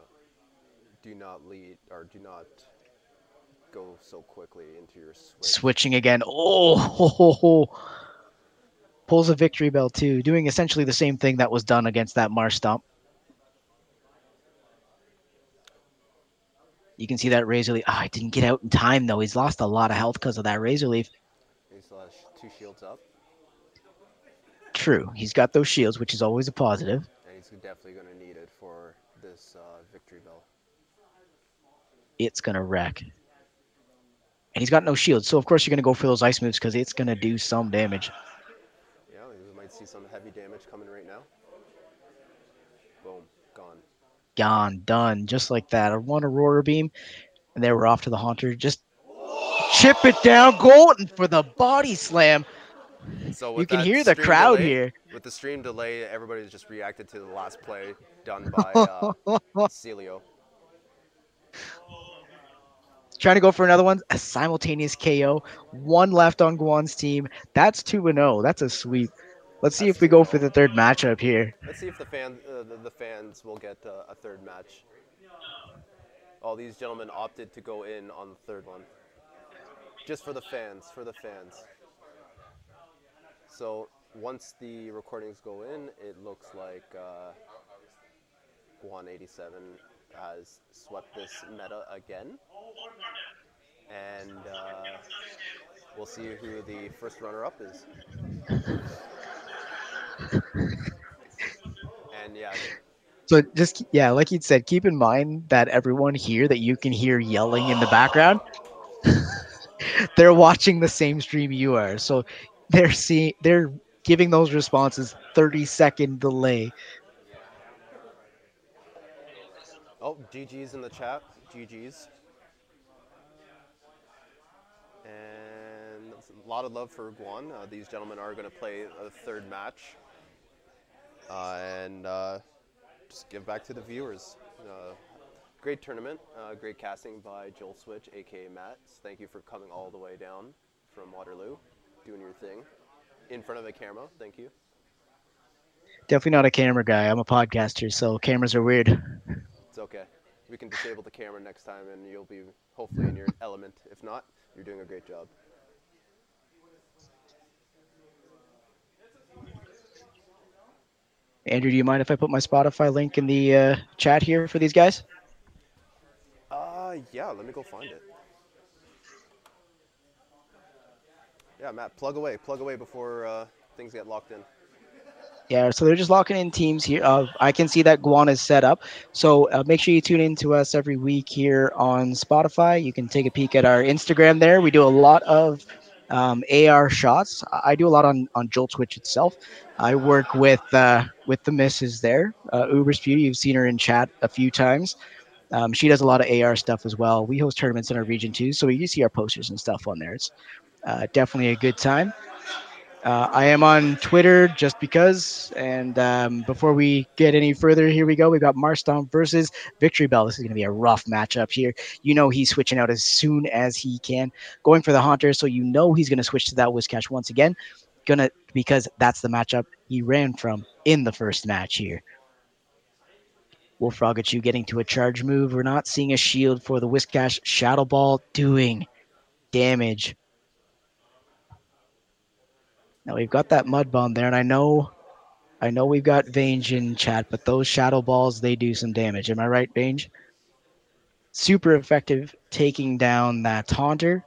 do not lead or do not go so quickly into your switch. Switching again. Oh, ho, ho, ho. pulls a Victreebel too, doing essentially the same thing that was done against that Marshtomp. You can see that razor leaf. Ah, I didn't get out in time though. He's lost a lot of health because of that razor leaf. He still has two shields up, True, he's got those shields, which is always a positive. and he's definitely gonna need it for this uh, Victreebel. It's gonna wreck. And he's got no shields, so of course you're gonna go for those ice moves because it's gonna do some damage. Yeah, we might see some heavy damage coming right now. Boom, gone. Gone, done, just like that. A one Aurora beam, and they were off to the Haunter. Just chip it down, Golden for the body slam. So You can hear the crowd delay- here. With the stream delay, everybody's just reacted to the last play done by uh, Sealeo. Trying to go for another one. A simultaneous KO. One left on Guan's team. That's 2 and 0. That's a sweep. Let's see That's if we go for the third matchup here. Let's see if the fan, uh, the, the fans will get uh, a third match. All these gentlemen opted to go in on the third one, just for the fans, for the fans. So once the recordings go in, it looks like uh, Guan 87 has swept this meta again, and uh, we'll see who the first runner-up is. and yeah, So just yeah, like you said, keep in mind that everyone here that you can hear yelling in the background, they're watching the same stream you are. So they're seeing they're giving those responses 30 second delay. Oh, GG's in the chat. GG's. And a lot of love for Guan. Uh, these gentlemen are going to play a third match. Uh, and uh, just give back to the viewers. Uh, great tournament. Uh, great casting by Joel Switch, aka Matt. Thank you for coming all the way down from Waterloo, doing your thing in front of the camera. Thank you. Definitely not a camera guy. I'm a podcaster, so cameras are weird. It's okay. We can disable the camera next time and you'll be hopefully in your element. If not, you're doing a great job. Andrew, do you mind if I put my Spotify link in the uh, chat here for these guys? Uh, yeah, let me go find it. Yeah, Matt, plug away, plug away before uh, things get locked in. Yeah, so they're just locking in teams here. Uh, I can see that Guan is set up. So uh, make sure you tune in to us every week here on Spotify. You can take a peek at our Instagram there. We do a lot of um, AR shots. I do a lot on on Jolt Twitch itself. I work with uh, with the misses there. Uh, Uber's Beauty, you've seen her in chat a few times. Um, she does a lot of AR stuff as well. We host tournaments in our region too, so you see our posters and stuff on there. It's uh, definitely a good time. Uh, I am on Twitter just because. And um, before we get any further, here we go. We've got Marshtomp versus Victreebel. This is going to be a rough matchup here. You know he's switching out as soon as he can, going for the Haunter. So you know he's going to switch to that Whiscash once again. Gonna because that's the matchup he ran from in the first match here. Wolf Rogachu getting to a charge move. We're not seeing a shield for the Whiscash Shadow Ball doing damage. Now we've got that mud bomb there, and I know, I know we've got Vange in chat, but those shadow balls they do some damage. Am I right, Vange? Super effective taking down that Haunter.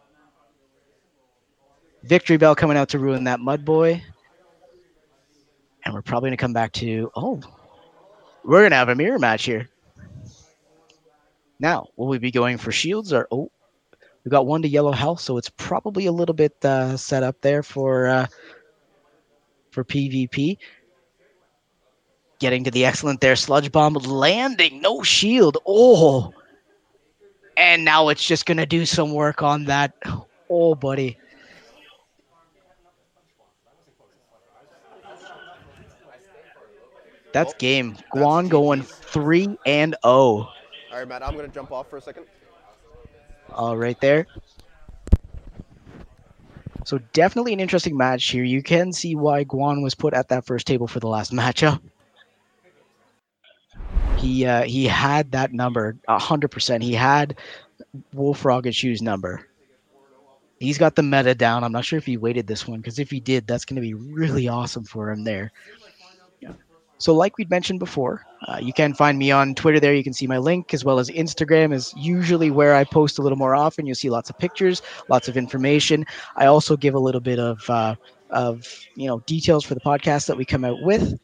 Victory Bell coming out to ruin that mud boy, and we're probably gonna come back to oh, we're gonna have a mirror match here. Now, will we be going for shields or oh, we got one to yellow health, so it's probably a little bit uh, set up there for. Uh, for PvP. Getting to the excellent there, sludge bomb landing, no shield. Oh, and now it's just gonna do some work on that. Oh, buddy. That's Oh, game. Guan going three and oh. All right, Matt, I'm going to jump off for a second. All right there. So definitely an interesting match here. You can see why Guan was put at that first table for the last matchup. He uh, he had that number hundred percent. He had Wolf Rogachu's number. He's got the meta down. I'm not sure if he waited this one because if he did, that's going to be really awesome for him there. So, like we'd mentioned before, uh, you can find me on Twitter there. You can see my link as well as Instagram is usually where I post a little more often. You'll see lots of pictures, lots of information. I also give a little bit of uh, of you know details for the podcast that we come out with.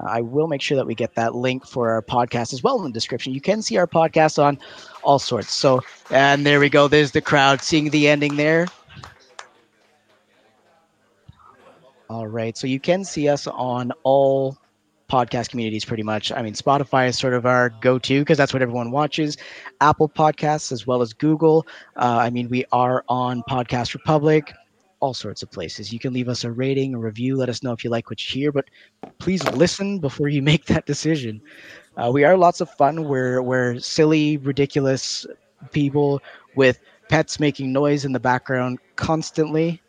Uh, I will make sure that we get that link for our podcast as well in the description. You can see our podcast on all sorts. So, and there we go. There's the crowd seeing the ending there. All right. So you can see us on all podcast communities pretty much. I mean, Spotify is sort of our go to because that's what everyone watches. Apple Podcasts as well as Google. Uh, I mean, we are on Podcast Republic, all sorts of places. You can leave us a rating, a review. Let us know if you like what you hear, but please listen before you make that decision. Uh, we are lots of fun. We're, we're silly, ridiculous people with pets making noise in the background constantly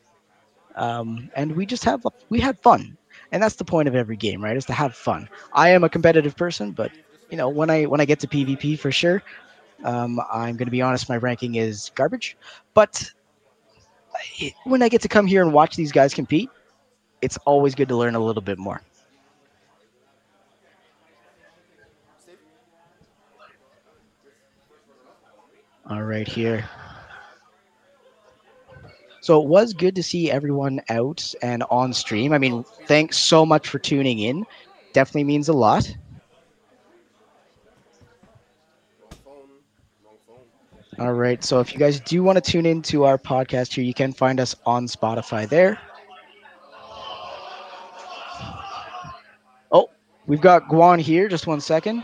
um, and we just have we had fun. And that's the point of every game right is to have fun. I am a competitive person but you know when i when i get to pvp for sure um, i'm going to be honest my ranking is garbage. But I- when i get to come here and watch these guys compete it's always good to learn a little bit more. All right here So it was good to see everyone out and on stream. I mean, thanks so much for tuning in definitely means a lot. All right. So if you guys do want to tune into our podcast here, you can find us on Spotify there. Oh, we've got Guan here. Just one second.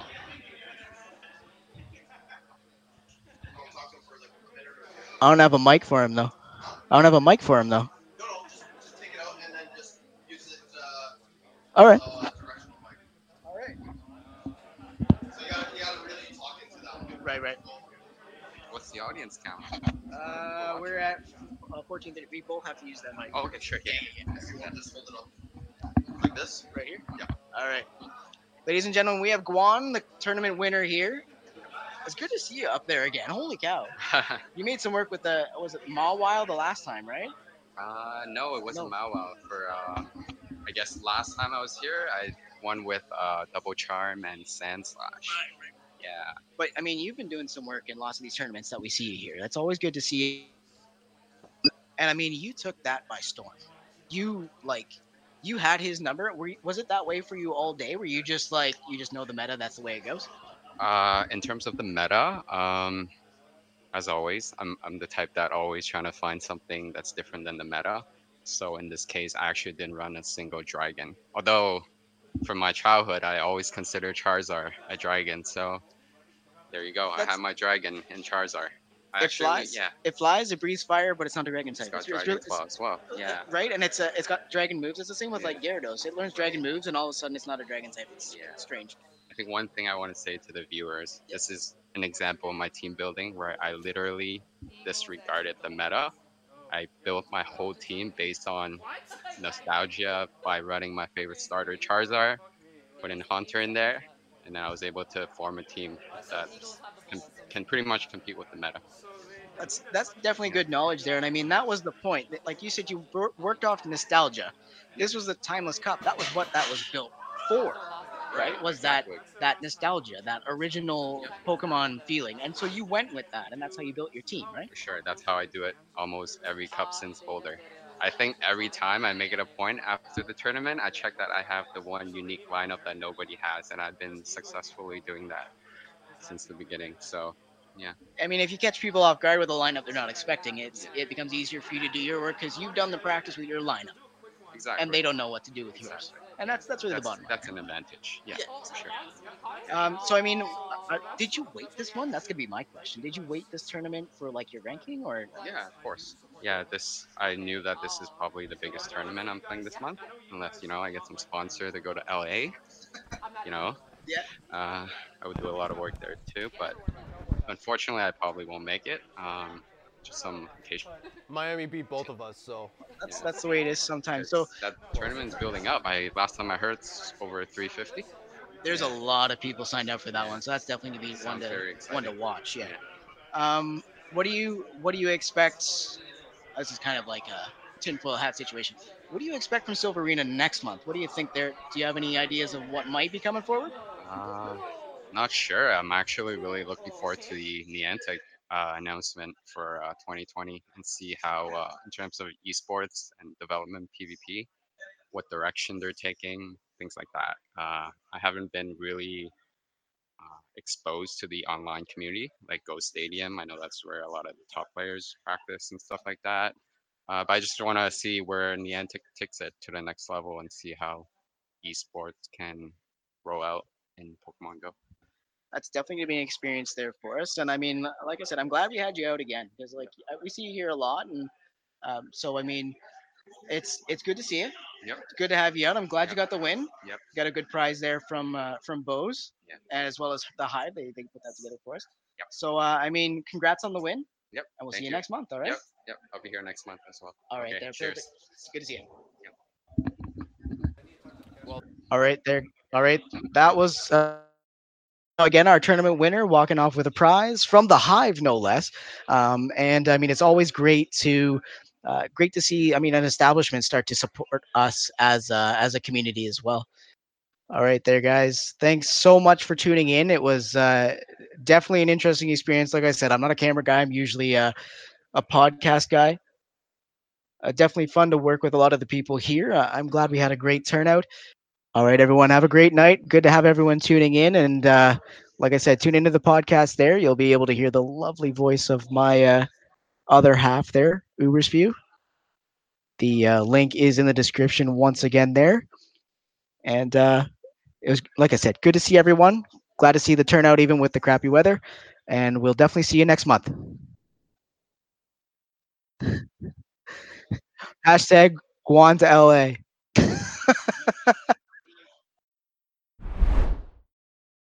I don't have a mic for him though. I don't have a mic for him though. No, no, just, just take it out and then just use it. Uh, All right. Right, right. What's the audience count? Uh, we're at uh, 14 We both have to use that mic. Oh, okay, sure. Yeah. Just hold it up like this. Right here? Yeah. All right. Ladies and gentlemen, we have Guan, the tournament winner here. It's good to see you up there again. Holy cow. You made some work with the, was it Mawile the last time, right? uh, no, it wasn't No. Mawile. For uh, I guess last time I was here, I won with uh, Double Charm and Sandslash. Yeah. But I mean, you've been doing some work in lots of these tournaments that we see you here. That's always good to see. And I mean, you took that by storm. You like, you had his number. Were you, was it that way for you all day? Were you just like, you just know the meta? That's the way it goes. Uh, in terms of the meta, um, as always, I'm, I'm the type that always trying to find something that's different than the meta. So in this case, I actually didn't run a single dragon. Although, from my childhood, I always considered Charizard a dragon. So there you go. I have my dragon in Charizard. I It actually, flies? yeah, It flies, it breathes fire, but it's not a dragon type. it's got It's- it's dragon really- claw as well. Yeah. right? And it's a, it's got dragon moves. It's the same with Yeah. like Gyarados. It learns dragon moves, and all of a sudden, it's not a dragon type. It's Yeah. strange. I think one thing I want to say to the viewers, this is an example of my team building where I literally disregarded the meta. I built my whole team based on nostalgia by running my favorite starter Charizard, putting Haunter in there, and then I was able to form a team that can, can pretty much compete with the meta. That's that's definitely good knowledge there, and I mean that was the point. Like you said, you worked off nostalgia. This was the timeless cup. That was what that was built for, right? Was that Exactly. that nostalgia, that original Pokemon feeling, and so you went with that, and that's how you built your team, right? For sure, that's how I do it almost every cup since Boulder. I think every time I make it a point after the tournament, I check that I have the one unique lineup that nobody has, and I've been successfully doing that since the beginning. So yeah. I mean, if you catch people off guard with a lineup they're not expecting, it's it becomes easier for you to do your work because you've done the practice with your lineup, exactly, and they don't know what to do with yours, Exactly. And that's that's really That's, the bottom line. that's an advantage. Yeah, Yeah. for sure. Um, so I mean, uh, did you wait this one? That's gonna be my question. Did you wait this tournament for like your ranking, or Yeah, of course. Yeah, this I knew that this is probably the biggest tournament I'm playing this month, unless you know I get some sponsor to go to LA. You know. Yeah. Uh, I would do a lot of work there too, but unfortunately, I probably won't make it. Um, just some occasion. Miami beat both of us, so that's that's the way it is sometimes. So that tournament's building up. I last time I heard it's over 350. there's a lot of people signed up for that one, so that's definitely gonna be one to one to exciting. watch. Yeah. Um, what do you what do you expect? This is kind of like a tinfoil hat situation. What do you expect from Silph Arena next month? What do you think there? Do you have any ideas of what might be coming forward? Uh, not sure. I'm actually really looking forward to the Niantic uh, announcement for uh, 2020 and see how, uh, in terms of esports and development PvP, what direction they're taking, things like that. Uh, I haven't been really uh, exposed to the online community, like Go Stadium. I know that's where a lot of the top players practice and stuff like that. Uh, but I just want to see where Niantic takes it to the next level and see how esports can roll out in Pokemon Go. That's definitely gonna be an experience there for us. And I mean, like I said, I'm glad we had you out again because like uh, we see you here a lot, and um, so I mean, it's it's good to see you. Yep. It's good to have you out. I'm glad you got the win. Yep. Got a good prize there from uh, from Bose, Yeah. and as well as the Hive. They they put that together for us. Yep. So uh, I mean, congrats on the win, Yep. and we'll thank see you, next month. All right. Yep. Yep. I'll be here next month as well. All right. Okay, there. cheers. Perfect. It's good to see you. Well all right. There. All right. That was. Uh, Again, our tournament winner walking off with a prize from the Hive, no less. Um, and I mean, it's always great to uh, great to see. I mean, an establishment start to support us as uh, as a community as well. All right, there, guys. Thanks so much for tuning in. It was uh, definitely an interesting experience. Like I said, I'm not a camera guy. I'm usually a, a podcast guy. Uh, definitely fun to work with a lot of the people here. Uh, I'm glad we had a great turnout. All right, everyone. Have a great night. Good to have everyone tuning in. And uh, like I said, tune into the podcast there. You'll be able to hear the lovely voice of my uh, other half there, Uber's View. The uh, link is in the description once again there. And uh, it was, like I said, good to see everyone. Glad to see the turnout even with the crappy weather. And we'll definitely see you next month. Hashtag Guan to LA.